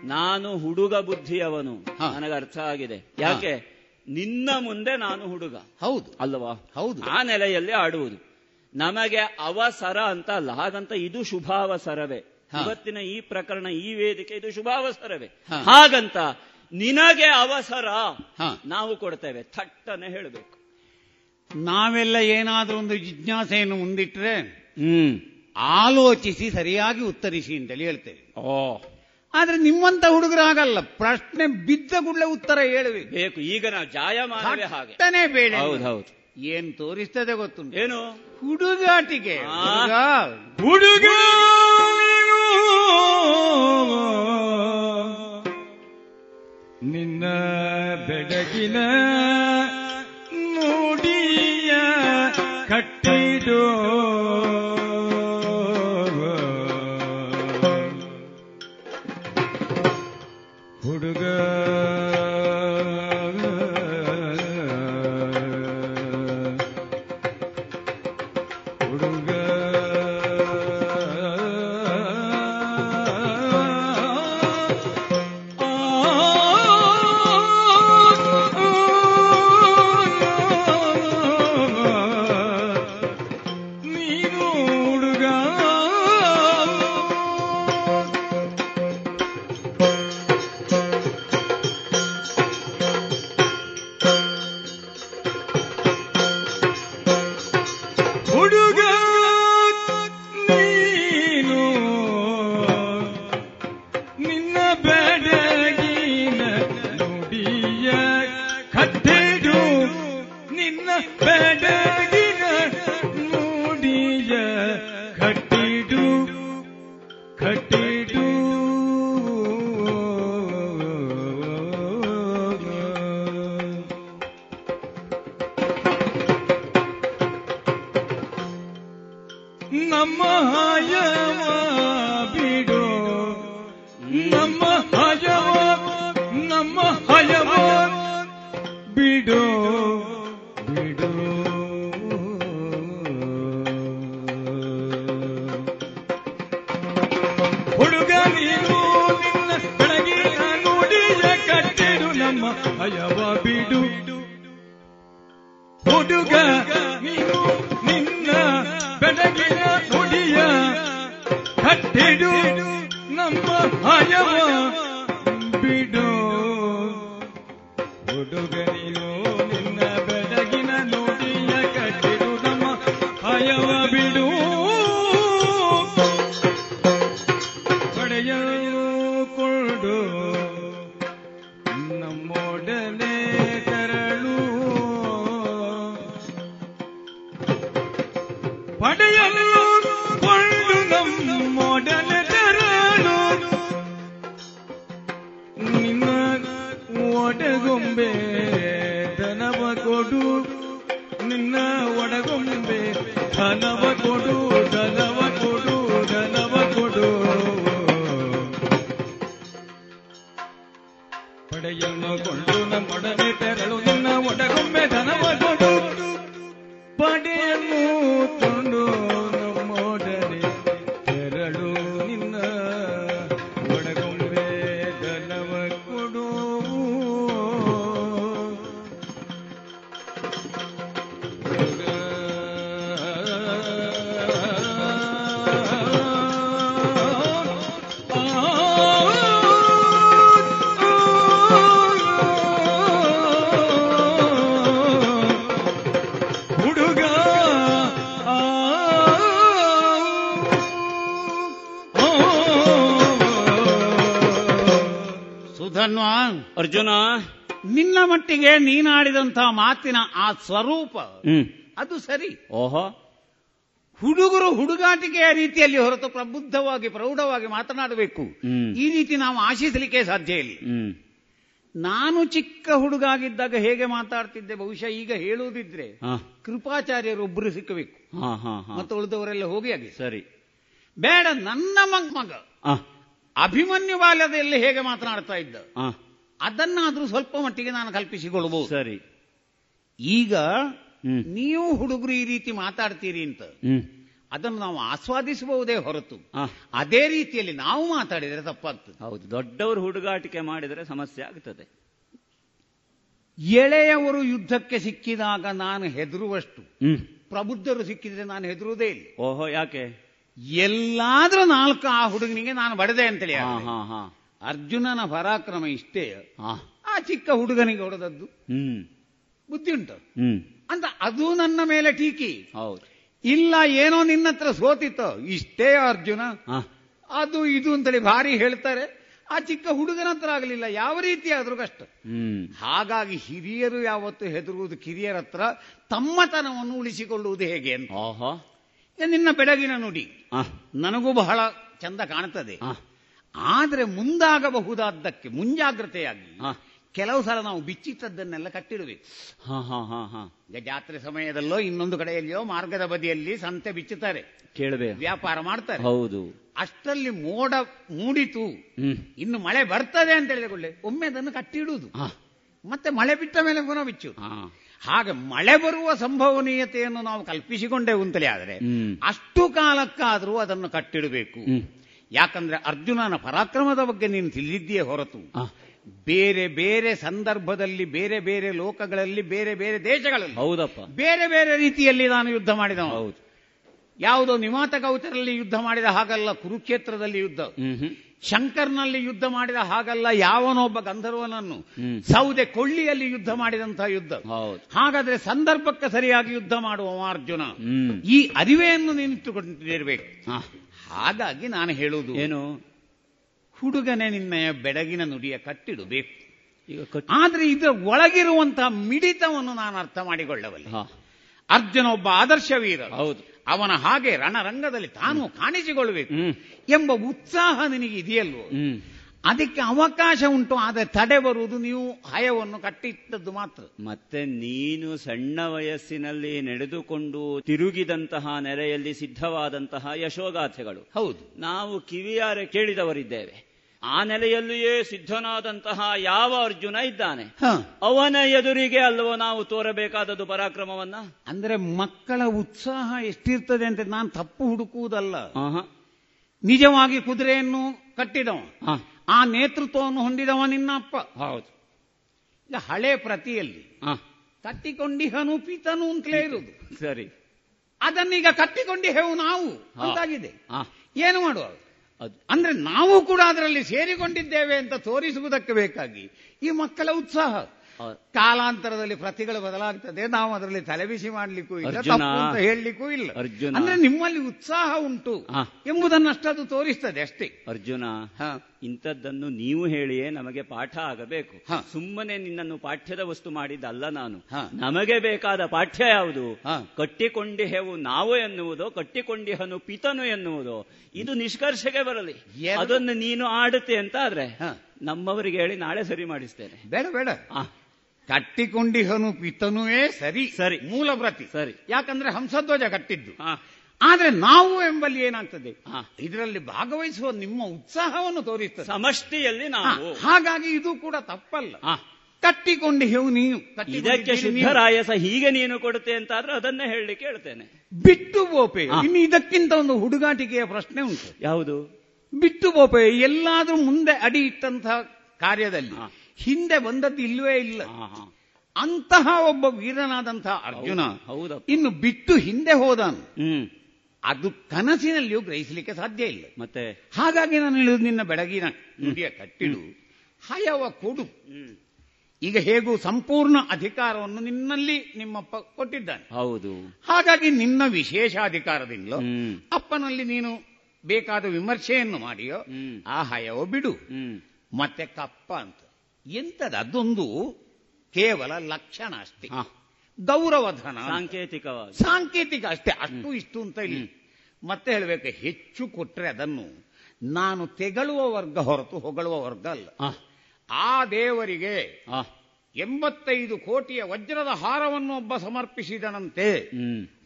ನಾನು ಹುಡುಗ ಬುದ್ಧಿಯವನು. ನನಗರ್ಥ ನನಗೆ ಅರ್ಥ ಆಗಿದೆ. ಯಾಕೆ? ನಿನ್ನ ಮುಂದೆ ನಾನು ಹುಡುಗ. ಹೌದು. ಅಲ್ವಾ? ಹೌದು. ಆ ನೆಲೆಯಲ್ಲಿ ಆಡುವುದು. ನಮಗೆ ಅವಸರ ಅಂತ ಅಲ್ಲ. ಹಾಗಂತ ಇದು ಶುಭಾವಸರವೇ. ಇವತ್ತಿನ ಈ ಪ್ರಕರಣ ಈ ವೇದಿಕೆ ಇದು ಶುಭಾವಸರವೇ. ಹಾಗಂತ ನಿನಗೆ ಅವಸರ. ನಾವು ಕೊಡ್ತೇವೆ. ಥಟ್ಟನೆ ಹೇಳಬೇಕು. ನಾವೆಲ್ಲ ಏನಾದ್ರೂ ಒಂದು ಜಿಜ್ಞಾಸೆಯನ್ನು ಮುಂದಿಟ್ರೆ ಹ್ಮ್. ಆಲೋಚಿಸಿ ಸರಿಯಾಗಿ ಉತ್ತರಿಸಿ ಅಂತೇಳಿ ಹೇಳ್ತೇವೆ ಓ. ಆದ್ರೆ ನಿಮ್ಮಂತ ಹುಡುಗರು ಆಗಲ್ಲ ಪ್ರಶ್ನೆ ಬಿದ್ದ ಕೂಡಲೇ ಉತ್ತರ ಹೇಳುವೆ. ಬೇಕು. ಈಗ ನಾವು ಜಾಯಮಾನವೇ ಹಾಗೆ. ಬೇಡ ಹೌದು ಹೌದು. ಏನ್ ತೋರಿಸ್ತದೆ ಗೊತ್ತುಂಟು. ಏನು? ಹುಡುಗಾಟಿಕೆ. ಆ. ಹುಡುಗ. ಹುಡುಗ. ನೀನು ನಿನ್ನ ಬೆಡಗಿನ ನೀನಾಡಿದಂತಹ ಮಾತಿನ ಆ ಸ್ವರೂಪ ಅದು ಸರಿ. ಓಹೋ. ಹುಡುಗರು ಹುಡುಗಾಟಿಕೆಯ ರೀತಿಯಲ್ಲಿ ಹೊರತು ಪ್ರಬುದ್ಧವಾಗಿ ಪ್ರೌಢವಾಗಿ ಮಾತನಾಡಬೇಕು. ಈ ರೀತಿ ನಾವು ಆಶಿಸಲಿಕ್ಕೆ ಸಾಧ್ಯ ಇಲ್ಲ. ನಾನು ಚಿಕ್ಕ ಹುಡುಗಾಗಿದ್ದಾಗ ಹೇಗೆ ಮಾತಾಡ್ತಿದ್ದೆ ಬಹುಶಃ ಈಗ ಹೇಳುವುದಿದ್ರೆ ಕೃಪಾಚಾರ್ಯರು ಕೃಪಾಚಾರ್ಯರೊಬ್ಬರು ಸಿಕ್ಕಬೇಕು. ಹಾ ಹಾ ಹಾ. ಮತ್ತು ಉಳಿದವರೆಲ್ಲ ಹೋಗಿ ಆಗಿ ಸರಿ. ಬೇಡ ನನ್ನ ಮಗ ಮಗ. ಆ ಅಭಿಮನ್ಯು ಬಾಲ್ಯದಲ್ಲಿ ಹೇಗೆ ಮಾತನಾಡ್ತಾ ಇದ್ದ? ಆ ಅದನ್ನಾದ್ರೂ ಸ್ವಲ್ಪ ಮಟ್ಟಿಗೆ ನಾನು ಕಲ್ಪಿಸಿಕೊಳ್ಳಬಹುದು ಸರಿ. ಈಗ ನೀವು ಹುಡುಗರು ಈ ರೀತಿ ಮಾತಾಡ್ತೀರಿ ಅಂತ ಅದನ್ನು ನಾವು ಆಸ್ವಾದಿಸಬಹುದೇ ಹೊರತು. ಅದೇ ರೀತಿಯಲ್ಲಿ ನಾವು ಮಾತಾಡಿದರೆ ತಪ್ಪಾಗ್ತದೆ. ಹೌದು ದೊಡ್ಡವರು ಹುಡುಗಾಟಿಕೆ ಮಾಡಿದರೆ ಸಮಸ್ಯೆ ಆಗ್ತದೆ. ಎಳೆಯವರು ಯುದ್ಧಕ್ಕೆ ಸಿಕ್ಕಿದಾಗ ನಾನು ಹೆದರುವಷ್ಟು. ಪ್ರಬುದ್ಧರು ಸಿಕ್ಕಿದ್ರೆ ನಾನು ಹೆದರುವುದೇ ಇಲ್ಲ. ಓಹೋ ಯಾಕೆ? ಎಲ್ಲಾದ್ರೂ ನಾಲ್ಕು ಆ ಹುಡುಗನಿಗೆ ನಾನು ಬಡದೆ ಅಂತೇಳಿ ಅರ್ಜುನನ ಪರಾಕ್ರಮ ಇಷ್ಟೇ. ಆ ಚಿಕ್ಕ ಹುಡುಗನಿಗೆ ಹೊಡೆದದ್ದು. ಹ್ಮ್. ಬುದ್ಧಿ ಉಂಟು. ಅಂತ ಅದು ನನ್ನ ಮೇಲೆ ಟೀಕಿ. ಹೌದು. ಇಲ್ಲ ಏನೋ ನಿನ್ನ ಹತ್ರ ಸೋತಿತ್ತು ಇಷ್ಟೇ ಅರ್ಜುನ. ಅದು ಇದು ಅಂತೇಳಿ ಭಾರಿ ಹೇಳ್ತಾರೆ. ಆ ಚಿಕ್ಕ ಹುಡುಗನ ಹತ್ರ ಆಗಲಿಲ್ಲ ಯಾವ ರೀತಿ ಆದ್ರೂ ಕಷ್ಟ ಹ್ಮ್. ಹಾಗಾಗಿ ಹಿರಿಯರು ಯಾವತ್ತು ಹೆದರುವುದು ಕಿರಿಯರ ಹತ್ರ ತಮ್ಮತನವನ್ನು ಉಳಿಸಿಕೊಳ್ಳುವುದು ಹೇಗೆ ಅಂತ. ನಿನ್ನ ಬೆಳಗಿನ ನುಡಿ. ನನಗೂ ಬಹಳ ಚಂದ ಕಾಣ್ತದೆ. ಆದ್ರೆ ಮುಂದಾಗಬಹುದಾದ್ದಕ್ಕೆ ಮುಂಜಾಗ್ರತೆಯಾಗಿ ಆ. ಕೆಲವು ಸಲ ನಾವು ಬಿಚ್ಚಿಟ್ಟದ್ದನ್ನೆಲ್ಲ ಕಟ್ಟಿಡುವೆ ಹಾ ಹಾ ಹಾ ಹಾ. ಜಾತ್ರೆ ಸಮಯದಲ್ಲೋ ಇನ್ನೊಂದು ಕಡೆಯಲ್ಲಿಯೋ ಮಾರ್ಗದ ಬದಿಯಲ್ಲಿ ಸಂತೆ ಬಿಚ್ಚುತ್ತಾರೆ. ಕೇಳಬೇಕು ವ್ಯಾಪಾರ ಮಾಡ್ತಾರೆ. ಹೌದು. ಅಷ್ಟರಲ್ಲಿ ಮೋಡ ಮೂಡಿತು. ಇನ್ನು ಮಳೆ ಬರ್ತದೆ ಅಂತ ಹೇಳಿಕೊಳ್ಳೆ ಒಮ್ಮೆ ಅದನ್ನು ಕಟ್ಟಿಡುವುದು. ಹಾ. ಮತ್ತೆ ಮಳೆ ಬಿಟ್ಟ ಮೇಲೆ ಪುನಃ ಬಿಚ್ಚು ಹಾ. ಹಾಗೆ ಮಳೆ ಬರುವ ಸಂಭವನೀಯತೆಯನ್ನು ನಾವು ಕಲ್ಪಿಸಿಕೊಂಡೇ ಅಂತಲೇ ಆದರೆ ಅಷ್ಟು ಕಾಲಕ್ಕಾದರೂ ಅದನ್ನು ಕಟ್ಟಿಡಬೇಕು. ಯಾಕಂದ್ರೆ ಅರ್ಜುನನ ಪರಾಕ್ರಮದ ಬಗ್ಗೆ ನೀನು ತಿಳಿದಿದ್ದೀಯೇ ಹೊರತು. ಬೇರೆ ಬೇರೆ ಸಂದರ್ಭದಲ್ಲಿ ಬೇರೆ ಬೇರೆ ಲೋಕಗಳಲ್ಲಿ ಬೇರೆ ಬೇರೆ ದೇಶಗಳಲ್ಲಿ ಹೌದಪ್ಪ. ಬೇರೆ ಬೇರೆ ರೀತಿಯಲ್ಲಿ ನಾನು ಯುದ್ಧ ಮಾಡಿದ ಹೌದು. ಯಾವುದೋ ನಿಮಾತ ಗೌಚರಲ್ಲಿ ಯುದ್ಧ ಮಾಡಿದ ಹಾಗಲ್ಲ ಕುರುಕ್ಷೇತ್ರದಲ್ಲಿ ಯುದ್ಧ. ಶಂಕರ್ನಲ್ಲಿ ಯುದ್ಧ ಮಾಡಿದ ಹಾಗಲ್ಲ ಯಾವನೊಬ್ಬ ಗಂಧರ್ವನನ್ನು. ಸೌದೆ ಕೊಳ್ಳಿಯಲ್ಲಿ ಯುದ್ಧ ಮಾಡಿದಂತಹ ಯುದ್ಧ. ಹೌದು. ಹಾಗಾದ್ರೆ ಸಂದರ್ಭಕ್ಕೆ ಸರಿಯಾಗಿ ಯುದ್ಧ ಮಾಡುವ ಅರ್ಜುನ. ಈ ಅರಿವೆಯನ್ನು ನಿಂತುಕೊಂಡಿರಬೇಕು ಹಾ ಹಾಗಾಗಿ ನಾನು ಹೇಳುವುದು ಏನು? ಹುಡುಗನೇ ನಿನ್ನಯ ಬೆಡಗಿನ ನುಡಿಯ ಕಟ್ಟಿಡಬೇಕು ಆದ್ರೆ ಇದರ ಒಳಗಿರುವಂತಹ ಮಿಡಿತವನ್ನು ನಾನು ಅರ್ಥ ಮಾಡಿಕೊಳ್ಳಬಲ್ಲೆ. ಅರ್ಜುನ ಒಬ್ಬ ಆದರ್ಶ ವೀರ ಹೌದು. ಅವನ ಹಾಗೆ ರಣರಂಗದಲ್ಲಿ ತಾನು ಕಾಣಿಸಿಕೊಳ್ಳಬೇಕು ಎಂಬ ಉತ್ಸಾಹ ನಿನಗೆ ಇದೆಯಲ್ವೋ ಅದಕ್ಕೆ ಅವಕಾಶ ಉಂಟು ಆದರೆ ತಡೆ ಬರುವುದು ನೀವು ಹಯವನ್ನು ಕಟ್ಟಿಟ್ಟದ್ದು ಮಾತ್ರ. ಮತ್ತೆ ನೀನು ಸಣ್ಣ ವಯಸ್ಸಿನಲ್ಲಿ ನಡೆದುಕೊಂಡು ತಿರುಗಿದಂತಹ ನೆರೆಯಲ್ಲಿ ಸಿದ್ಧವಾದಂತಹ ಯಶೋಗಾಥೆಗಳು. ಹೌದು. ನಾವು ಕಿವಿಯಾರೆ ಕೇಳಿದವರಿದ್ದೇವೆ. ಆ ನೆಲೆಯಲ್ಲಿಯೇ ಸಿದ್ಧನಾದಂತಹ ಯಾವ ಅರ್ಜುನ ಇದ್ದಾನೆ. ಅವನ ಎದುರಿಗೆ ಅಲ್ಲವೋ ನಾವು ತೋರಬೇಕಾದದ್ದು ಪರಾಕ್ರಮವನ್ನ? ಅಂದ್ರೆ ಮಕ್ಕಳ ಉತ್ಸಾಹ ಎಷ್ಟಿರ್ತದೆ ಅಂತ ನಾನು ತಪ್ಪು ಹುಡುಕುವುದಲ್ಲ. ನಿಜವಾಗಿ ಕುದುರೆಯನ್ನು ಕಟ್ಟಿದವ. ಆ ನೇತೃತ್ವವನ್ನು ಹೊಂದಿದವ ನಿನ್ನ ಅಪ್ಪ. ಹೌದು. ಈಗ ಹಳೆ ಪ್ರತಿಯಲ್ಲಿ ಕಟ್ಟಿಕೊಂಡಿ ಕಟ್ಟಿಕೊಂಡಿಹನು ಪೀತನು ಅಂತಲೇ ಇರುವುದು ಸರಿ. ಅದನ್ನೀಗ ಕಟ್ಟಿಕೊಂಡಿಹೆವು ನಾವು. ಅಂತಾಗಿದೆ. ಏನು ಮಾಡುವ? ಅದು ಅಂದ್ರೆ ನಾವು ಕೂಡ ಅದರಲ್ಲಿ ಸೇರಿಕೊಂಡಿದ್ದೇವೆ ಅಂತ ತೋರಿಸುವುದಕ್ಕೆ ಬೇಕಾಗಿ ಈ ಮಕ್ಕಳ ಉತ್ಸಾಹ. ಕಾಲಾಂತರದಲ್ಲಿ ಪ್ರತಿಗಳು ಬದಲಾಗ್ತದೆ ನಾವು ಅದರಲ್ಲಿ ತಲೆಬಿಸಿ ಮಾಡ್ಲಿಕ್ಕೂ ಇಲ್ಲ. ತಪ್ಪು ಅಂತ ಹೇಳಲಿಕ್ಕೂ ಇಲ್ಲ ಅರ್ಜುನ. ಅಂದ್ರೆ ನಿಮ್ಮಲ್ಲಿ ಉತ್ಸಾಹ ಉಂಟು. ಎಂಬುದನ್ನಷ್ಟದು ತೋರಿಸ್ತದೆ ಅಷ್ಟೇ ಅರ್ಜುನ ಹಾ. ಇಂಥದ್ದನ್ನು ನೀವು ಹೇಳಿಯೇ ನಮಗೆ ಪಾಠ ಆಗಬೇಕು. ಸುಮ್ಮನೆ ನಿನ್ನನ್ನು ಪಾಠ್ಯದ ವಸ್ತು ಮಾಡಿದ್ದಲ್ಲ ನಾನು ನಮಗೆ ಬೇಕಾದ ಪಾಠ್ಯ ಯಾವುದು. ಕಟ್ಟಿಕೊಂಡಿಹೆವು ನಾವು ಎನ್ನುವುದೋ ಕಟ್ಟಿಕೊಂಡಿಹನು ಪಿತನು ಎನ್ನುವುದೋ ಇದು ನಿಷ್ಕರ್ಷಗೆ ಬರಲಿ ಅದನ್ನು ನೀನು ಆಡುತ್ತೆ ಅಂತ ಆದ್ರೆ. ನಮ್ಮವರಿಗೆ ಹೇಳಿ ನಾಳೆ ಸರಿ ಮಾಡಿಸ್ತೇನೆ ಬೇಡ ಬೇಡ ಕಟ್ಟಿಕೊಂಡಿಹನು ಪಿತನುವೇ ಸರಿ ಸರಿ. ಮೂಲ ಪ್ರತಿ ಸರಿ. ಯಾಕಂದ್ರೆ ಹಂಸಧ್ವಜ ಕಟ್ಟಿದ್ದು. ಆದ್ರೆ ನಾವು ಎಂಬಲ್ಲಿ ಏನಾಗ್ತದೆ. ಇದರಲ್ಲಿ ಭಾಗವಹಿಸುವ ನಿಮ್ಮ ಉತ್ಸಾಹವನ್ನು ತೋರಿಸ್ತದೆ. ಸಮಷ್ಟಿಯಲ್ಲಿ ನಾವು. ಹಾಗಾಗಿ ಇದು ಕೂಡ ತಪ್ಪಲ್ಲ. ಕಟ್ಟಿಕೊಂಡು ಹೇವು ನೀನು. ಇದಕ್ಕೆ ಸಿದ್ಧರಾಯಸ ಹೀಗೆ ನೀನು ಕೊಡುತ್ತೆ ಅಂತಾದ್ರೆ ಅದನ್ನೇ ಹೇಳಿ ಹೇಳ್ತೇನೆ. ಬಿಟ್ಟು ಬೋಪೆ. ಇನ್ನು ಇದಕ್ಕಿಂತ ಒಂದು ಹುಡುಗಾಟಿಕೆಯ ಪ್ರಶ್ನೆ ಉಂಟು. ಯಾವುದು? ಬಿಟ್ಟು ಬೋಪೆ ಎಲ್ಲಾದ್ರೂ ಮುಂದೆ ಅಡಿ ಇಟ್ಟಂತಹ ಕಾರ್ಯದಲ್ಲಿ. ಹಿಂದೆ ಬಂದದ್ದು ಇಲ್ವೇ ಇಲ್ಲ. ಅಂತಹ ಒಬ್ಬ ವೀರನಾದಂತಹ ಅರ್ಜುನ ಹೌದಪ್ಪ ಇನ್ನು ಬಿಟ್ಟು ಹಿಂದೆ ಹೋದಾನು. ಅದು ಕನಸಿನಲ್ಲಿಯೂ ಗ್ರಹಿಸಲಿಕ್ಕೆ ಸಾಧ್ಯ ಇಲ್ಲ. ಮತ್ತೆ? ಹಾಗಾಗಿ ನಾನು ಹೇಳುದು ನಿನ್ನ ಬೆಳಗಿನ ನುಡಿಯ ಕಟ್ಟಿಡು. ಹಯವ ಕೊಡು. ಈಗ ಹೇಗೂ ಸಂಪೂರ್ಣ ಅಧಿಕಾರವನ್ನು ನಿನ್ನಲ್ಲಿ ನಿಮ್ಮಪ್ಪ ಕೊಟ್ಟಿದ್ದಾನೆ. ಹೌದು. ಹಾಗಾಗಿ ನಿನ್ನ ವಿಶೇಷ ಅಧಿಕಾರದಿಂದ ಅಪ್ಪನಲ್ಲಿ ನೀನು ಬೇಕಾದ ವಿಮರ್ಶೆಯನ್ನು ಮಾಡಿಯೋ ಆ ಹಯವ ಬಿಡು. ಮತ್ತೆ ಕಪ್ಪ ಅಂತ. ಎಂತದ ಅದೊಂದು ಕೇವಲ ಲಕ್ಷಣ ಅಷ್ಟೇ. ಹಾ. ಗೌರವಧನ. ಸಾಂಕೇತಿಕವಾಗಿ. ಸಾಂಕೇತಿಕ ಅಷ್ಟೇ. ಅಷ್ಟು ಇಷ್ಟು ಅಂತ ಇಲ್ಲಿ ಮತ್ತೆ ಹೇಳಬೇಕು ಹೆಚ್ಚು ಕೊಟ್ರೆ ಅದನ್ನು ನಾನು ತೆಗಳುವ ವರ್ಗ ಹೊರತು ಹೊಗಳುವ ವರ್ಗ ಅಲ್ಲ. ಆ, ಆ ದೇವರಿಗೆ ಆ, ಎಂಬತ್ತೈದು ಕೋಟಿಯ ವಜ್ರದ ಹಾರವನ್ನು ಒಬ್ಬ ಸಮರ್ಪಿಸಿದನಂತೆ.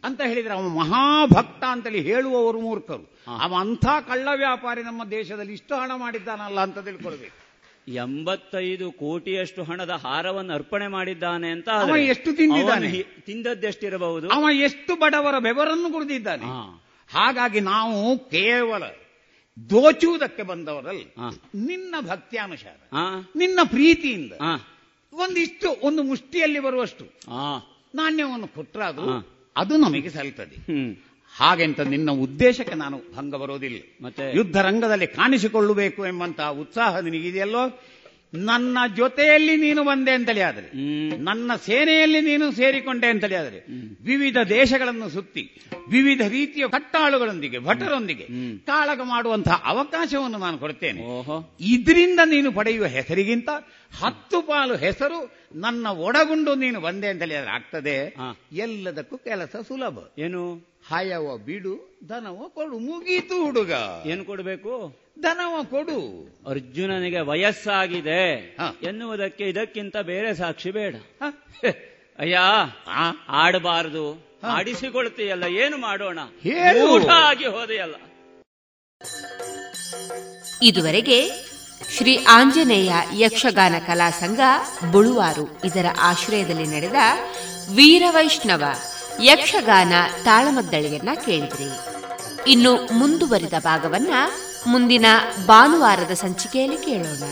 ಅಂತ ಹೇಳಿದ್ರೆ ಅವನು ಮಹಾಭಕ್ತ ಅಂತೇಳಿ ಹೇಳುವವರು ಮೂರ್ಖರು. ಅವ ಅಂಥ ಕಳ್ಳ ವ್ಯಾಪಾರಿ ನಮ್ಮ ದೇಶದಲ್ಲಿ ಇಷ್ಟು ಹಣ ಮಾಡಿದ್ದಾನಲ್ಲ ಅಂತ ತಿಳ್ಕೊಳ್ಬೇಕು. ಎಂಬತ್ತೈದು ಕೋಟಿಯಷ್ಟು ಹಣದ ಹಾರವನ್ನು ಅರ್ಪಣೆ ಮಾಡಿದ್ದಾನೆ ಅಂತ ಎಷ್ಟು ತಿಂದಿದ್ದಾನೆ? ತಿಂದದ್ದೆಷ್ಟಿರಬಹುದು? ಅವ ಎಷ್ಟು ಬಡವರ ಬೆವರನ್ನು ಕುಡಿದಿದ್ದಾನೆ ಹಾಗಾಗಿ ನಾವು ಕೇವಲ ದೋಚುವುದಕ್ಕೆ ಬಂದವರಲ್ಲಿ. ನಿನ್ನ ಭಕ್ತ್ಯಾನುಸಾರ ನಿನ್ನ ಪ್ರೀತಿಯಿಂದ ಒಂದಿಷ್ಟು ಒಂದು ಮುಷ್ಟಿಯಲ್ಲಿ ಬರುವಷ್ಟು ನಾಣ್ಯವನ್ನು ಕೊಟ್ಟರೆ ಅದು. ಅದು ನಮಗೆ ಸಲ್ತದೆ. ಹಾಗೆಂತ ನಿನ್ನ ಉದ್ದೇಶಕ್ಕೆ ನಾನು ಭಂಗ ಬರೋದಿಲ್ಲ ಮತ್ತೆ? ಯುದ್ಧ ರಂಗದಲ್ಲಿ ಕಾಣಿಸಿಕೊಳ್ಳಬೇಕು ಎಂಬಂತಹ ಉತ್ಸಾಹ ನಿನಗಿದೆಯಲ್ಲೋ ನನ್ನ ಜೊತೆಯಲ್ಲಿ ನೀನು ಬಂದೆ ಅಂತಲೇ ಆದರೆ ನನ್ನ ಸೇನೆಯಲ್ಲಿ ನೀನು ಸೇರಿಕೊಂಡೆ ಅಂತಲೇ ಆದರೆ ವಿವಿಧ ದೇಶಗಳನ್ನು ಸುತ್ತಿ ವಿವಿಧ ರೀತಿಯ ಕಟ್ಟಾಳುಗಳೊಂದಿಗೆ ಭಟರೊಂದಿಗೆ ಕಾಳಗ ಮಾಡುವಂತಹ ಅವಕಾಶವನ್ನು ನಾನು ಕೊಡ್ತೇನೆ. ಇದರಿಂದ ನೀನು ಪಡೆಯುವ ಹೆಸರಿಗಿಂತ ಹತ್ತು ಪಾಲು ಹೆಸರು ನನ್ನ ಒಡಗುಂಡು ನೀನು ಬಂದೆ ಅಂತಲೇ ಆದ್ರೆ ಆಗ್ತದೆ. ಎಲ್ಲದಕ್ಕೂ ಕೆಲಸ ಸುಲಭ. ಏನು? ಹಾಯವ ಬಿಡು ದನವ ಕೊಡು ಮುಗೀತು ಹುಡುಗ. ಏನು ಕೊಡಬೇಕು? ದನವ ಕೊಡು. ಅರ್ಜುನನಿಗೆ ವಯಸ್ಸಾಗಿದೆ. ಎನ್ನುವುದಕ್ಕೆ ಇದಕ್ಕಿಂತ ಬೇರೆ ಸಾಕ್ಷಿ ಬೇಡ. ಅಯ್ಯ? ಆಡಬಾರದು. ಆಡಿಸಿಕೊಳ್ತೀಯಲ್ಲ ಏನು ಮಾಡೋಣ? ಆಗಿ ಹೋದೆಯಲ್ಲ. ಇದುವರೆಗೆ ಶ್ರೀ ಆಂಜನೇಯ ಯಕ್ಷಗಾನ ಕಲಾ ಸಂಘ ಬುಳುವಾರು ಇದರ ಆಶ್ರಯದಲ್ಲಿ ನಡೆದ ವೀರವೈಷ್ಣವ ಯಕ್ಷಗಾನ ತಾಳಮದ್ದಳೆಯನ್ನ ಕೇಳಿದ್ರಿ. ಇನ್ನು ಮುಂದುವರಿದ ಭಾಗವನ್ನ ಮುಂದಿನ ಭಾನುವಾರದ ಸಂಚಿಕೆಯಲ್ಲಿ ಕೇಳೋಣ.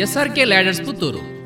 SRK ladders Puttur.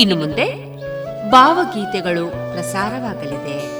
ಇನ್ನು ಮುಂದೆ ಭಾವಗೀತೆಗಳು ಪ್ರಸಾರವಾಗಲಿದೆ.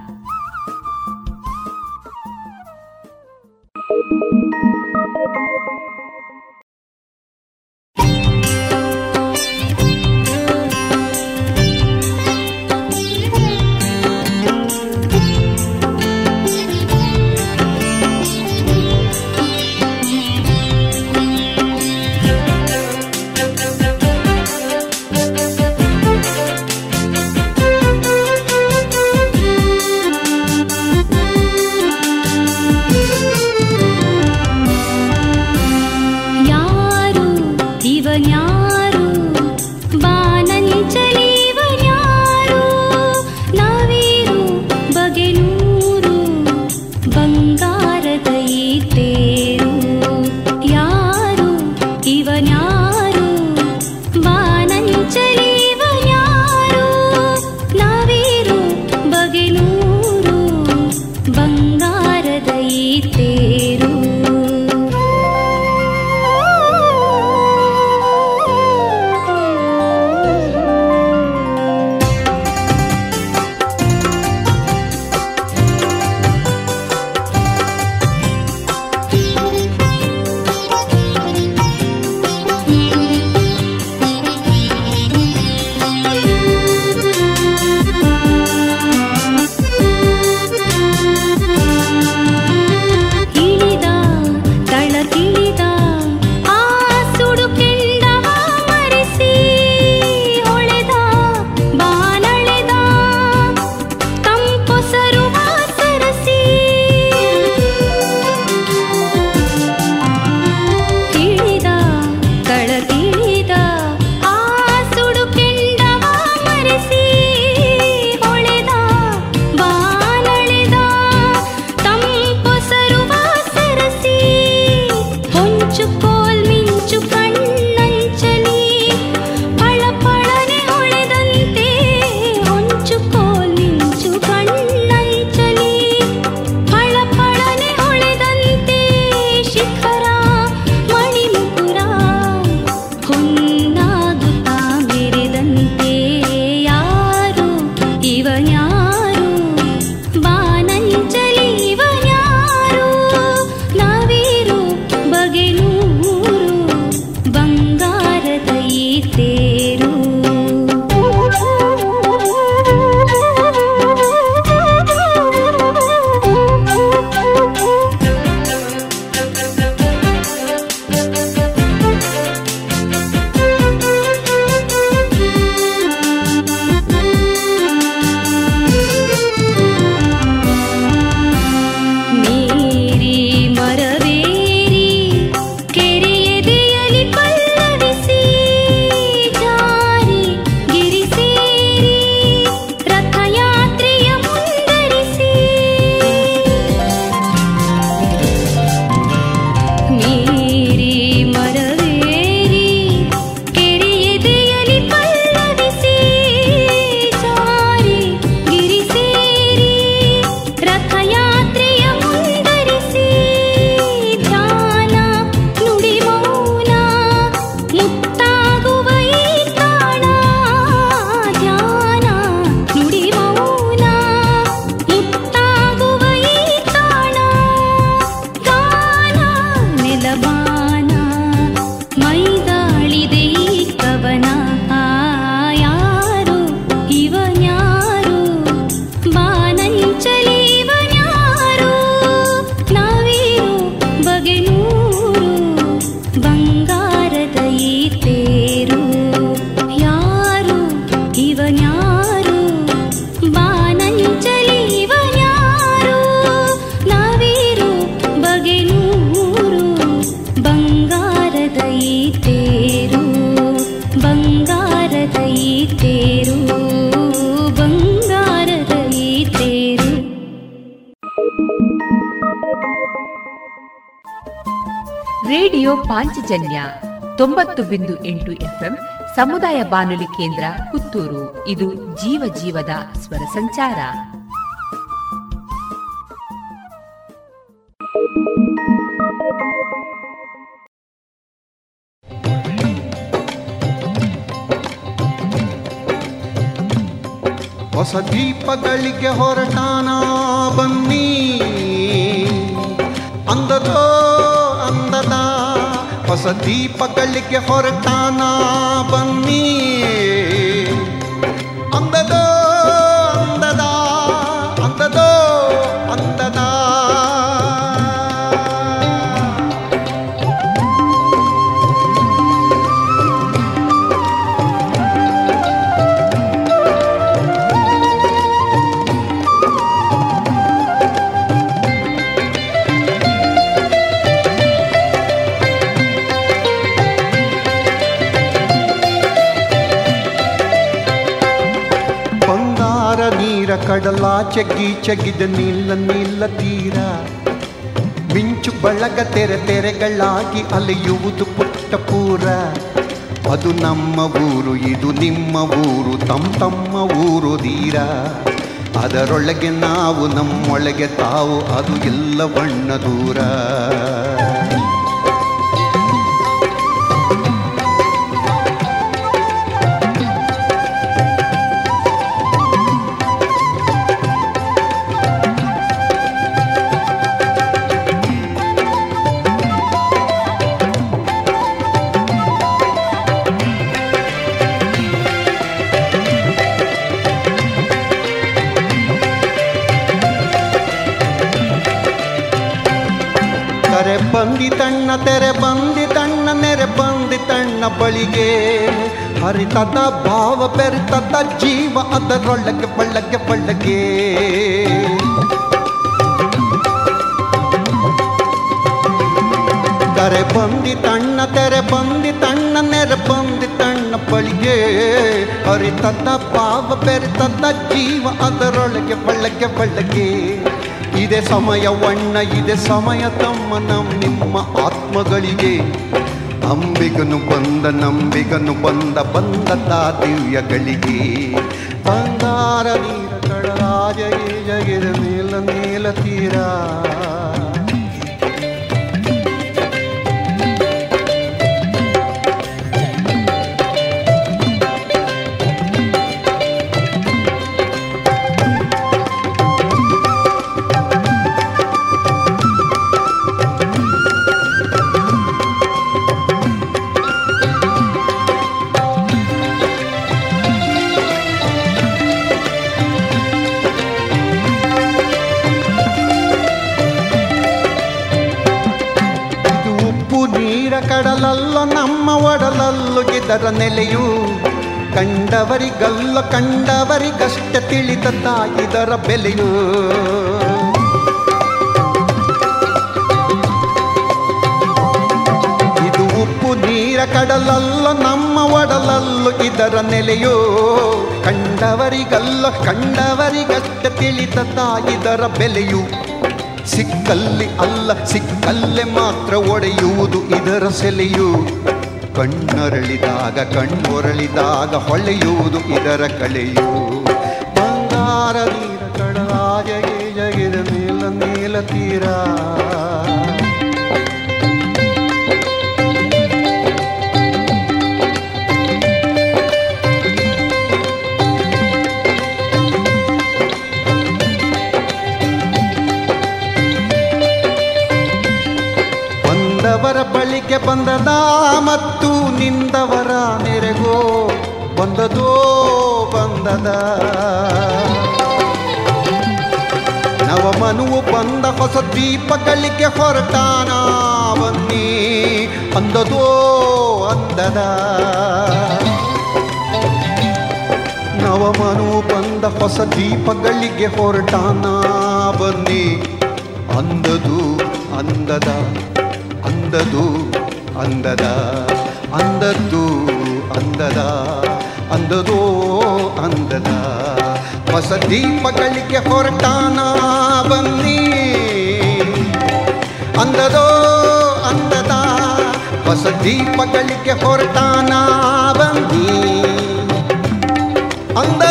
ಸಮುದಾಯ ಬಾನುಲಿ ಕೇಂದ್ರ ಪುತ್ತೂರು. ಇದು ಜೀವ ಜೀವದ ಸ್ವರ ಸಂಚಾರ. ಹೊಸ ದೀಪಗಳಿಗೆ ಹೊರಟಾನ ಬನ್ನಿ. ಅಂದದೋ ಹೊಸ ದೀಪಗಳಿಗೆ ಹೊರಟಾನ ಬನ್ನಿ ಚಗ್ಗಿ ಚಗಿದ ನೀಲ ನೀಲ ತೀರ. ಮಿಂಚು ಬಳಗ ತೆರೆ ತೆರೆಗಳಾಗಿ ಅಲೆಯುವುದು ಪುಟ್ಟ ಪೂರ. ಅದು ನಮ್ಮ ಊರು, ಇದು ನಿಮ್ಮ ಊರು ತಮ್ಮ ತಮ್ಮ ಊರು ದೀರ ಅದರೊಳಗೆ ನಾವು, ನಮ್ಮೊಳಗೆ ತಾವು, ಅದು ಎಲ್ಲ ಬಣ್ಣ ದೂರ. ಕರೆ ಬಂದಿತಣ್ಣ ತೆರೆ ಬಂದಿತಣ್ಣ ನೆರೆ ಬಂದಿತಣ್ಣ ಬಳಿಗೆ. ಹರಿತದ ಭಾವ, ಬೆರಿತದ ಜೀವ, ಅದರೊಳಗೆ ಬಳ್ಳಗೆ ಬಳ್ಳಗೆ ಕರೆ ಬಂದಿತಣ್ಣ ತೆರೆ ಬಂದಿತಣ್ಣ ನೆರೆ ಬಂದಿತಣ್ಣ ಬಳಿಗೆ. ಹರಿತದ ಭಾವ, ಬೆರಿತದ ಜೀವ, ಅದರೊಳಗೆ ಬಳ್ಳಗೆ ಬಳ್ಳಗೆ ಇದೆ ಸಮಯವಣ್ಣ ಇದೆ ಸಮಯ ತಮ್ಮ ನಮ್ಮ ನಿಮ್ಮ ಆತ್ಮಗಳಿಗೆ. ಅಂಬಿಗನು ಬಂದ, ನಂಬಿಗನು ಬಂದ ಬಂದ ತಾ ದಿವ್ಯಗಳಿಗೆ. ಬಂಗಾರ ನೀರ ಕಡರಾಜ ಜಗಿದ ನೀಲ ನೀಲ ತೀರ. ಇದರ ನೆಲೆಯು ಕಂಡವರಿಗಲ್ಲ, ಕಂಡವರಿಗಷ್ಟ ತಿಳಿದ ತಾಯಿದರ ಬೆಲೆಯು. ಇದು ಉಪ್ಪು ನೀರ ಕಡಲಲ್ಲ, ನಮ್ಮ ಒಡಲಲ್ಲು, ಇದರ ನೆಲೆಯೋ ಕಂಡವರಿಗಲ್ಲ, ಕಂಡವರಿಗಷ್ಟ ತಿಳಿದ ತಾಯಿದರ ಬೆಲೆಯು. ಸಿಕ್ಕಲ್ಲಿ ಅಲ್ಲ, ಸಿಕ್ಕಲ್ಲೇ ಮಾತ್ರ ಒಡೆಯುವುದು ಇದರ ಸೆಲೆಯು. ಕಣ್ಣರಳಿದಾಗ ಕಣ್ಣೊರಳಿದಾಗ ಹೊಳೆಯುವುದು ಇದರ ಕಳೆಯು ಬಂಗಾರ ನೀರ ಜಗೆ ಜಗಿದ ನೀಲ ನೀಲ ತೀರ. ಬಂದದ ಮತ್ತು ನಿಂದವರ ನೆರೆಗೋ ಬಂದದೋ ಬಂದದ. ನವಮನುವು ಬಂದ ಹೊಸ ದೀಪಗಳಿಗೆ ಹೊರಟಾನ ಬನ್ನಿ, ಅಂದದೋ ಅಂದದ. ನವಮನು ಬಂದ ಹೊಸ ದೀಪಗಳಿಗೆ ಹೊರಟಾನ ಬನ್ನಿ, ಅಂದದು ಅಂದದ, ಅಂದದು ಅಂದದ అందద్దు ಅಂದದಾ, ಅಂದದೋ ಅಂದದ. ಹೊಸ ದೀಪಗಳಿಗೆ ಹೊರಟಾನ ಬನ್ನಿ. ಅಂದದೋ ಅಂದದ, ಹೊಸ ದೀಪಗಳಿಗೆ ಹೊರಟಾನ ಬನ್ನಿ. ಅಂದ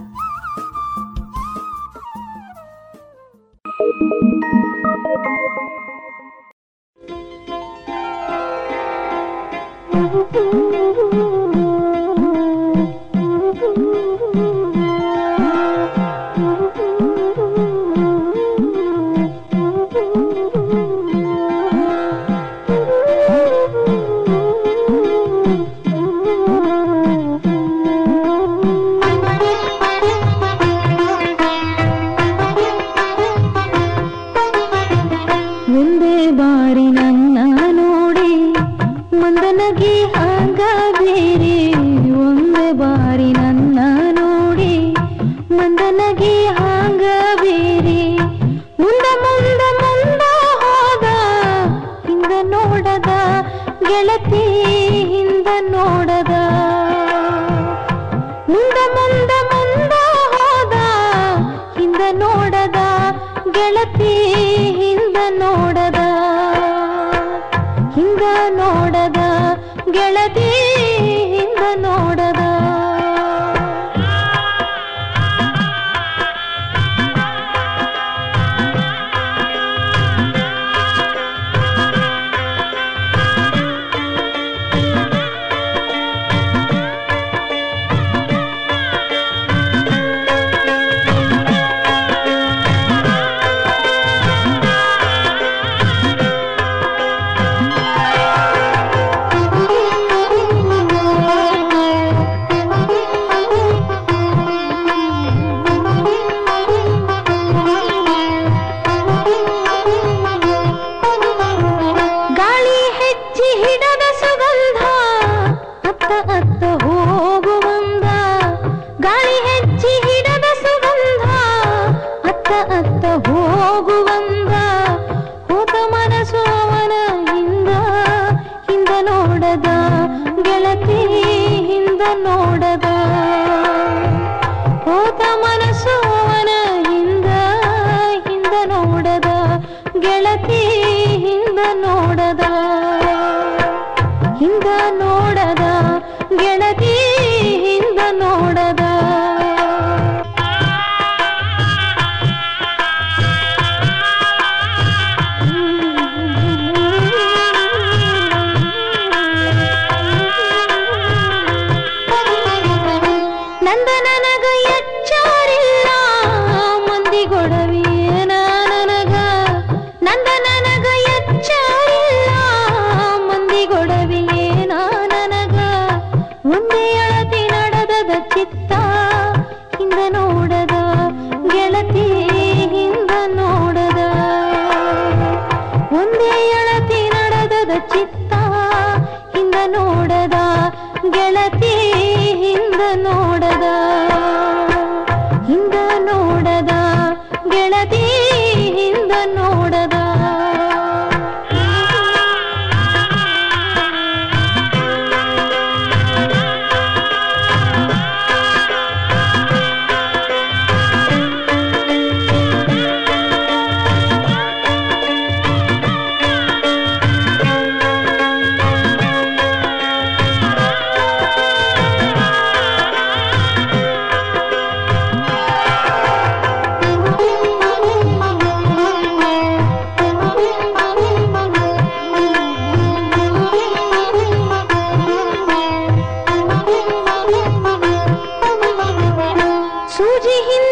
सूझ हिंद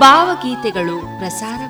ಭಾವಗೀತೆಗಳು ಪ್ರಸಾರವಾಯಿತು